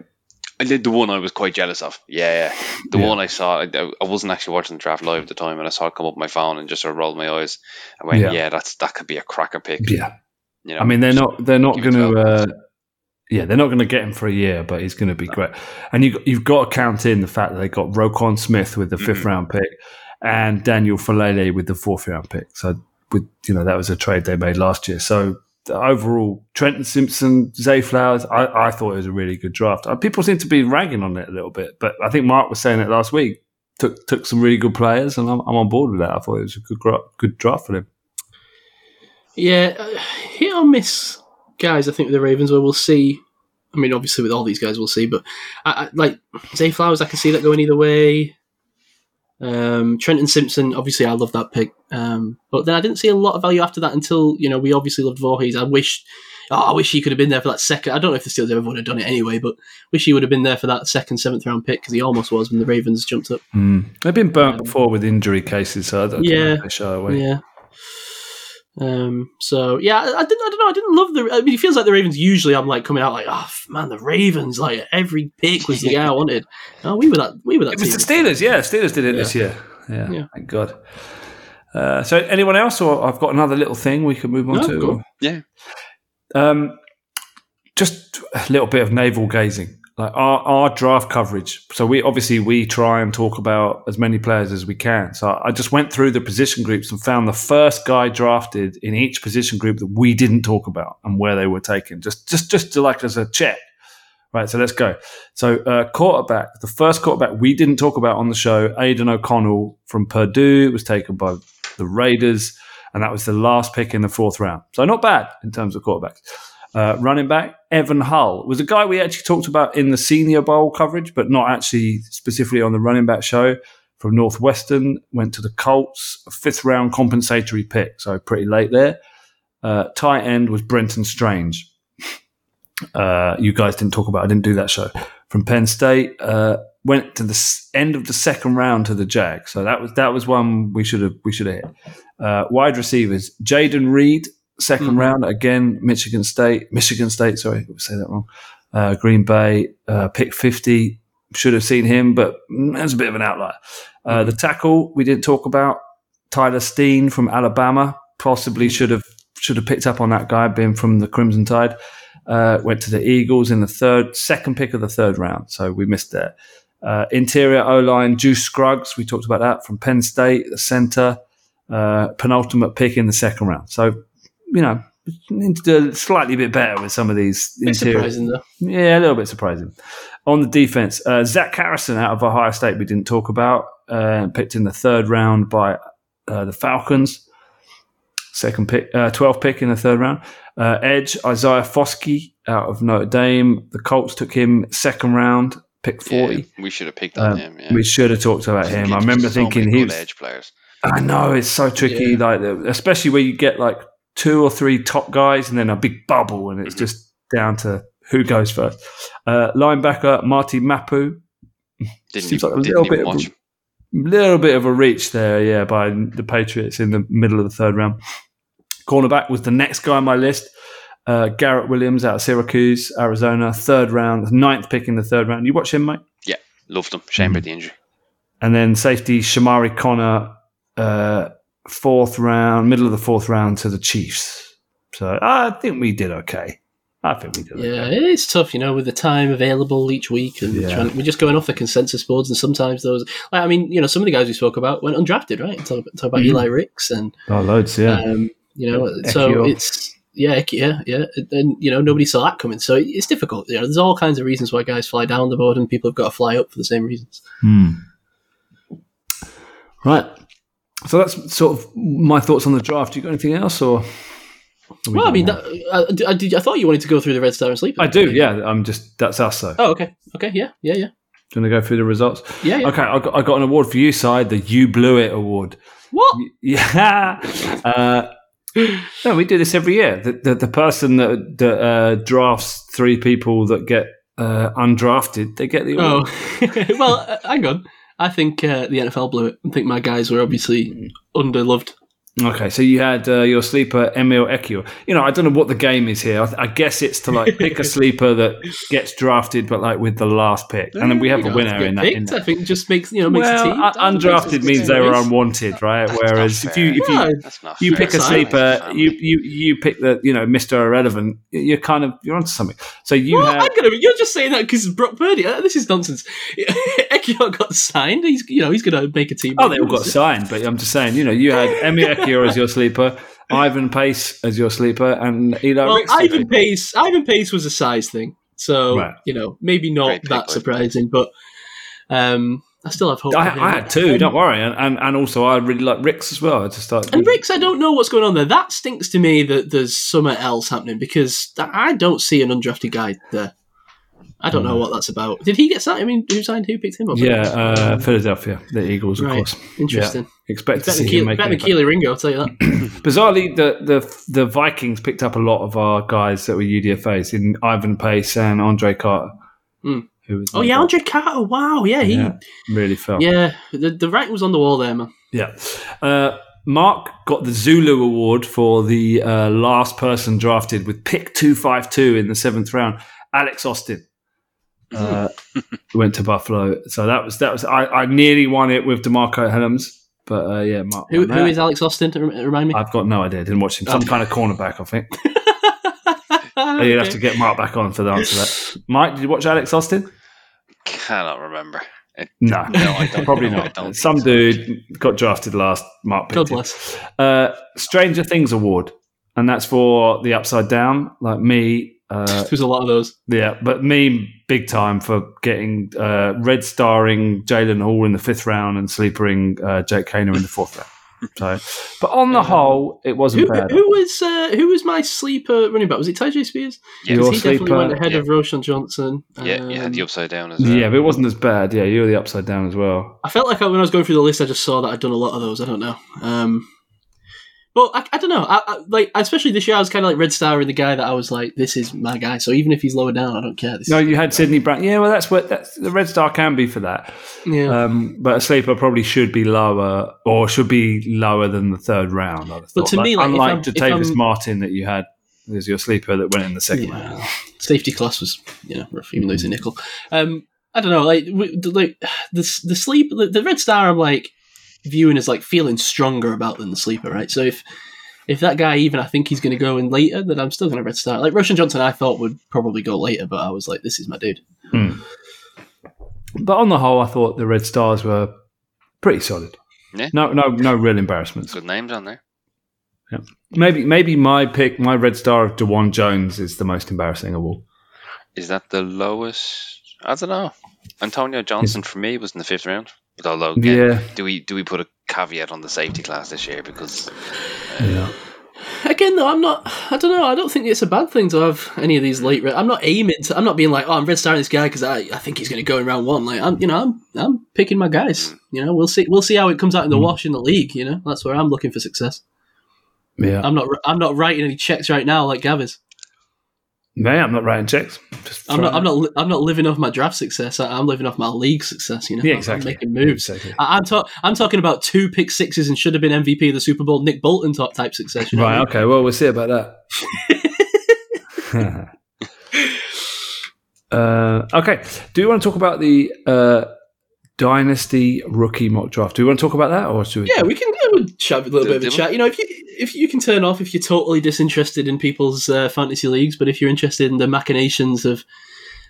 I did the one I was quite jealous of. Yeah, yeah. the Yeah. one I saw. I, I wasn't actually watching the draft live at the time, and I saw it come up my phone and just sort of rolled my eyes. I went, Yeah. "Yeah, that's that could be a cracker pick." Yeah. You know, I mean, they're not. They're not going to. Uh, yeah, they're not going to get him for a year, but he's going to be great. And you, you've got to count in the fact that they got Roquan Smith with the 5th Mhm. round pick and Daniel Faalele with the fourth round pick. So, with you know, that was a trade they made last year. So, the overall, Trenton Simpson, Zay Flowers, I, I thought it was a really good draft. Uh, People seem to be ragging on it a little bit, but I think Mark was saying it last week. Took took some really good players, and I'm, I'm on board with that. I thought it was a good good draft for them. Yeah, uh, hit or miss guys. I think with the Ravens, where we'll see. I mean, obviously with all these guys, we'll see. But I, I, like Zay Flowers, I can see that going either way. Um, Trenton Simpson, obviously, I love that pick. Um, but then I didn't see a lot of value after that until you know we obviously loved Voorhees. I wish, oh, I wish he could have been there for that second. I don't know if the Steelers ever would have done it anyway, but wish he would have been there for that second, seventh round pick because he almost was when the Ravens jumped up. They've been burnt Um, before with injury cases, so I don't Yeah. know if they shy away. Yeah. Um. So yeah, I, I didn't. I don't know. I didn't love the. I mean, it feels like the Ravens. Usually, I'm like coming out like, oh man, the Ravens. Like every pick was the guy I wanted. Oh, we were that. We were that. It was the Steelers, yeah. Steelers did it this year. Yeah, Yeah. thank God. Uh, so, anyone else, or I've got another little thing we can move on No, to? go on. Yeah. Um, just a little bit of navel gazing, like our, our draft coverage. So we obviously we try and talk about as many players as we can. So I just went through the position groups and found the first guy drafted in each position group that we didn't talk about and where they were taken. Just just just to like as a check. Right, so let's go. So, uh, quarterback, the first quarterback we didn't talk about on the show, Aidan O'Connell from Purdue, was taken by the Raiders, and that was the last pick in the fourth round. So, not bad in terms of quarterbacks. Uh, running back, Evan Hull was a guy we actually talked about in the Senior Bowl coverage, but not actually specifically on the running back show. From Northwestern, went to the Colts, fifth round compensatory pick, so pretty late there. Uh, tight end was Brenton Strange. Uh, you guys didn't talk about. I didn't do that show. From Penn State, uh, went to the end of the second round to the Jag. So that was that was one we should have we should have hit. Uh, wide receivers, Jayden Reed, 2nd Mhm. round again, Michigan State, Michigan State. Sorry, I say that wrong. Uh, Green Bay, uh, pick fifty. Should have seen him, but mm, that was a bit of an outlier. Uh, the tackle we didn't talk about, Tyler Steen from Alabama. Possibly should have should have picked up on that guy, being from the Crimson Tide. Uh, went to the Eagles in the third, second pick of the third round, so we missed there. Uh, interior O line, Juice Scruggs, we talked about that from Penn State, the center, uh, penultimate pick in the second round. So, you know, do slightly a bit better with some of these Bit surprising though. Yeah, a little bit surprising. On the defense, uh, Zach Harrison out of Ohio State, we didn't talk about, uh, picked in the third round by uh, the Falcons. Second pick, uh, 12th pick in the third round. Uh, Edge, Isaiah Foskey out of Notre Dame. The Colts took him second round, pick 40. Yeah, we should have picked on Um, him. Yeah. We should have talked about him. I remember so thinking many he good was. edge players. I know it's so tricky, Yeah. like especially where you get like two or three top guys and then a big bubble, and it's Mhm. just down to who goes first. Uh, linebacker Marte Mapu, Didn't Seems like a little bit of watch him. little bit of a reach there, yeah, by the Patriots in the middle of the third round. Cornerback was the next guy on my list. Uh, Garrett Williams out of Syracuse, Arizona, third round, ninth pick in the third round. You watch him, mate? Yeah, loved him. Shame Mm. about the injury. And then safety Chamarri Conner, uh, fourth round, middle of the fourth round to the Chiefs. So I think we did okay. I think we did Yeah, okay. it's tough, you know, with the time available each week, and Yeah. trying, we're just going off the consensus boards. And sometimes those, like, I mean, you know, some of the guys we spoke about went undrafted, right? Talk, about- talk about Mhm. Eli Ricks, and Oh, loads, yeah. um, you know, so it's yeah, yeah, yeah, and you know, nobody saw that coming, so it's difficult. You know, there's all kinds of reasons why guys fly down the board, and people have got to fly up for the same reasons. Hmm. Right. So that's sort of my thoughts on the draft. You got anything else, or? We Well, I mean, that, I, I, did, I thought you wanted to go through the Red Star and Sleeper. I do. Yeah, I'm just that's us. though. Oh, okay, okay, yeah, yeah, yeah, Do you want to go through the results? yeah. yeah. Okay, I got, I got an award for you, side the You Blew It award. What? Yeah. Uh, no, we do this every year. The, the, the person that, that uh, drafts three people that get uh, undrafted, they get the award. Oh, well, uh, hang on. I think uh, the NFL blew it. I think my guys were obviously underloved. Okay, so you had uh, your sleeper Emil Ekiyor. You know, I don't know what the game is here. I, th- I guess it's to like pick a sleeper that gets drafted, but like with the last pick, and then we have a winner in that. In that. I think it just makes you know makes Well, the team. un- undrafted means they were unwanted, right? That's Whereas if you if you No, you pick a sleeper, you you you pick the you know Mister Irrelevant. You're kind of you're onto something. So you well, had I'm gonna. You're just saying that because Brock Purdy. Uh, this is nonsense. Ekiyor got signed. He's you know he's gonna make a team. oh they all got signed, but I'm just saying you know you had Emi Ekiyor as your sleeper, Ivan Pace as your sleeper, and Eli Well, Ricks. Ivan Pace. Ivan Pace was a size thing, so Right. you know maybe not Great that boy. surprising, but um, I still have hope. I, I had two. Don't worry, and, and and also I really like Ricks as well. I just started. And Ricks, I don't know what's going on there. That stinks to me that there's something else happening because I don't see an undrafted guy there. I don't know what that's about. Did he get signed? I mean, who signed? Who picked him up? Yeah, uh, Philadelphia, the Eagles, of right. course. Interesting. Expect to see than, him Kelee, make better than. Kelee Ringo, I'll tell you that. Bizarrely, the, the the Vikings picked up a lot of our guys that were UDFA's in Ivan Pace and Andre Carter. Hmm. Who was oh yeah, Andre Carter. Wow, yeah, he, Yeah, yeah, really felt. Yeah. The the writing was on the wall there, man. Yeah. Uh, Mark got the Zulu Award for the uh, last person drafted with pick 252 in the seventh round, Alex Austin. Uh, went to Buffalo. So that was, that was, I, I nearly won it with DeMarcco Hellams, but uh, yeah, Mark. Who, won who that. is Alex Austin? Remind me. I've got no idea. Didn't watch him. Some Okay. kind of cornerback, I think. You'd have to get Mark back on for the answer to that. Mike, did you watch Alex Austin? Cannot remember. It- No, No, I don't. probably No, not. don't Some think so. dude got drafted last. Mark picked God bless. uh, Stranger Things award, and that's for the Upside Down. Like me, uh, There's a lot of those. yeah, but me big time for getting uh, red starring Jaren Hall in the fifth round and sleepering uh, Jake Haener in the fourth round. So, but on the Um, whole, it wasn't Who, bad. who was uh, who was my sleeper running back? Was it Tyjae Spears? Yeah, Your he definitely went ahead yeah. of Roschon Johnson. yeah, you had Um, the upside down as well. yeah, but it wasn't as bad. Yeah, you were the Upside Down as well. I felt like I, when I was going through the list, I just saw that I'd done a lot of those. I don't know. Um, but I, I don't know. I, I, like especially this year, I was kind of like Red Star and the guy that I was like, this is my guy. So even if he's lower down, I don't care. This No, you had Sydney Brown. Yeah, well, that's what that's, the Red Star can be for that. yeah. Um, but a sleeper probably should be lower, or should be lower than the third round. I But to me, like, unlike Jartavius I'm- Martin that you had as your sleeper that went in the second round. Safety class was, you know, rough, even he's a nickel. Um, I don't know, like, like the the sleep, the, the red star, I'm like viewing as like feeling stronger about than the sleeper, right? So if if that guy even I think he's going to go in later, then I'm still going to red star. Like Roschon Johnson, I thought would probably go later, but I was like, this is my dude. Hmm. But on the whole, I thought the Red Stars were pretty solid. Yeah. No, no, no real embarrassments. Good names on there. Yeah. Maybe, maybe my pick, my Red Star of Dawand Jones, is the most embarrassing of all. Is that the lowest? I don't know. Antonio Johnson for me was in the fifth round. But although, again, Yeah, do we do we put a caveat on the safety class this year because yeah. Again, though, I'm not. I don't know. I don't think it's a bad thing to have any of these late. Red, I'm not aiming to. I'm not being like, oh, I'm red starring this guy because I, I think he's going to go in round one. Like, I'm, you know, I'm, I'm picking my guys. You know, we'll see. We'll see how it comes out in the Mm. wash in the league. You know, that's where I'm looking for success. Yeah. I'm not. I'm not writing any checks right now like Gavis. Man, I'm not writing checks. I'm not. I'm not. I'm not living off my draft success. I, I'm living off my league success. You know, Yeah, exactly. I'm making moves. Exactly. I, I'm, ta- I'm talking about two pick sixes and should have been MVP of the Super Bowl. Nick Bolton top type success. You know what I Right, mean? okay. Well, we'll see about that. uh, okay. Do you want to talk about the uh, Dynasty rookie mock draft. Do we want to talk about that, or should we? Yeah, we can yeah, we'll chat a little bit of a chat. You know, if you if you can turn off if you're totally disinterested in people's uh, fantasy leagues, but if you're interested in the machinations of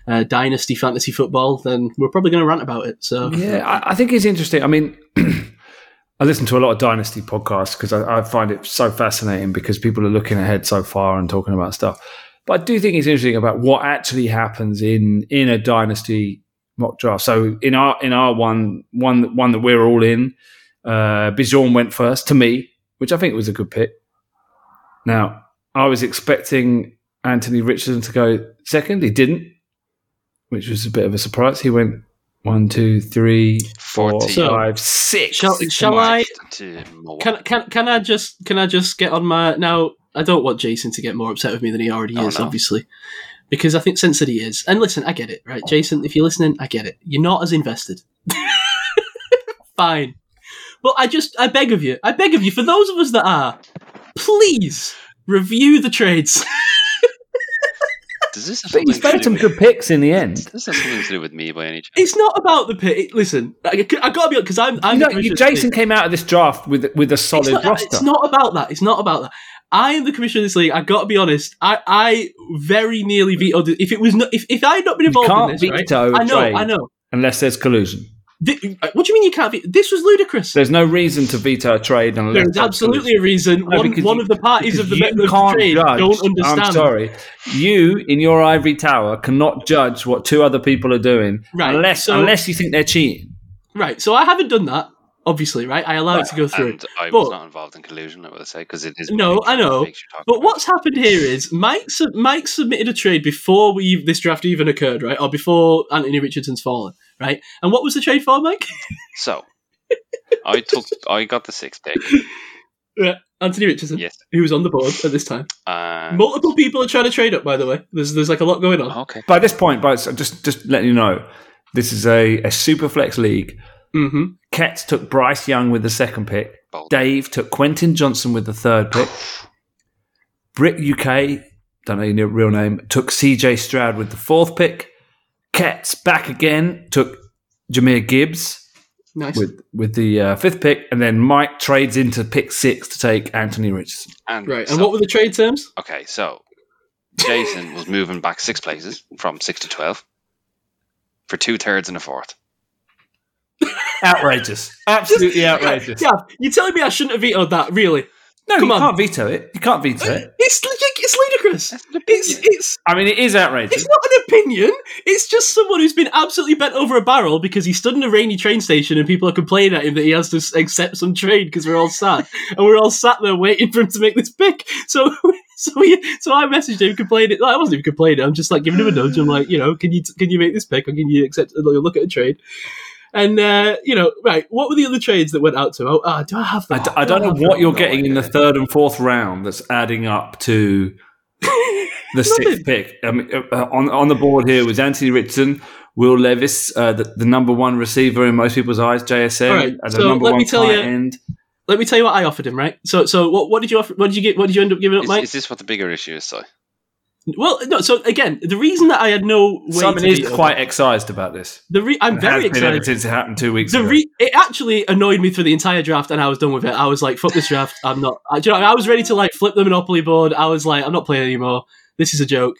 uh, dynasty fantasy football, then we're probably going to rant about it. So Yeah, I, I think it's interesting. I mean, I listen to a lot of Dynasty podcasts because I, I find it so fascinating because people are looking ahead so far and talking about stuff. But I do think it's interesting about what actually happens in in a Dynasty mock draft. So in our in our one one one that we're all in, uh, Bijan went first to me, which I think was a good pick. Now I was expecting Anthony Richardson to go second. He didn't, which was a bit of a surprise. He went one, two, three, four, Fourteen. five, six. Shall- Six shall I- Mike. To Milwaukee. can can can I just can I just get on my now? I don't want Jason to get more upset with me than he already Oh, is, no. obviously, because I think sense that he is. And listen, I get it, right, Jason? If you're listening, I get it. You're not as invested. Fine, but I just I beg of you, I beg of you, for those of us that are, please review the trades. Does this have But something he's made some good picks in the end. Does this have something to do with me by any chance? it's not about the pick. Listen, I, I got to be honest because I'm. I'm You know, you- Jason league. came out of this draft with with a solid it's not, roster. It's not about that. It's not about that. I am the commissioner of this league. I got to be honest. I, I very nearly vetoed it. If it was not, if, if I had not been you involved can't in this, right? veto a I know, I know. unless there's collusion. Thi- what do you mean you can't? Veto? This was ludicrous. There's no reason to veto a trade unless There's absolutely a reason. No, one one you- of the parties of the, you of the can't trade judge. don't understand. I'm sorry. You, in your ivory tower, cannot judge what two other people are doing Right, unless so- unless you think they're cheating. Right. So I haven't done that. Obviously, right. I allow it to go through. And I was not involved in collusion, I would say, because it is. No, I know. Makes you talk But about what's happened here is Mike su- Mike submitted a trade before we this draft even occurred, right, or before Anthony Richardson's fallen, right? And what was the trade for, Mike? So, I took, I got the sixth pick. Yeah, Anthony Richardson, Yes. who was on the board at this time. And, Multiple people are trying to trade up, by the way. There's there's like a lot going on. okay. By this point, but just just letting you know, this is a, a super flex league. Hmm Ketz took Bryce Young with the second pick. Bold. Dave took Quentin Johnston with the third pick. Brit UK, don't know your real name, took CJ Stroud with the fourth pick. Ketz back again, took Jahmyr Gibbs Nice. with with the uh, fifth pick, and then Mike trades into pick six to take Anthony Richardson. And right. so- And what were the trade terms? Okay, so Jason was moving back six places from six to twelve for two thirds and a fourth. Outrageous, absolutely outrageous. Yeah, you're telling me I shouldn't have vetoed that? Really? No, Come you on. can't veto it. You can't veto it. It's it's ludicrous. It's it's I mean, it is outrageous. It's not an opinion. It's just someone who's been absolutely bent over a barrel because he stood in a rainy train station and people are complaining at him that he has to accept some trade because we're all sad and we're all sat there waiting for him to make this pick. So, so we, so I messaged him complaining. Like, I wasn't even complaining. I'm just like giving him a nudge. I'm like, you know, can you can you make this pick or can you accept? A look at a trade. And uh, you know, right? What were the other trades that went out to? him? Oh, ah, do I have that? d- I don't know what you're getting in the third and fourth round that's adding up to the sixth pick. I mean, uh, on on the board here was Anthony Richardson, Will Levis, uh, the, the number one receiver in most people's eyes, JSN, All right, and the so number let me one tell tight you- end. Let me tell you what I offered him. Right. So, so what, what did you offer? What did you get? What did you end up giving up, Is, Mike? is this what the bigger issue is? So Well, no. So again, the reason that I had no way Simon is quite that- excised about this. the re- I'm And very excited. since it happened two weeks The ago. re- it actually annoyed me through the entire draft, and I was done with it. I was like, "Fuck this draft! I'm not." I, you know, I was ready to like flip the monopoly board. I was like, "I'm not playing anymore. This is a joke."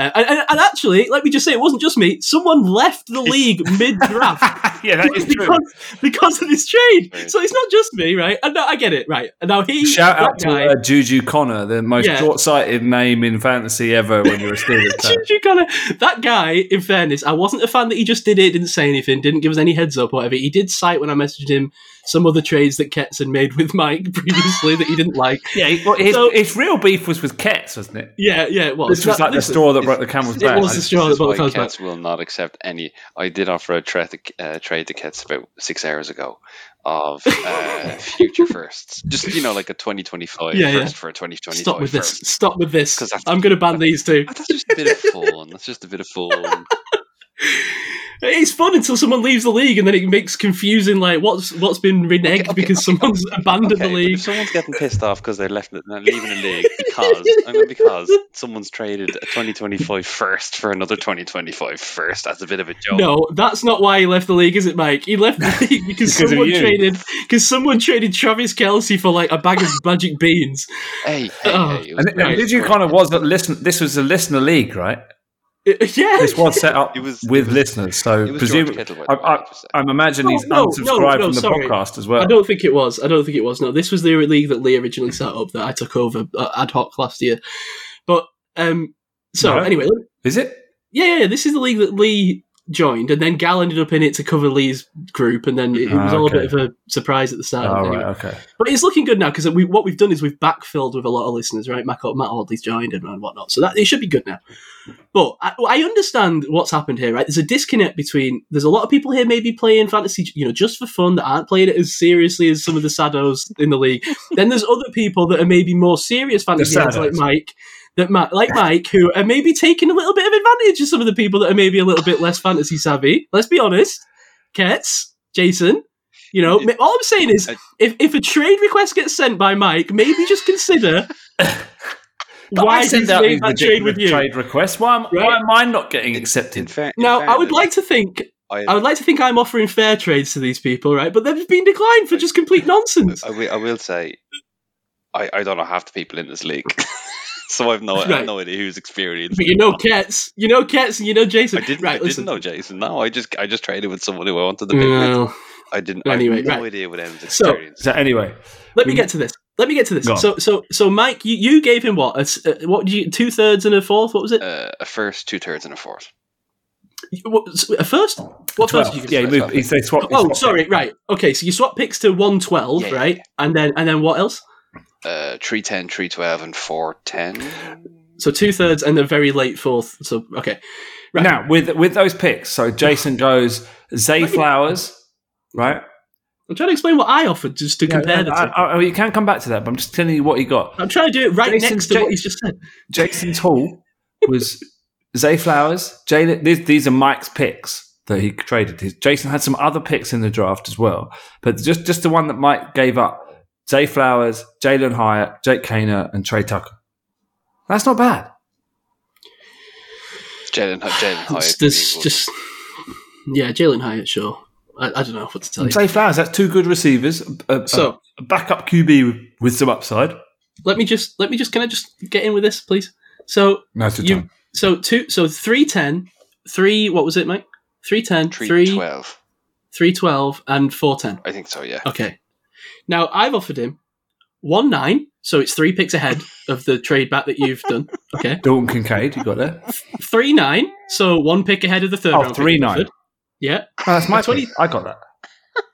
Uh, and, and, and actually, let me just say, it wasn't just me. Someone left the league mid draft. yeah, that is true. because, because of this trade. Right. So it's not just me, right? And no, I get it, right? And now he, Shout that out to guy, uh, Juju Connor, the most Yeah. short-sighted name in fantasy ever when you're a Steelers fan. Juju Connor, that guy, in fairness, I wasn't a fan that he just did it, didn't say anything, didn't give us any heads up whatever. He did cite when I messaged him some other trades that Ketz had made with Mike previously that he didn't like. Yeah, well, his, So- his real beef was with Ketz, wasn't it? Yeah, yeah, it was. This was That- like the listen, straw that broke the camel's back. it was the This straw that is broke the camel's back. Kets will not accept any. I did offer a trade to, uh, trade to Kets about six hours ago of uh, future firsts. Just you know, like a 2025 Yeah, yeah. first for a 2025 Stop with first. this. Stop with this. 'Cause that's- I'm going to ban these two. That's just a bit of fun. That's just a bit of fun. It's fun until someone leaves the league, and then it makes confusing. Like what's what's been reneged okay, because okay, someone's abandoned Okay, the league. if someone's getting pissed off because they're left they're leaving the league because I mean because someone's traded a 2025 first for another 2025 first, that's a bit of a joke. No, that's not why he left the league, is it, Mike? He left the league because, Because someone traded because someone traded Travis Kelce for like a bag of magic beans. Hey, hey, Oh. hey, it And, and did you kind of was that listen? This was a listener league, right? Uh, yeah, This was set up It was- with it was- listeners, so presumably, I, I, I'm imagining he's No, no, unsubscribed no, from the sorry. podcast as well. I don't think it was. I don't think it was. No, this was the league that Lee originally set up that I took over uh, ad hoc last year. But um, so No. anyway, Is it? yeah, yeah, yeah, this is the league that Lee joined, and then Gal ended up in it to cover Lee's group, and then it, it was Ah, all a okay. bit of a surprise at the start. Oh, Anyway. right, okay. But it's looking good now because we, what we've done is we've backfilled with a lot of listeners, right? Matt, Matt Audley's joined and, and whatnot, so that it should be good now. But I, I understand what's happened here, right? There's a disconnect between there's a lot of people here maybe playing fantasy, you know, just for fun that aren't playing it as seriously as some of the saddos in the league. then there's other people that are maybe more serious fantasy heads like. Mike. That Mike, like Mike, who are maybe taking a little bit of advantage of some of the people that are maybe a little bit less fantasy savvy. Let's be honest, Kets, Jason, you know, all I'm saying is, if, if a trade request gets sent by Mike, maybe just consider But why I he's send out made these that trade with you? trade requests? Why am, Right. why am I not getting In accepted? fair, in Now, I would like to think, I, I would like to think I'm offering fair trades to these people, right? But they've been declined for just complete nonsense. I, will, I will say, I, I don't know half the people in this league, so I've no I have no idea who's experienced. But you know Kets, you know Kets, and you know Jason. I didn't. right, I listen. didn't know Jason. No, I just I just traded with someone who I wanted to pick with. Well, I didn't. Anyway, I have no right. idea what Em's So- experience. So anyway, let me get to this. Let me get to this. Go on. So, so, so, Mike, you, you gave him what? A s- uh, what did you? Two thirds and a fourth. What was it? uh, a first, two thirds, and a fourth. What, a first? What first? Did you give? yeah, he him? moved, he, they swapped. he Oh, swapped sorry. Right. Okay. So you swap picks to one twelve, Yeah, yeah, right? yeah. And then and then what else? Uh, three ten, three twelve, and four ten. So two thirds and a very late fourth. So okay. Right. Now with with those picks, so Jason goes Zay Flowers, right? I'm trying to explain what I offered just to compare the two. I, I, I- you can come back to that, but I'm just telling you what he got. I'm trying to do it right Jason- next to Ja- what he's just said. Jason's haul was Zay Flowers, Jalin. These, these are Mike's picks that he traded. His, Jason had some other picks in the draft as well, but just just the one that Mike gave up: Zay Flowers, Jalin Hyatt, Jake Haener, and Tre Tucker. That's not bad. Jalin Jalin Hyatt. It's being this just yeah, Jalin Hyatt. Sure. I, I don't know what to tell you. Zay Flowers, that's two good receivers. A, a- So a backup QB with, with some upside. let me just let me just can I just get in with this, please? So No, it's you time. so two so 310, three what was it, Mike? 310, three 3, twelve. 312 and 410. I think so. Yeah. Okay. Now I've offered him one nine, so it's three picks ahead of the trade back that you've done. Okay. Dalton Kincaid, you got there. Three nine, so one pick ahead of the third Oh, round. pick three you've nine. offered. Yeah. Oh, that's my 20 20. I got that.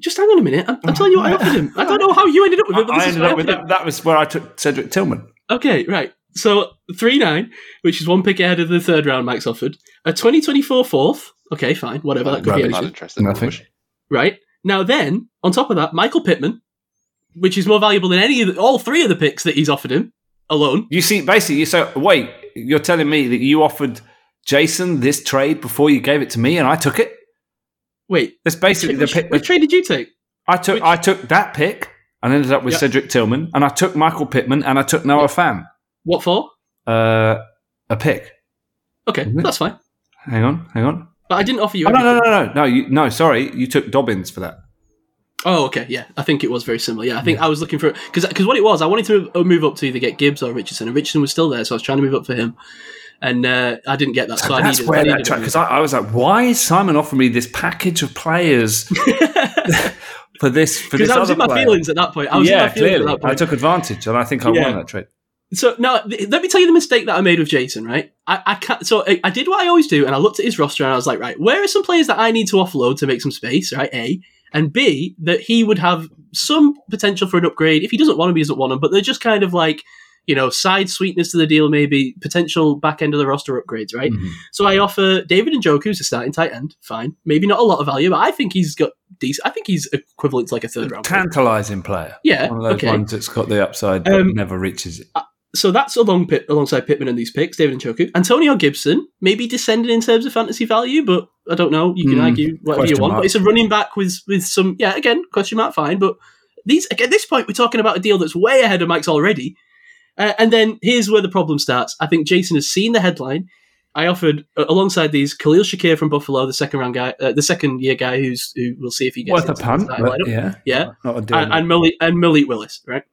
Just hang on a minute. I'm, I'm telling you what I offered him. I don't know how you ended up with it, but I this is ended what up with offered that. him. That was where I took Cedric Tillman. Okay, right. So three nine, which is one pick ahead of the third round Max offered. A 2024 fourth. Okay, fine, whatever. That could not, be Nothing. not anything. interested. in Nothing. Right now, then on top of that, Michael Pittman, which is more valuable than any of the, all three of the picks that he's offered him alone. You see, basically, you so wait. You're telling me that you offered Jason this trade before you gave it to me, and I took it. Wait, That's basically the pick. which trade did you take? I took. which- I took that pick and ended up with Yep. Cedric Tillman, and I took Michael Pittman, and I took Noah Fant. What for? Uh, a pick. Okay, that's fine. Hang on, hang on. But I didn't offer you. Oh, no, no, no, no, no. You, no, sorry, you took Dobbins for that. Oh, okay, yeah. I think it was very similar. Yeah, I think I was looking for because because what it was, I wanted to move, move up to either get Gibbs or Richardson, and Richardson was still there, so I was trying to move up for him, and uh, I didn't get that. So, I That's needed. Where that track. Because I, I was like, why is Simon offering me this package of players for this for this Because I was in my player? feelings at that point. I was in yeah, my clearly. I took advantage, and I think I Yeah. won that trade. So now, th- let me tell you the mistake that I made with Jason. Right, I, I can't. So I, I did what I always do, and I looked at his roster, and I was like, right, where are some players that I need to offload to make some space? Right, A and B that he would have some potential for an upgrade. If he doesn't want them, he doesn't want them. But they're just kind of like you know side sweetness to the deal, maybe potential back end of the roster upgrades. Right. Mhm. So I offer David Njoku as a starting tight end. Fine, maybe not a lot of value, but I think he's got decent. I think he's equivalent to like a third round. Tantalizing player. Yeah. One of those okay. ones that's got the upside but Um, never reaches it. so that's along Pitt, alongside Pittman and these picks, David Njoku. Antonio Gibson, maybe descending in terms of fantasy value, but I don't know. You can Hmm, argue whatever you want. mark. But it's a running back with with some, yeah, again, question mark, fine. But these at this point, we're talking about a deal that's way ahead of Mike's already. Uh, and then here's where the problem starts. I think Jason has seen the headline. I offered uh, alongside these Khalil Shakir from Buffalo, the second round guy, uh, the second year guy, who's who we'll see if he gets Worth a into punt. but yeah. Yeah. Not a deal. and, and Malik and Malik Willis, right?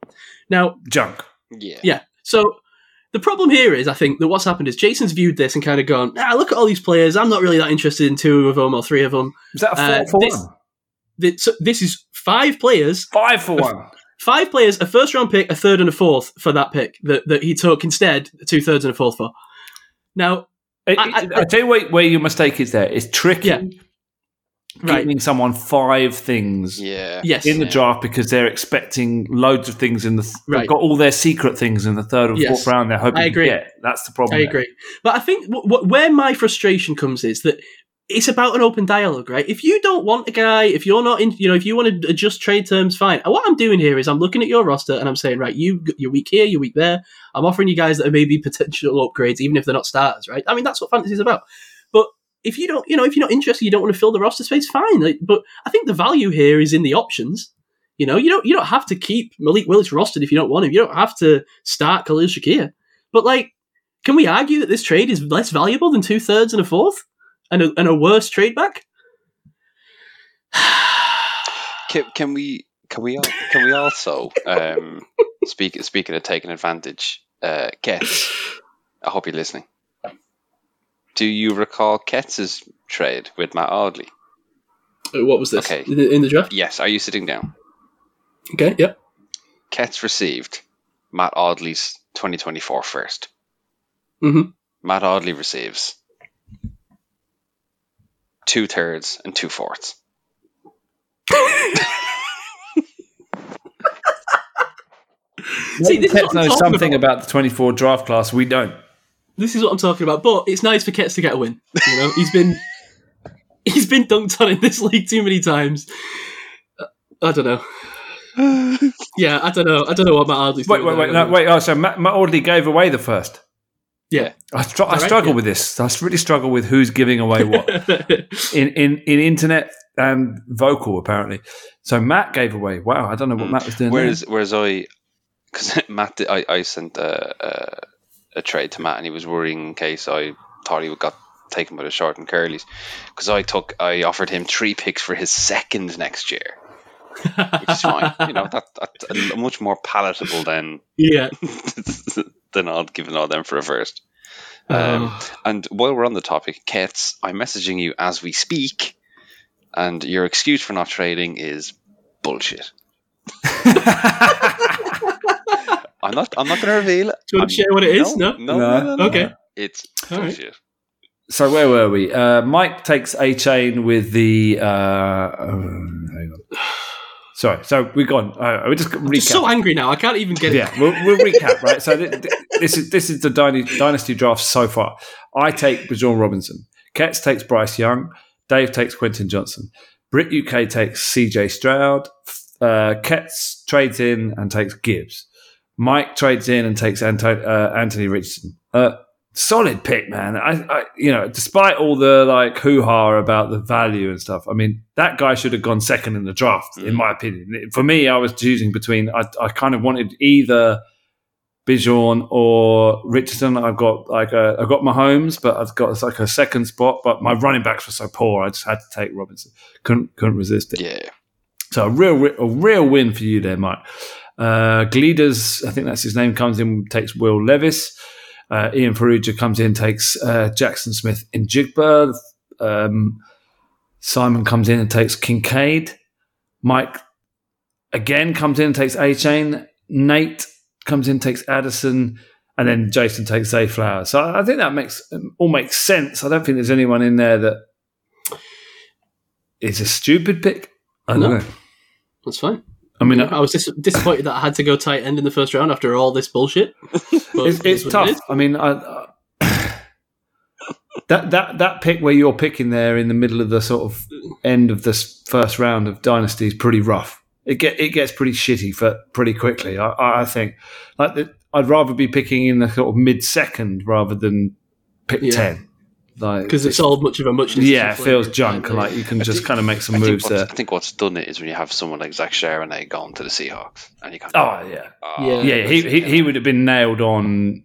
Now, Junk. Yeah. yeah. So the problem here is, I think that what's happened is Jason's viewed this and kind of gone, ah, look at all these players. I'm not really that interested in two of them or three of them. Was that a four Uh, for this- one? This, so this is five players, Five for one. Five players, a first round pick, a third, and a fourth for that pick that, that he took instead, two thirds and a fourth for. Now, I, I- I, I tell you where, where your mistake is there. It's tricky Yeah. right? giving someone five things Yeah. Yes. in the Yeah. draft because they're expecting loads of things in the. They've Right. got all their secret things in the third or Yes. fourth round. They're hoping I agree. to get. That's the problem. I there. agree. But I think w- w- where my frustration comes is that it's about an open dialogue, right? If you don't want a guy, if you're not in, you know, if you want to adjust trade terms, fine. What I'm doing here is I'm looking at your roster and I'm saying, right, you you're weak here, you're weak there. I'm offering you guys that are maybe potential upgrades, even if they're not starters, right? I mean, that's what fantasy is about. But if you don't, you know, if you're not interested, you don't want to fill the roster space, fine. Like, but I think the value here is in the options. You know, you don't you don't have to keep Malik Willis rostered if you don't want him. You don't have to start Khalil Shakir. But like, can we argue that this trade is less valuable than two thirds and a fourth, and a, and a worse trade back? Can, can we can we can we also um, speak speaking of taking advantage? Uh, Ketz, I hope you're listening. Do you recall Ketz's trade with Matt Audley? Uh, What was this? Okay. In the, draft? Yes. Are you sitting down? Okay, yep. Ketz received Matt Audley's 2024 first. Mhm. Matt Audley receives two thirds and two fourths. See, this is Pep knows something about. about the 24 draft class. We don't. This is what I'm talking about. But it's nice for Kets to get a win. You know, he's been he's been dunked on in this league too many times. Uh, I don't know. Yeah, I don't know. I don't know what Matt Ardley's Wait, doing wait, there. wait. No, wait. Oh, so Matt, Matt Audley gave away the first. Yeah. I, str- I struggle Yeah. with this. I really struggle with who's giving away what in, in in internet and vocal apparently. So Matt gave away. Wow, I don't know what mm. Matt was doing. there. Whereas, whereas I, because Matt, did- I, I sent a, a, a trade to Matt, and he was worrying in case I thought he would got taken by the short and curlies, because I took, I offered him three picks for his second next year, which is fine. you know, that that's much more palatable than yeah. than all giving all them for a first. Um, Oh. And while we're on the topic, Kets, I'm messaging you as we speak, and your excuse for not trading is bullshit. I'm not. I'm not going to reveal it. Do you want to I'm- share what it is? No, No? no, no, no, no. Okay. It's All right. bullshit. So where were we? Uh, Mike takes Achane with the. Uh, um, hang on. Sorry, so we've gone. Uh, we just recap. Just so angry now. I can't even get it. yeah, we'll, we'll recap, right? So th- th- this is this is the dyna- dynasty draft so far. I take Bijan Robinson. Ketz takes Bryce Young. Dave takes Quentin Johnston. Brit UK takes CJ Stroud. Uh, Ketz trades in and takes Gibbs. Mike trades in and takes Anto- uh, Anthony Richardson. Uh, solid pick, man. I, I, you know, despite all the like hoo ha about the value and stuff, I mean, that guy should have gone second in the draft, in my opinion. For me, I was choosing between. I, I kind of wanted either Bijan or Richardson. I've got like a, I've got Mahomes, but I've got like a second spot. But my running backs were so poor, I just had to take Robinson. Couldn't couldn't resist it. Yeah. So a real, a real win for you there, Mike. Uh, Gleeders, I think that's his name, comes in, takes Will Levis. Uh, Ian Ferrugia comes in, takes uh, Jaxon Smith-Njigba. Um, Simon comes in and takes Kincaid. Mike again comes in and takes Achane. Nate comes in, takes Addison. And then Jason takes Zay Flowers. So I think that makes all makes sense. I don't think there's anyone in there that is a stupid pick. I No. know. That's fine. I mean, I uh, was dis- disappointed that I had to go tight end in the first round after all this bullshit. It's, it's tough. it. I mean, I, I, that that that pick where you're picking there in the middle of the sort of end of this first round of dynasty is pretty rough. It get it gets pretty shitty for pretty quickly. I, I I think like the, I'd rather be picking in the sort of mid second rather than pick Yeah. ten. Like because it's all much of a muchness. yeah, it feels junk. Yeah. Like you can just kind of make some I moves there. I think what's done it is when you have someone like Zach Charbonnet going to the Seahawks, and you kind Oh yeah, oh, Yeah. yeah. He, he he would have been nailed on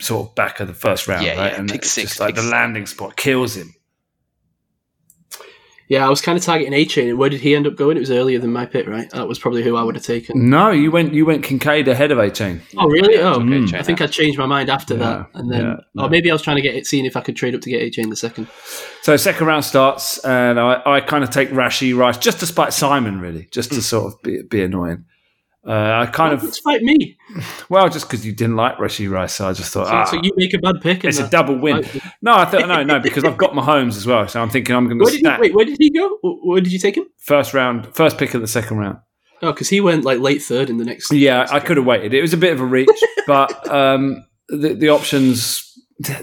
sort of back of the first round, Yeah, right? yeah, and pick it's six, just like pick the landing spot kills him. Yeah, I was kind of targeting Achane, and where did he end up going? It was earlier than my pick, right? That was probably who I would have taken. No, you went you went Kincaid ahead of Achane. Oh, really? Oh, okay, mm. I think I out. changed my mind after Yeah, that, and then, yeah, or no. maybe I was trying to get it, seeing if I could trade up to get Achane the second. So second round starts, and I, I kind of take Rashee Rice just to spite Simon, really, just to sort of be, be annoying. Uh, I kind of Let's fight me. well, just because you didn't like Rashee Rice, so I just thought, So, ah, so you make a bad pick. it's a double win. No, I thought no, no, because I've got Mahomes as well, so I'm thinking I'm going to stack wait? Where did he go? Where did you take him? first round, first pick of the second round. Oh, because he went like late third in the next. Yeah, I could have waited. It was a bit of a reach, but um, the, the options.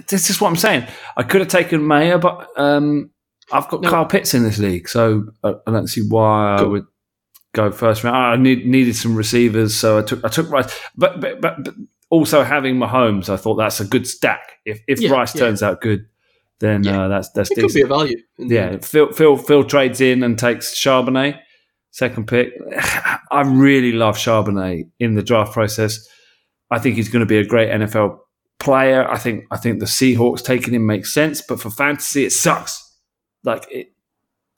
This is what I'm saying. I could have taken Mayer, but um, I've got No. Kyle Pitts in this league, so I, I don't see why I would go first round. I need, needed some receivers, so I took I took Rice. But but, but, but also having Mahomes, I thought that's a good stack. If if Yeah, Rice yeah. turns out good, then Yeah. uh, that's that's It could be a value. Yeah. Phil, Phil Phil trades in and takes Charbonnet, second pick. I really love Charbonnet in the draft process. I think he's going to be a great NFL player. I think I think the Seahawks taking him makes sense, but for fantasy, it sucks. Like it,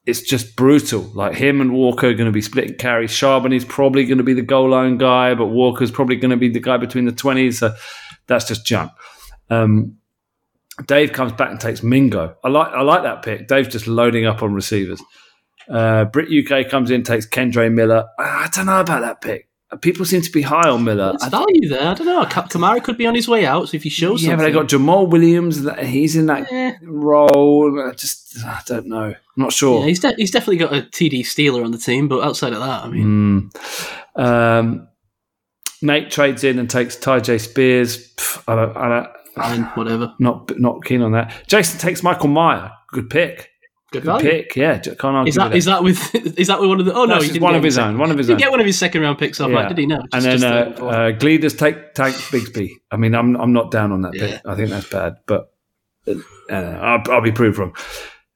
it's just brutal. Like him and Walker are going to be splitting carries. Charbonnet's probably going to be the goal line guy, but Walker's probably going to be the guy between the twenties. So that's just junk. Um, Dave comes back and takes Mingo. I like I like that pick. Dave's just loading up on receivers. Uh, Brit UK comes in, takes Kendre Miller. I don't know about that pick. People seem to be high on Miller. I- value there. I don't know. Ka- Kamara could be on his way out, so if he shows yeah, but something, they got Jamaal Williams. that- He's in that Eh. role. I just I don't know. I'm not sure. Yeah, he's, de- he's definitely got a TD stealer on the team, but outside of that, I mean, Mm. Um, Nate trades in and takes Tyjae Spears. Pff, I don't, I don't, fine, whatever. not not keen on that. Jason takes Michael Mayer. Good pick. Good Good value. pick. Yeah, can't argue Is that with is that with is that with one of the? Oh no, No, he didn't one of his second- own. One of his He own. get one of his second round picks off, Yeah. like, did he? No. and then uh, uh, Gleeders take Tank Bigsby. I mean, I'm I'm not down on that pick. I think that's bad, but uh, I'll, I'll be proved wrong.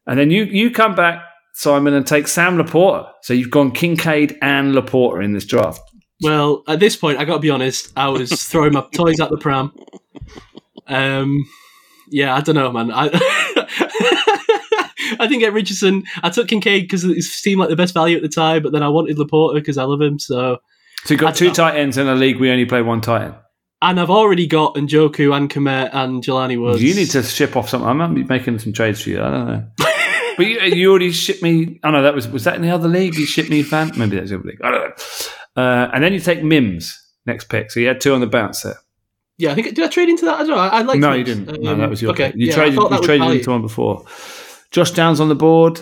And then you you come back, Simon, and take Sam LaPorta. So you've gone Kincaid and LaPorta in this draft. Well, at this point, I got to be honest. I was throwing my toys at the pram. Um, yeah, I don't know, man. I I didn't get Richardson. I took Kincaid because it seemed like the best value at the time, but then I wanted LaPorta because I love him. So, So you've got I two don't- tight ends in a league. We only play one tight end. and I've already got Njoku and Kmet and Jelani Woods. You need to ship off something. I might be making some trades for you. I don't know. but you, you already shipped me. Oh no, that was was that in the other league? You shipped me fan. Maybe that's the other league. I don't know. Uh, and then you take Mims next pick. So you had two on the bounce there. Yeah, I think did I trade into that as well? I, I like. no, you didn't. no, that was your okay. pick. You yeah, traded. You traded into one before. Josh Downs on the board.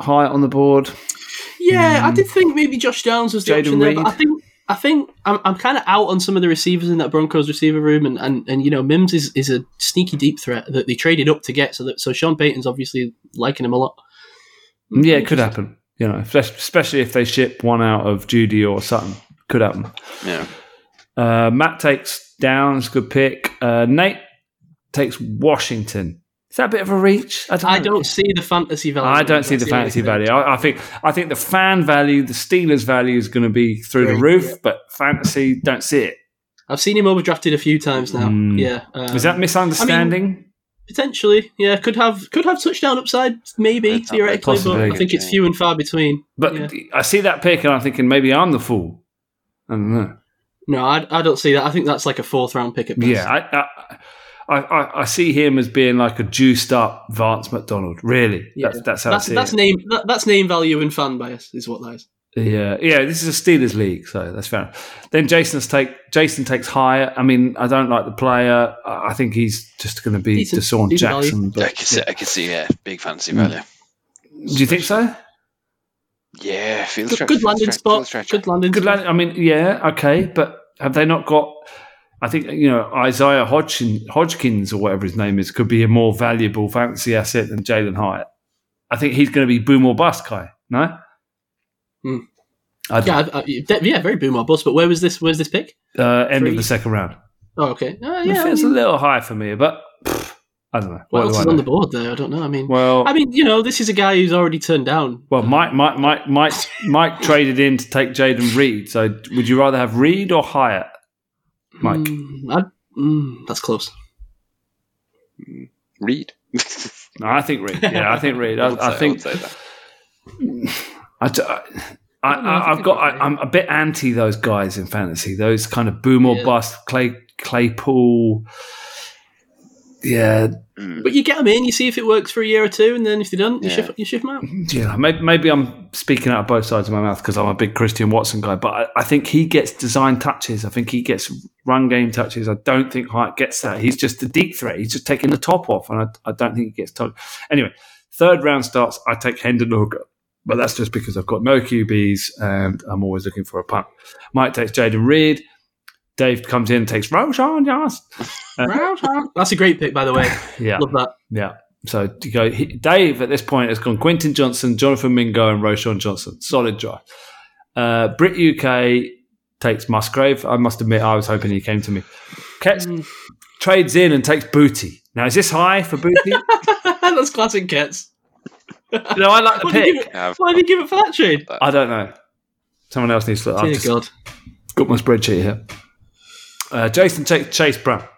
High on the board. Yeah, I did think maybe Josh Downs was the Jaden option there, but I think I think I'm, I'm kind of out on some of the receivers in that Broncos receiver room, and, and, and you know Mims is, is a sneaky deep threat that they traded up to get. So that so Sean Payton's obviously liking him a lot. Yeah, it could happen. You know, especially especially if they ship one out of Jeudy or Sutton. Could happen. Yeah. Uh, Matt takes Downs, good pick. Uh, Nate takes Washington. Is that a bit of a reach? I don't. I don't see the fantasy value. I don't see the fantasy value. I, I think I think the fan value, the Steelers value, is going to be through the Right, roof, but fantasy don't see it. I've seen him overdrafted a few times now. Mm. Yeah, um, Is that misunderstanding? potentially? Yeah, could have could have touchdown upside, maybe That's theoretically, but I think it's few and far between. but yeah. I see that pick and I'm thinking maybe I'm the fool. I don't know. No, I, I don't see that. I think that's like a fourth round pick at best. Yeah, I, I, I, I see him as being like a juiced up Vance McDonald. Really, Yeah. that's, that's how that's I see that's it. name that, that's name value and fan bias is what that is. Yeah, yeah. This is a Steelers league, so that's fair. Then Jason's take Jason takes Hyatt. I mean, I don't like the player. I I think he's just going to be Decent- DeSean decent value. Jackson. I But can see, I can see, yeah, big fantasy Mm. value. do you think so? Yeah, feels Good, stretch, good feels landing stretch, spot. feels. Good landing. Good spot. lad. I mean, yeah, okay, but have they not got? I think you know Isaiah Hodgkin, Hodgkins or whatever his name is could be a more valuable fantasy asset than Jalin Hyatt. I think he's going to be boom or bust, Kai. No, I'd, Yeah, I, I, yeah, very boom or bust. But where was this? Where's this pick? uh, end of the second round. Oh, okay. Uh, It yeah, I feels mean, a little high for me, but pff, I don't know. what What else I is on the board there? I don't know. I mean, Well, I mean, you know, this is a guy who's already turned down. well, Mike, Mike, Mike, Mike, Mike traded in to take Jayden Reed. So, would you rather have Reed or Hyatt, Mike? Mm, I'd- mm, that's close. Reed. No, I think Reed. Yeah, I think Reed. I, I think I, d- I, I, don't know, I think have it'd got. I, I'm a bit anti those guys in fantasy. Those kind of boom or Yeah. bust. Clay Claypool. Yeah, mm. But you get them in, you see if it works for a year or two, and then if they don't, you Yeah. shift you shift them out. yeah. Maybe, maybe I'm speaking out of both sides of my mouth because I'm a big Christian Watson guy. But I, I think he gets design touches. I think he gets run game touches. I don't think Hyatt gets that. He's just a deep threat. He's just taking the top off, and I, I don't think he gets touched. Anyway, third round starts. I take Hendon Hooker. But that's just because I've got no QBs and I'm always looking for a punt. Mike takes Jayden Reed. Dave comes in and takes Roschon Johnson. That's a great pick, by the way. Yeah, Love that. yeah. So to go, he, Dave at this point has gone Quentin Johnston, Jonathan Mingo, and Roschon Johnson. Solid draft. Uh, Brit UK takes Musgrave. I must admit, I was hoping he came to me. Ketz trades in and takes Booty. Now, is this high for Booty? that's classic Kets. no, I like the did pick. it? Why did you give it for that trade? I don't know. Someone else needs to look. I've God. got my spreadsheet here. Uh, Jason takes Chase Brown. Could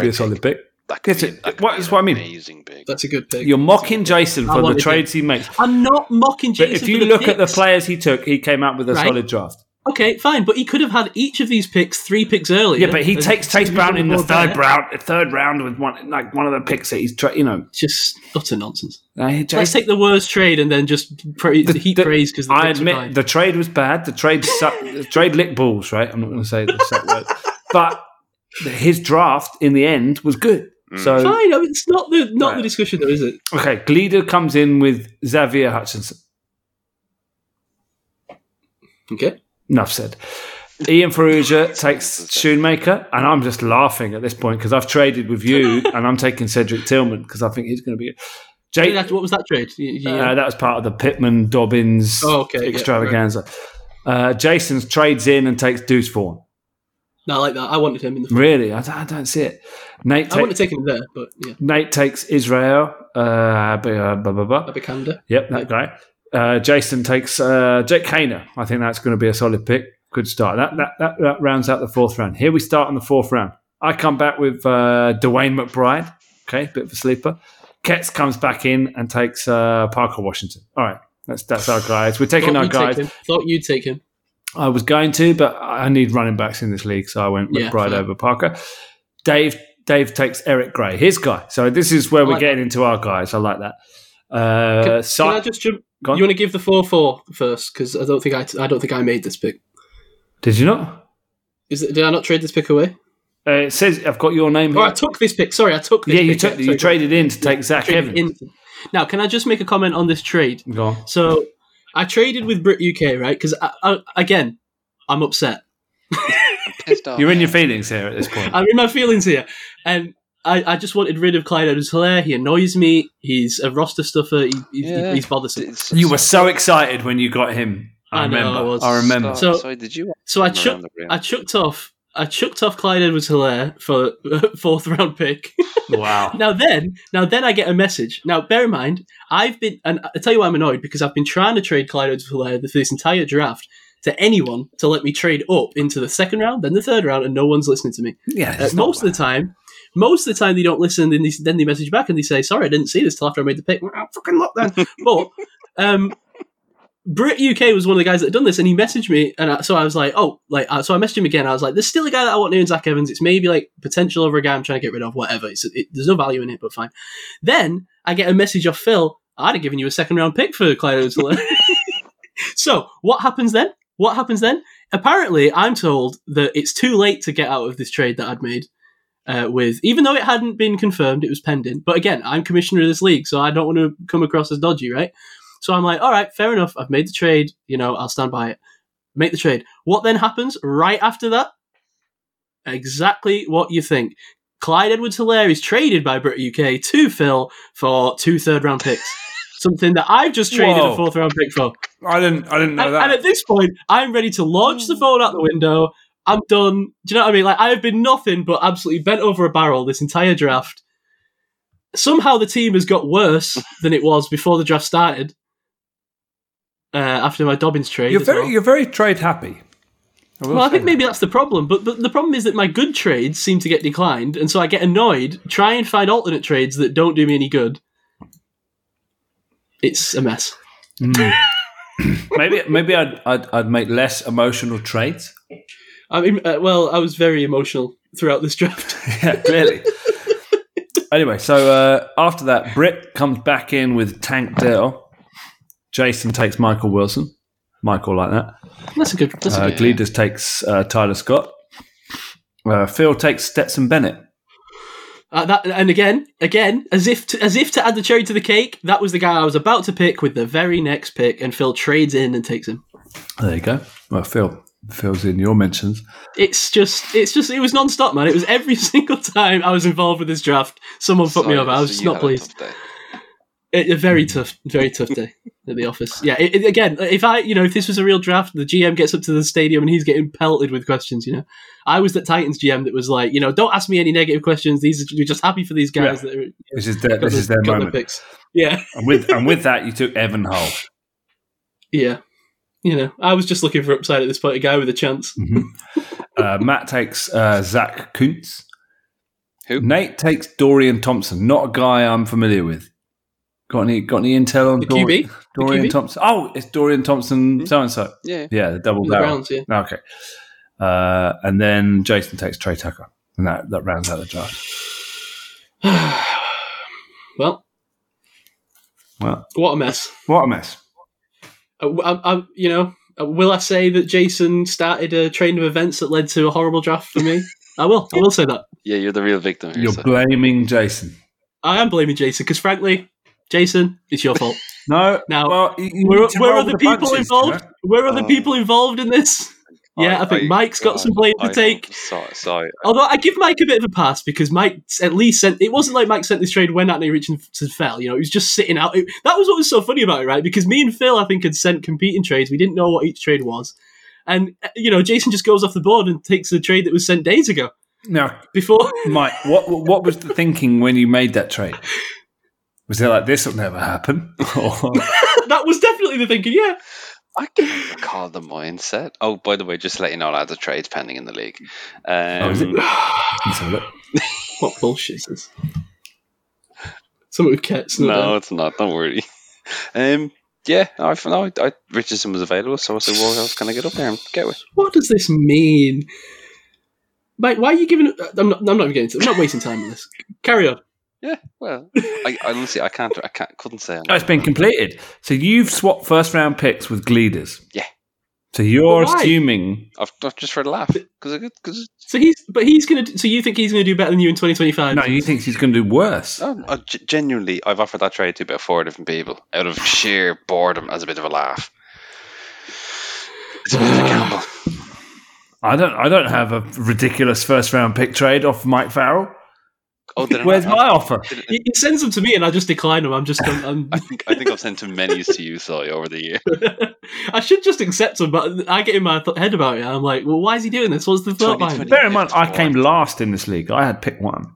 be Great a solid pick. That could be, it- that could what- be that's an what I mean. Amazing big. That's a good pick. You're mocking Jason I for the wanted trades he makes. I'm not mocking But Jason. if you for the look at the picks. players he took, he came out with a Right. solid draft. Okay, fine, but he could have had each of these picks three picks earlier. Yeah, but he and takes two Chase Brown in the more third better. round. Third round with one like one of the picks that he's tra- you know. It's just utter nonsense. Uh, Let's Jason, take the worst trade and then just pra- the- heap the- praise because I admit the trade was bad. The trade suck, the trade licked balls. Right, I'm not going to say the suck word, but his draft in the end was good. So fine. I mean, it's not the not Right. the discussion though, is it? okay, Gleeder comes in with Xavier Hutchinson. Okay. Enough said. Ian Ferrugia takes Shoemaker, and I'm just laughing at this point because I've traded with you, and I'm taking Cedric Tillman because I think he's going to be. Jake, That- what was that trade? You- you- uh, that was part of the Pittman Dobbins Oh, okay, yeah, extravaganza. uh, Jason's trades in and takes Deuce Vaughan. No, I like that. I wanted him in the. Really, I, don't- I don't see it. Nate, I ta- wouldn't have taken him there, but yeah, Nate takes Israel. Uh, blah, blah, blah, blah. Abikanda. Yep, that guy. Uh, Jason takes uh, Jake Haener. I think that's going to be a solid pick. Good start. That, that that that rounds out the fourth round. Here we start on the fourth round. I come back with uh, DeWayne McBride. Okay, bit of a sleeper. Ketz comes back in and takes uh, Parker Washington. All right, that's that's our guys. We're taking Thought our guys. take. Thought you'd take him. I was going to, but I need running backs in this league, so I went Yeah, McBride fair. over Parker. Dave Dave takes Eric Gray, his guy. So this is where I we're like getting into our guys. I like that. Uh, Can, can I just jump? You want to give the four four first because I don't think I I don't think I made this pick. Did you not? Is it, did I not trade this pick away? Uh, it says I've got your name Oh, here. I took this pick. Sorry, I took this yeah, you pick. took you Sorry. traded in to take Zach Evans. in. Now, can I just make a comment on this trade? Go on. So, I traded with Brit UK, right? Because I, I, again, I'm upset. Pissed off. You're in your feelings here at this point. I'm in my feelings here, and I, I just wanted rid of Clyde Edwards Helaire. He annoys me. He's a roster stuffer. He, he, Yeah. He's bothersome. It's- you were so excited when you got him. I, I know, remember. I was. I remember. So- sorry, did you? So I chucked. I chucked off, I chucked off Clyde Edwards Helaire for fourth round pick. wow. Now then, now then, I get a message. Now, bear in mind, I've been, and I tell you why I'm annoyed because I've been trying to trade Clyde Edwards-Helaire for this entire draft to anyone to let me trade up into the second round, then the third round, and no one's listening to me. Yeah. Uh, most of the time, most of the time they don't listen. Then they, then they message back and they say, "Sorry, I didn't see this till after I made the pick." Well, fucking look then. but um, Brit UK was one of the guys that had done this, and he messaged me, and I, so I was like, "Oh, like," uh, so I messaged him again. I was like, "There's still a guy that I want near in Zach Evans. It's maybe like potential over a guy I'm trying to get rid of. Whatever. It's, it, there's no value in it, but fine." Then I get a message off Phil. I'd have given you a second round pick for Clyde so what happens then? What happens then? Apparently, I'm told that it's too late to get out of this trade that I'd made uh, with, even though it hadn't been confirmed, it was pending. But again, I'm commissioner of this league, so I don't want to come across as dodgy, right? So I'm like, all right, fair enough. I've made the trade. You know, I'll stand by it. Make the trade. What then happens right after that? Exactly what you think. Clyde Edwards Helaire is traded by Brit UK to Phil for two third round picks. Something that I've just traded Whoa. a fourth round pick for. I didn't. I didn't know And, that. and at this point, I'm ready to launch the phone out the window. I'm done. Do you know what I mean? Like I have been nothing but absolutely bent over a barrel this entire draft. Somehow the team has got worse than it was before the draft started. Uh, after my Dobbins trade, you're as very, well. you're very trade happy. will Well, I think that. maybe that's the problem. But, but the problem is that my good trades seem to get declined, and so I get annoyed. Try and find alternate trades that don't do me any good. It's a mess. maybe maybe I'd, I'd I'd make less emotional trades. I mean, uh, well, I was very emotional throughout this draft. yeah, clearly. anyway, so uh, after that, Britt comes back in with Tank Dell. Jason takes Michael Wilson. Michael like that. That's a good. That's a Uh, good. Gleeders takes uh, Tyler Scott. Uh, Phil takes Stetson Bennett. Uh, that and again, again, as if to, as if to add the cherry to the cake, that was the guy I was about to pick with the very next pick, and Phil trades in and takes him. There you go. Well, Phil. Phil's in your mentions. It's just, it's just, it was non-stop, man. It was every single time I was involved with this draft, someone put me Sorry, over. I was just you not had a pleased. Tough day. It, a very tough, very tough day at the office. Yeah, it, it- again, if I, you know, if this was a real draft, the GM gets up to the stadium and he's getting pelted with questions. You know, I was the Titans GM that was like, you know, don't ask me any negative questions. These, are, you're just happy for these guys Yeah. that are, This is their, this the- is their got the moment. picks. Yeah, And with and with that, you took Evan Hull. yeah. You know, I was just looking for upside at this point, a guy with a chance. Uh, Matt takes uh, Zach Kuntz. Who? Nate takes Dorian Thompson. Not a guy I'm familiar with. Got any got any intel on The Dor- QB? The Dorian QB? Thompson? Oh, it's Dorian Thompson. So and so. Yeah. Yeah, the double The barrel. Browns, yeah. Okay. Uh, and then Jason takes Tre Tucker, and that that rounds out the draft. Well, Well, what a mess. what a mess. Uh, I, I, you know, uh, will I say that Jason started a train of events that led to a horrible draft for me? I will. I will say that. Yeah, you're the real victim here. You're so- blaming Jason. I am blaming Jason because, frankly, Jason, it's your fault. No. Now, well, you- you Where, where are the with people punches, involved? you know? Where are the Oh. people involved in this? Yeah, I, think Mike's got some blame to take. Sorry, sorry. Although I give Mike a bit of a pass because Mike at least sent. It wasn't like Mike sent this trade when Anthony Richardson fell. You know, it was just sitting out. It- that was what was so funny about it, right? Because me and Phil, I think, had sent competing trades. We didn't know what each trade was, and uh, you know, Jason just goes off the board and takes the trade that was sent days ago. Now, Before, Mike, what what was the thinking when you made that trade? Was it like this will never happen? That was definitely the thinking. Yeah, I can't recall the mindset. Oh, by the way, just to let you know, lads, the trade's pending in the league. Um, Oh, it? Let's have a look. what bullshit is this? Something with cats. No, No, it's not. Don't worry. Um, yeah, I no, I, Richardson was available, so I said, "Well, else can I get up there and get with?" What does this mean? Mike, why are you giving? I'm not. I'm not even getting. To, I'm not wasting time on this. Carry on. Yeah, well, I, I honestly, I can't, I can't, couldn't say. on Oh, it's that. been completed. So you've swapped first round picks with Gleeders. Yeah. So you're why? assuming I've, I've just for a laugh because because So he's, but he's gonna. So you think he's gonna do better than you in 2025? no, you think he's going to do worse. oh, I g- genuinely, I've offered that trade to about four different people out of sheer boredom as a bit of a laugh. It's a bit of a gamble. I don't. I don't have a ridiculous first round pick trade off Mike Farrell. Oh, did I Where's not- my offer? did He, he sends them to me, and I just decline them. I'm just. I'm, I'm, I think I think I've sent too many to you, sorry, over the year. I should just accept them, but I get in my th- head about it. I'm like, well, why is he doing this? What's the thought behind it? Bear in mind, I came last in this league. I had pick one.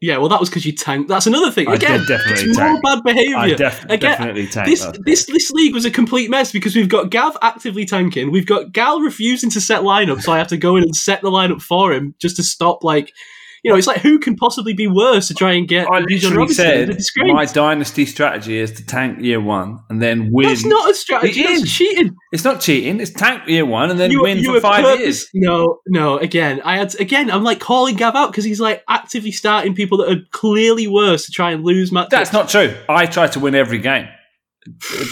Yeah, well, that was because you tanked. That's another thing. I Again, did definitely it's more bad behaviour. I def- Again, definitely tanked. this this this league was a complete mess because we've got Gav actively tanking, we've got Gal refusing to set lineup, so I have to go in and set the lineup for him just to stop. Like, you know, it's like who can possibly be worse to try and get I literally Robinson? said my dynasty strategy is to tank year one and then win. That's not a strategy. It is. cheating. It's not cheating. It's tank year one and then You, win you for five purpose- years. No, no. Again, I had again. I'm like calling Gav out because he's like actively starting people that are clearly worse to try and lose matches. That's not true. I try to win every game.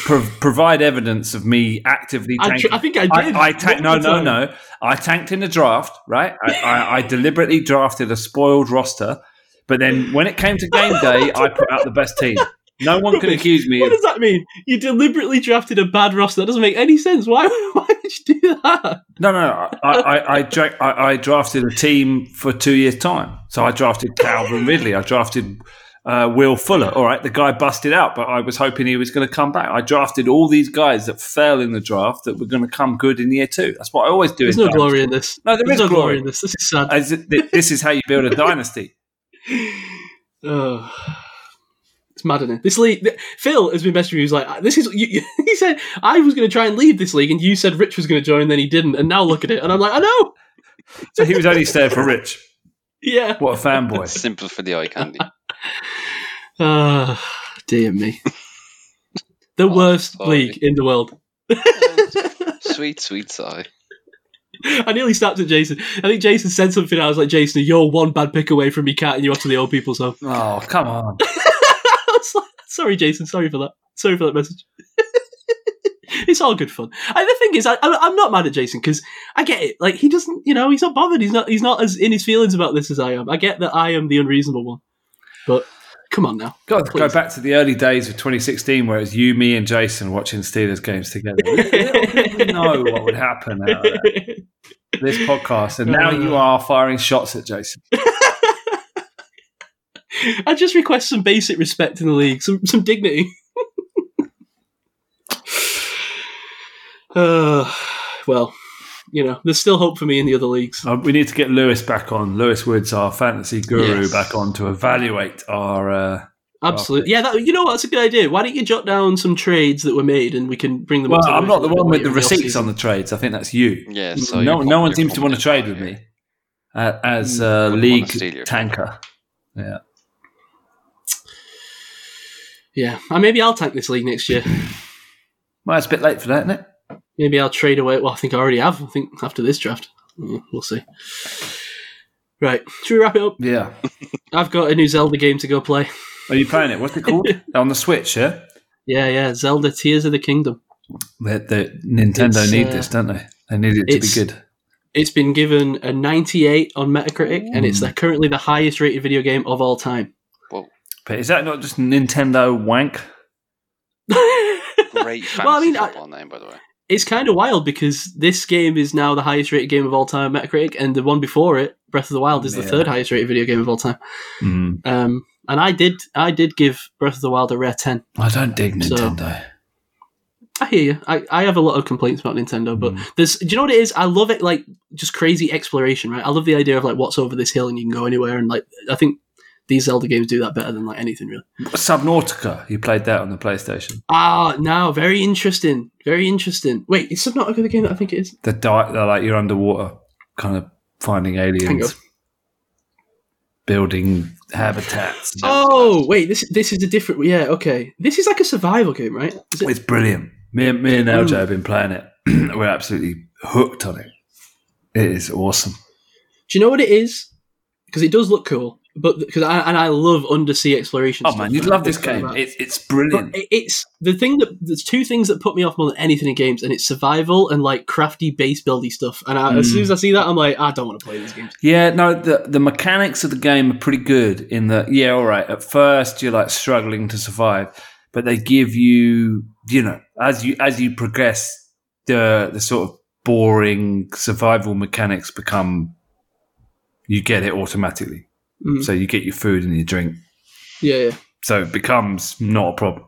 Pro- provide evidence of me actively I, tr- I think I did. I, I tank, no, no, no. I tanked in the draft, right? I, I, I deliberately drafted a spoiled roster, but then when it came to game day, I put out the best team. No one can accuse me What of does that mean? You deliberately drafted a bad roster. That doesn't make any sense. Why? Why would you do that? No, no, I, I, I, dra- I, I drafted a team for two years' time. So I drafted Calvin Ridley. I drafted uh, Will Fuller. All right, the guy busted out, but I was hoping he was going to come back. I drafted all these guys that fell in the draft that were going to come good in year two. That's what I always do. There's no dynasty. glory in this. No, there There's is no glory glory. in this. This is sad. As it- this is how you build a dynasty. Oh, it's maddening. This league, th- Phil has been messaging me. He's like, "This is." You, you- he said I was going to try and leave this league, and you said Rich was going to join, then he didn't, and now look at it, and I'm like, I know. So he was only staying for Rich. Yeah. What a fanboy. Simple for the eye candy. Ah, dear me. The Oh, worst sorry. league in the world. sweet, sweet sigh. I nearly snapped at Jason. I think Jason said something. I was like, Jason, you're one bad pick away from me catting you off to the old people's home. Oh, come on. Like, sorry, Jason. Sorry for that. Sorry for that message. it's all good fun. And the thing is, I, I- I'm not mad at Jason because I get it. Like he doesn't, you know, he's not bothered. He's not. He's not as in his feelings about this as I am. I get that I am the unreasonable one, but come on now. Go back to the early days of 2016 where it was you, me, and Jason watching Steelers games together. We know what would happen this podcast, and now you are firing shots at Jason. I just request some basic respect in the league, some some dignity. uh, well, you know, there's still hope for me in the other leagues. Uh, we need to get Lewis back on. Lewis Woods, our fantasy guru, Yes. back on to evaluate our. Uh, Absolutely, yeah. That, you know what? That's a good idea. Why don't you jot down some trades that were made and we can bring them? well, up to I'm not the one with the receipts offseason. on the trades. I think that's you. Yeah, so no, no one seems to want to trade with competent me uh, as Hmm. uh, league wanna tanker. Yeah. Yeah, and maybe I'll tank this league next year. Well, it's a bit late for that, isn't it? Maybe I'll trade away. Well, I think I already have. I think after this draft, Mm, we'll see. Right, should we wrap it up? Yeah. I've got a new Zelda game to go play. Are you playing it? What's it called? on the Switch, yeah? Yeah, yeah, Zelda Tears of the Kingdom. The, the Nintendo It's, need uh, this, don't they? They need it to be good. It's been given a 98 on Metacritic, and it's the, currently the highest rated video game of all time. Whoa! But is that not just Nintendo wank? Great fantasy well, I mean, I- football name, by the way. It's kind of wild because this game is now the highest rated game of all time Metacritic, and the one before it, Breath of the Wild, is the third highest rated video game of all time. Mm. Um, and I did, I did give Breath of the Wild a rare 10. I don't dig So- Nintendo. I hear you. I, I have a lot of complaints about Nintendo, but Mm. there's. Do you know what it is? I love it, like just crazy exploration, right? I love the idea of like what's over this hill and you can go anywhere, and like I think these Zelda games do that better than like anything really. Subnautica, you played that on the PlayStation. Ah, now very interesting, very interesting. Wait, is Subnautica the game that I think it is? The di- like you're underwater, kind of finding aliens, building habitats. Oh, wait, this this is a different. Yeah, okay. This is like a survival game, right? It? It's brilliant. Me, and- me and LJ have been playing it. We're absolutely hooked on it. It is awesome. Do you know what it is? Because it does look cool, but because I and I love undersea exploration. Oh stuff, man, you'd love this game. It's it's brilliant. it- it's the thing that there's two things that put me off more than anything in games, and it's survival and like crafty base building stuff. And I, as Mm. soon as I see that, I'm like, I don't want to play these games. Yeah, no, the the mechanics of the game are pretty good. In that, yeah, all right. At first, you're like struggling to survive, but they give you, you know, as you as you progress, the the sort of boring survival mechanics become. You get it automatically, Mm. so you get your food and your drink, Yeah, yeah. so it becomes not a problem.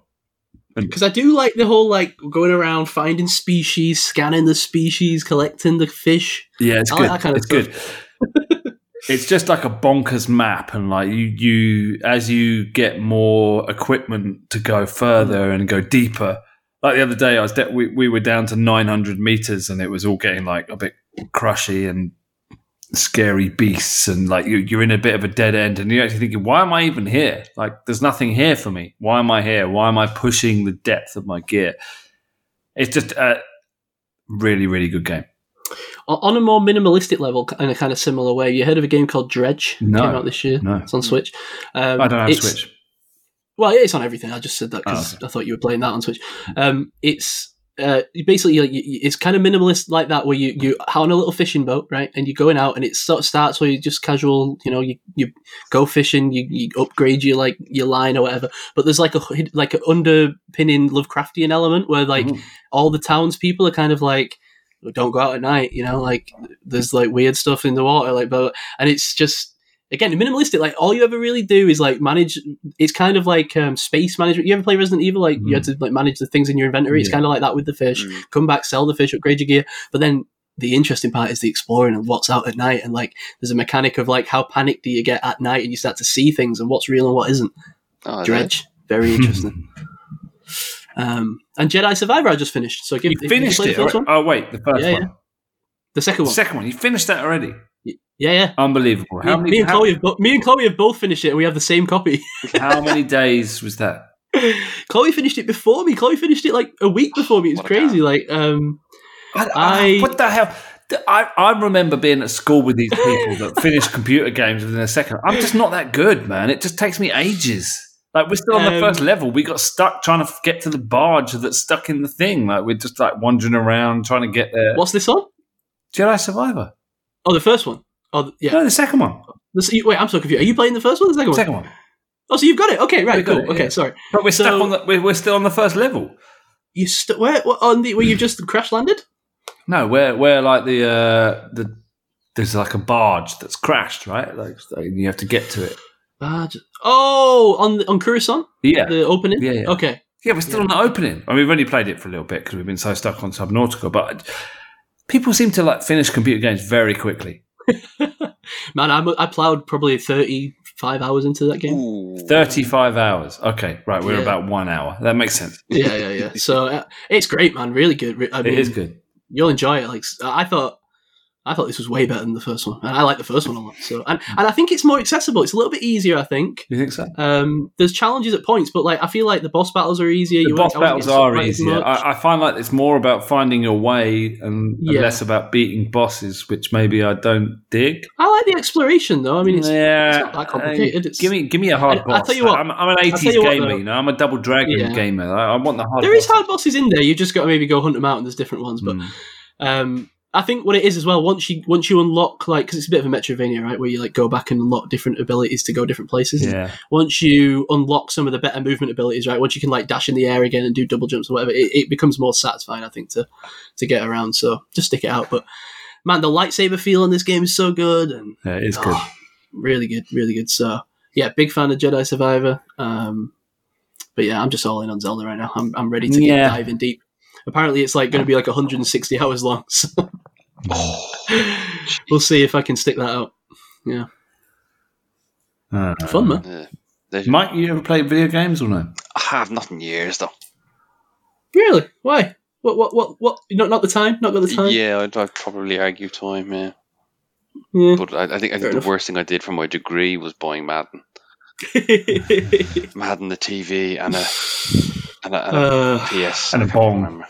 Because I do like the whole like going around finding species, scanning the species, collecting the fish. Yeah, it's I good. like that kind of it's good. it's just like a bonkers map, and like you, you as you get more equipment to go further and go deeper. Like the other day, I was de- we we were down to nine hundred meters, and it was all getting like a bit crushy and scary beasts, and like you, you're in a bit of a dead end, and you're actually thinking, why am I even here? Like, there's nothing here for me. Why am I here? Why am I pushing the depth of my gear? It's just a really, really good game. On a more minimalistic level, in a kind of similar way, you heard of a game called Dredge? No. Came out this year. No. It's on Switch. Um, I don't have Switch. Well, yeah, it's on everything. I just said that because Oh, I thought you were playing that on Switch. Um, it's uh, basically like, it's kind of minimalist like that, where you you on a little fishing boat, right, and you're going out, and it sort of starts where you just casual, you know, you, you go fishing, you, you upgrade your like your line or whatever. But there's like a like an underpinning Lovecraftian element where like Mhm. all the townspeople are kind of like. Don't go out at night, you know. Like there's like weird stuff in the water, like but and it's just again minimalistic. Like all you ever really do is like manage. It's kind of like um, space management. You ever play Resident Evil? Like you had to like manage the things in your inventory. It's Yeah. kind of like that with the fish. Mm. Come back, sell the fish, upgrade your gear. But then the interesting part is the exploring and what's out at night. And like there's a mechanic of like how panicked do you get at night, and you start to see things and what's real and what isn't. Oh, is it? Dredge, very interesting. um, and Jedi Survivor I just finished. So give You did you finished play it. the first already? one? Oh wait, the first Yeah, one. yeah. The second one The second one. You finished that already. Yeah, yeah. Unbelievable. Me, many, me and how, Chloe have bo- me and Chloe have both finished it, and we have the same copy. how many days was that? Chloe finished it before me. Chloe finished it like a week before me. It's What crazy. Like, um, I, I- what the hell? I, I remember being at school with these people that finish computer games within a second. I'm just not that good, man. It just takes me ages. Like we're still on the Um, first level. We got stuck trying to get to the barge that's stuck in the thing. Like we're just like wandering around trying to get there. what's this on? Jedi Survivor. Oh, the first one. Oh, yeah. No, the second one. The- wait, I'm so confused. Are you playing the first one or the second one? Second one. Oh, so you've got it. Okay, right, cool. it, okay, yeah. sorry. But we're So- stuck on the. We're, we're still on the first level. You st- where what, on the where you just crash landed? No, where where like the uh the there's like a barge that's crashed, right? Like you have to get to it. Barge. oh, on on Coruscant, Yeah, the opening. Yeah, yeah. Okay. yeah. We're still on the opening. I mean, we've only played it for a little bit because we've been so stuck on Subnautica. But people seem to like finish computer games very quickly. Man, I, I plowed probably thirty five hours into that game. Ooh. Thirty-five hours. Okay, right. We're Yeah. about one hour. That makes sense. Yeah, yeah, yeah. So uh, it's great, man. Really good. I mean, it is good. You'll enjoy it. Like I thought. I thought this was way better than the first one, and I like the first one a lot. So, and, and I think it's more accessible. It's a little bit easier. I think. You think so? Um, there's challenges at points, but like I feel like the boss battles are easier. The You boss I battles are stuck quite as easier. I, I find like it's more about finding your way and, and Yeah. less about beating bosses, which maybe I don't dig. I like the exploration though. I mean, it's, yeah, it's not that complicated. It's, give me give me a hard I- I'll tell you what. I'm, I'm an 80s you what, gamer. though. you know, I'm a double dragon Yeah. gamer. I, I want the hard. there is bosses. hard bosses in there. You just got to maybe go hunt them out, and there's different ones. But Mm. um, I think what it is as well. Once you once you unlock like because it's a bit of a Metroidvania, right, where you like go back and unlock different abilities to go different places. Yeah, Once you unlock some of the better movement abilities, right, once you can like dash in the air again and do double jumps or whatever, it, it becomes more satisfying. I think to to get around. So just stick it out. But man, the lightsaber feel in this game is so good and yeah, it's good. Oh, really good, really good. So yeah, big fan of Jedi Survivor. Um, but yeah, I'm just all in on Zelda right now. I'm I'm ready to Yeah. get diving deep. Apparently, it's like going to be like 160 hours long. So we'll see if I can stick that out. Uh, Fun man. Yeah. There's- Mike, you ever played video games or no? I have not in years though. Really? Why? What? What? What? What? Not not the time. Not got the time. Yeah, I'd, I'd probably argue time. Yeah, Yeah. but I, I think I Fair think enough. the worst thing I did for my degree was buying Madden, Madden the TV, and a and a, and a uh, PS And a I can't bong. remember.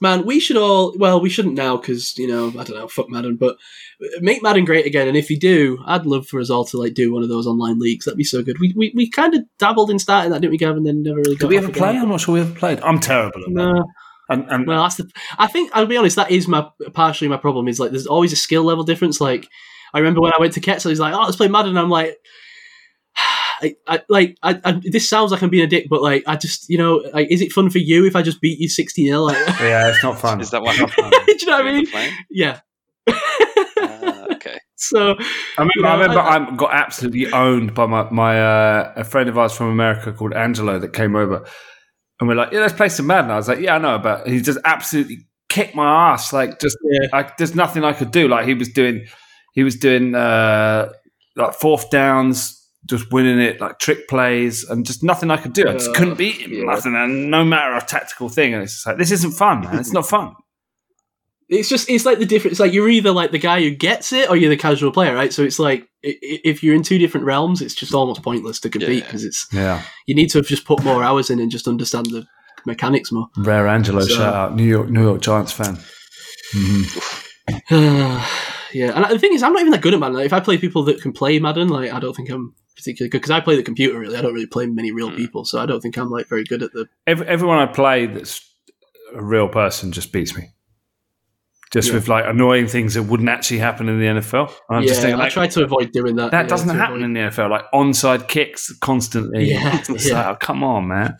Man, we should all. Well, we shouldn't now because you know I don't know. Fuck Madden, but uh, make Madden great again. And if you do, I'd love for us all to like do one of those online leagues. That'd be so good. We we, we kind of dabbled in starting that, didn't we, Gavin? Then never really. Did got we ever again. play? I'm not sure we ever played. I'm terrible at that. No. And, and Well, that's the. I think I'll be honest. That is my partially my problem. Is like there's always a skill level difference. Like I remember when I went to Ketzel, he's like, "Oh, let's play Madden." And I'm like, I, I like I, I, this sounds like I'm being a dick, but like I just you know, like, is it fun for you if I just beat you sixty 0 Like, yeah, it's not fun. Is that what happened? do you know what I mean? Playing? Yeah. Ah, okay. so I remember, You know, I remember I- I, got absolutely owned by my, my uh, a friend of ours from America called Angelo that came over, and we're like, yeah, let's play some Madden. I was like, yeah, I know, but he just absolutely kicked my ass. Like, just Yeah. like, there's nothing I could do. Like, he was doing, he was doing uh, like fourth downs, just winning it, like trick plays, and just nothing I could do. I just Uh, couldn't beat him. yeah. Nothing, and no matter a tactical thing. And it's just like, this isn't fun, man. It's not fun. it's just it's like the difference. Like you're either like the guy who gets it or you're the casual player, right? So it's like i- i- if you're in two different realms, it's just almost pointless to compete Yeah. because it's Yeah. you need to have just put more hours in and just understand the mechanics more. Rare Angelo So- shout out, New York, New York Giants fan. yeah, and the thing is, I'm not even that good at Madden. Like, if I play people that can play Madden, like I don't think I'm particularly good because I play the computer. Really, I don't really play many real hmm. people, so I don't think I'm like very good at the. Every, everyone I play that's a real person just beats me. Just Yeah. with like annoying things that wouldn't actually happen in the NFL. I'm just yeah, thinking, I try to avoid doing that. that yeah, doesn't happen avoid- in the NFL. Like onside kicks constantly. Yeah, yeah. like, oh, come on, man.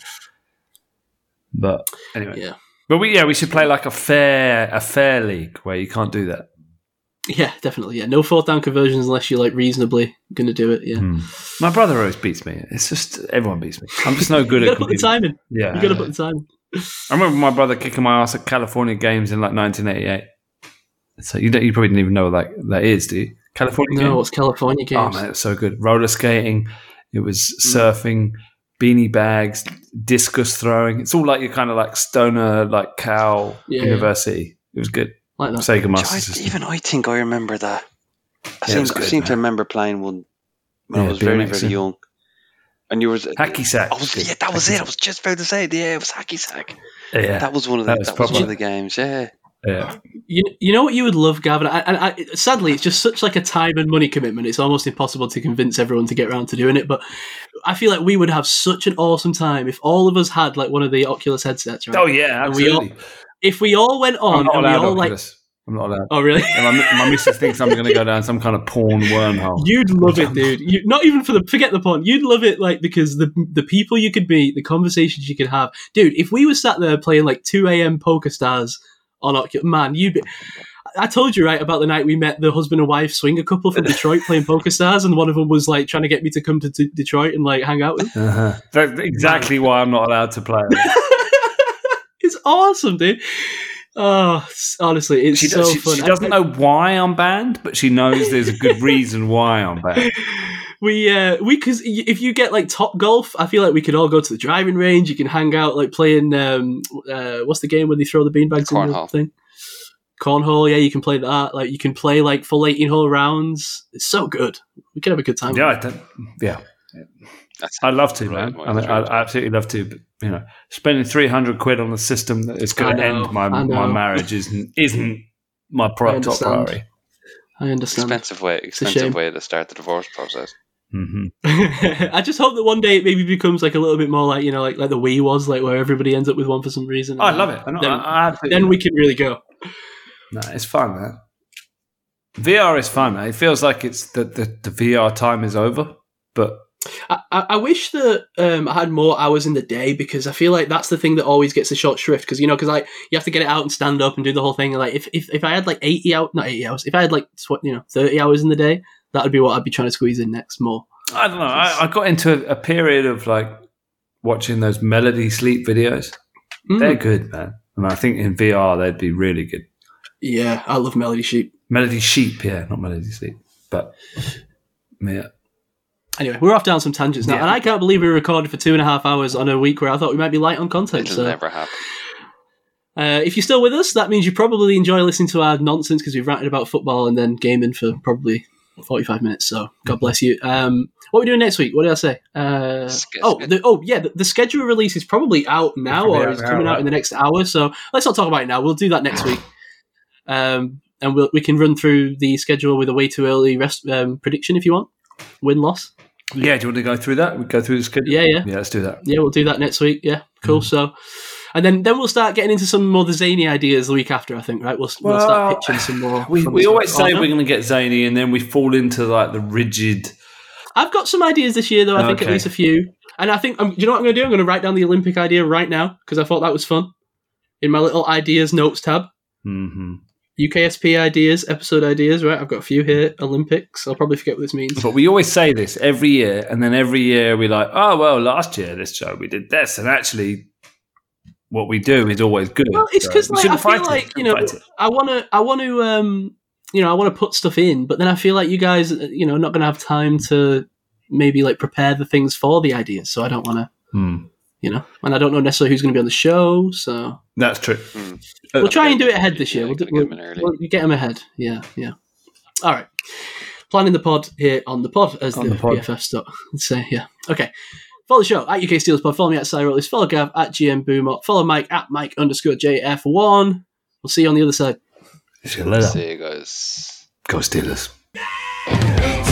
But anyway, Yeah. but we yeah we should play like a fair a fair league where you can't do that. Yeah, definitely. Yeah, no fourth down conversions unless you're like reasonably going to do it. Yeah, Hmm. My brother always beats me. It's just everyone beats me. I'm just no good you at put the competing. time in. Yeah, You got to put the time. I remember my brother kicking my ass at California Games in like 1988. So you don't, you probably didn't even know what that that is, do you? California No, Games. what's California games? Oh man, it's so good. Roller skating. It was Mm. surfing, beanie bags, discus throwing. It's all like your kind of like stoner, like cow Yeah. university. It was good. Like that. Sega I, System. even I think I remember that. I Yeah, seem, was I seem to remember playing one when Yeah, I was very, BMX, very yeah. young. And you was Hacky sack. I was, yeah, that was it. I was just about to say it. Yeah, it was hacky sack. Yeah, That was one of the, That that was was, one of the games. Yeah, yeah. You, you know what you would love, Gavin? I, I, I, sadly, it's just such like a time and money commitment. It's almost impossible to convince everyone to get around to doing it. But I feel like we would have such an awesome time if all of us had like one of the Oculus headsets. Right? Oh yeah, And we all- absolutely. If we all went on and we all like, Oculus. I'm not allowed. oh really? And my, my missus thinks I'm going to go down some kind of porn wormhole. You'd love it, dude. You, not even for the forget the point. You'd love it, like because the the people you could meet, the conversations you could have, dude. If we were sat there playing like two a.m. Poker Stars on Oculus, man, you'd be. I told you right about the night we met the husband and wife swinger couple from Detroit playing Poker Stars, and one of them was like trying to get me to come to, to Detroit and like hang out with. Uh-huh. That's exactly why I'm not allowed to play. it's awesome, dude. Oh, honestly, it's She, so does, she, fun. she doesn't know why I'm banned, but she knows there's a good reason why I'm banned. We uh we because if you get like top golf, I feel like we could all go to the driving range. You can hang out like playing um uh what's the game where they throw the beanbags in the Cornhole. thing? Cornhole, yeah, you can play that. Like you can play like full eighteen hole rounds. It's so good. We could have a good time. Yeah, yeah. That's I'd love to, Right, man. I, mean, right. I absolutely love to, but you know, spending three hundred quid on a system that is going to end my my marriage isn't isn't my pri- top priority. I understand. expensive way, expensive way to start the divorce process. hmm I just hope that one day it maybe becomes like a little bit more like you know like like the Wii was like where everybody ends up with one for some reason. Oh, I love it. I, Then, I, I then we can really go. No, it's fun, man. VR is fun. Man. It feels like it's the, the, the VR time is over, but I, I wish that um, I had more hours in the day because I feel like that's the thing that always gets a short shrift because you know because like you have to get it out and stand up and do the whole thing. And, Like if, if, if I had like eighty out, not eighty hours, if I had like tw- you know thirty hours in the day, that would be what I'd be trying to squeeze in next more. I don't know. I, I got into a, a period of like watching those melody sleep videos. Mm. They're good, man. And I think in VR they'd be really good. Yeah, I love Melody Sheep. Melody sheep, yeah, not melody sleep, but yeah. Anyway, we're off down some tangents now, Yeah. and I can't believe we recorded for two and a half hours on a week where I thought we might be light on content. It'll So never happen. Uh, if you're still with us, that means you probably enjoy listening to our nonsense because we've ranted about football and then gaming for probably 45 minutes. So God bless you. Um, what are we doing next week? What did I say? Uh, oh, the, oh yeah, the, the schedule release is probably out now probably or out is now, coming out in the next hour. So let's not talk about it now. We'll do that next week. Um, and we'll, we can run through the schedule with a way too early rest um, prediction if you want. Win loss. Yeah, do you want to go through that? We go through the schedule. Yeah, yeah. yeah. Let's do that. Yeah, we'll do that next week. Yeah, cool. Mm. So, and then then we'll start getting into some more the zany ideas the week after. I think, right? We'll, we'll Well, start pitching some more. We, we always say Oh, we're going to get zany, and then we fall into like the rigid. I've got some ideas this year, though. I think at least a few. And I think, um, you know what I'm going to do? I'm going to write down the Olympic idea right now because I thought that was fun in my little ideas notes tab. hmm UKSP ideas, episode ideas, right? I've got a few here. Olympics. I'll probably forget what this means. But we always say this every year, and then every year we're like, "Oh well, last year this show we did this," and actually, what we do is always good. Well, it's because we like, I feel fight it. like you know. I want to I want to um you know I want to put stuff in, but then I feel like you guys uh, you know not going to have time to maybe like prepare the things for the ideas, so I don't want to Hmm. you know, and I don't know necessarily who's going to be on the show, so That's true. Hmm. We'll try and do it ahead this year. Yeah, We'll, do, gotta get we'll, 'em in early. we'll get them ahead. Yeah, yeah. All right. Planning the pod here on the pod, as On the, the pod. PFF stuff say. Yeah. Okay. Follow the show at UK Steelers Pod. Follow me at Cyrus. Follow Gav at GM Boomer. Follow Mike at Mike underscore JF1. We'll see you on the other side. See you later. See you guys. Go Steelers. Team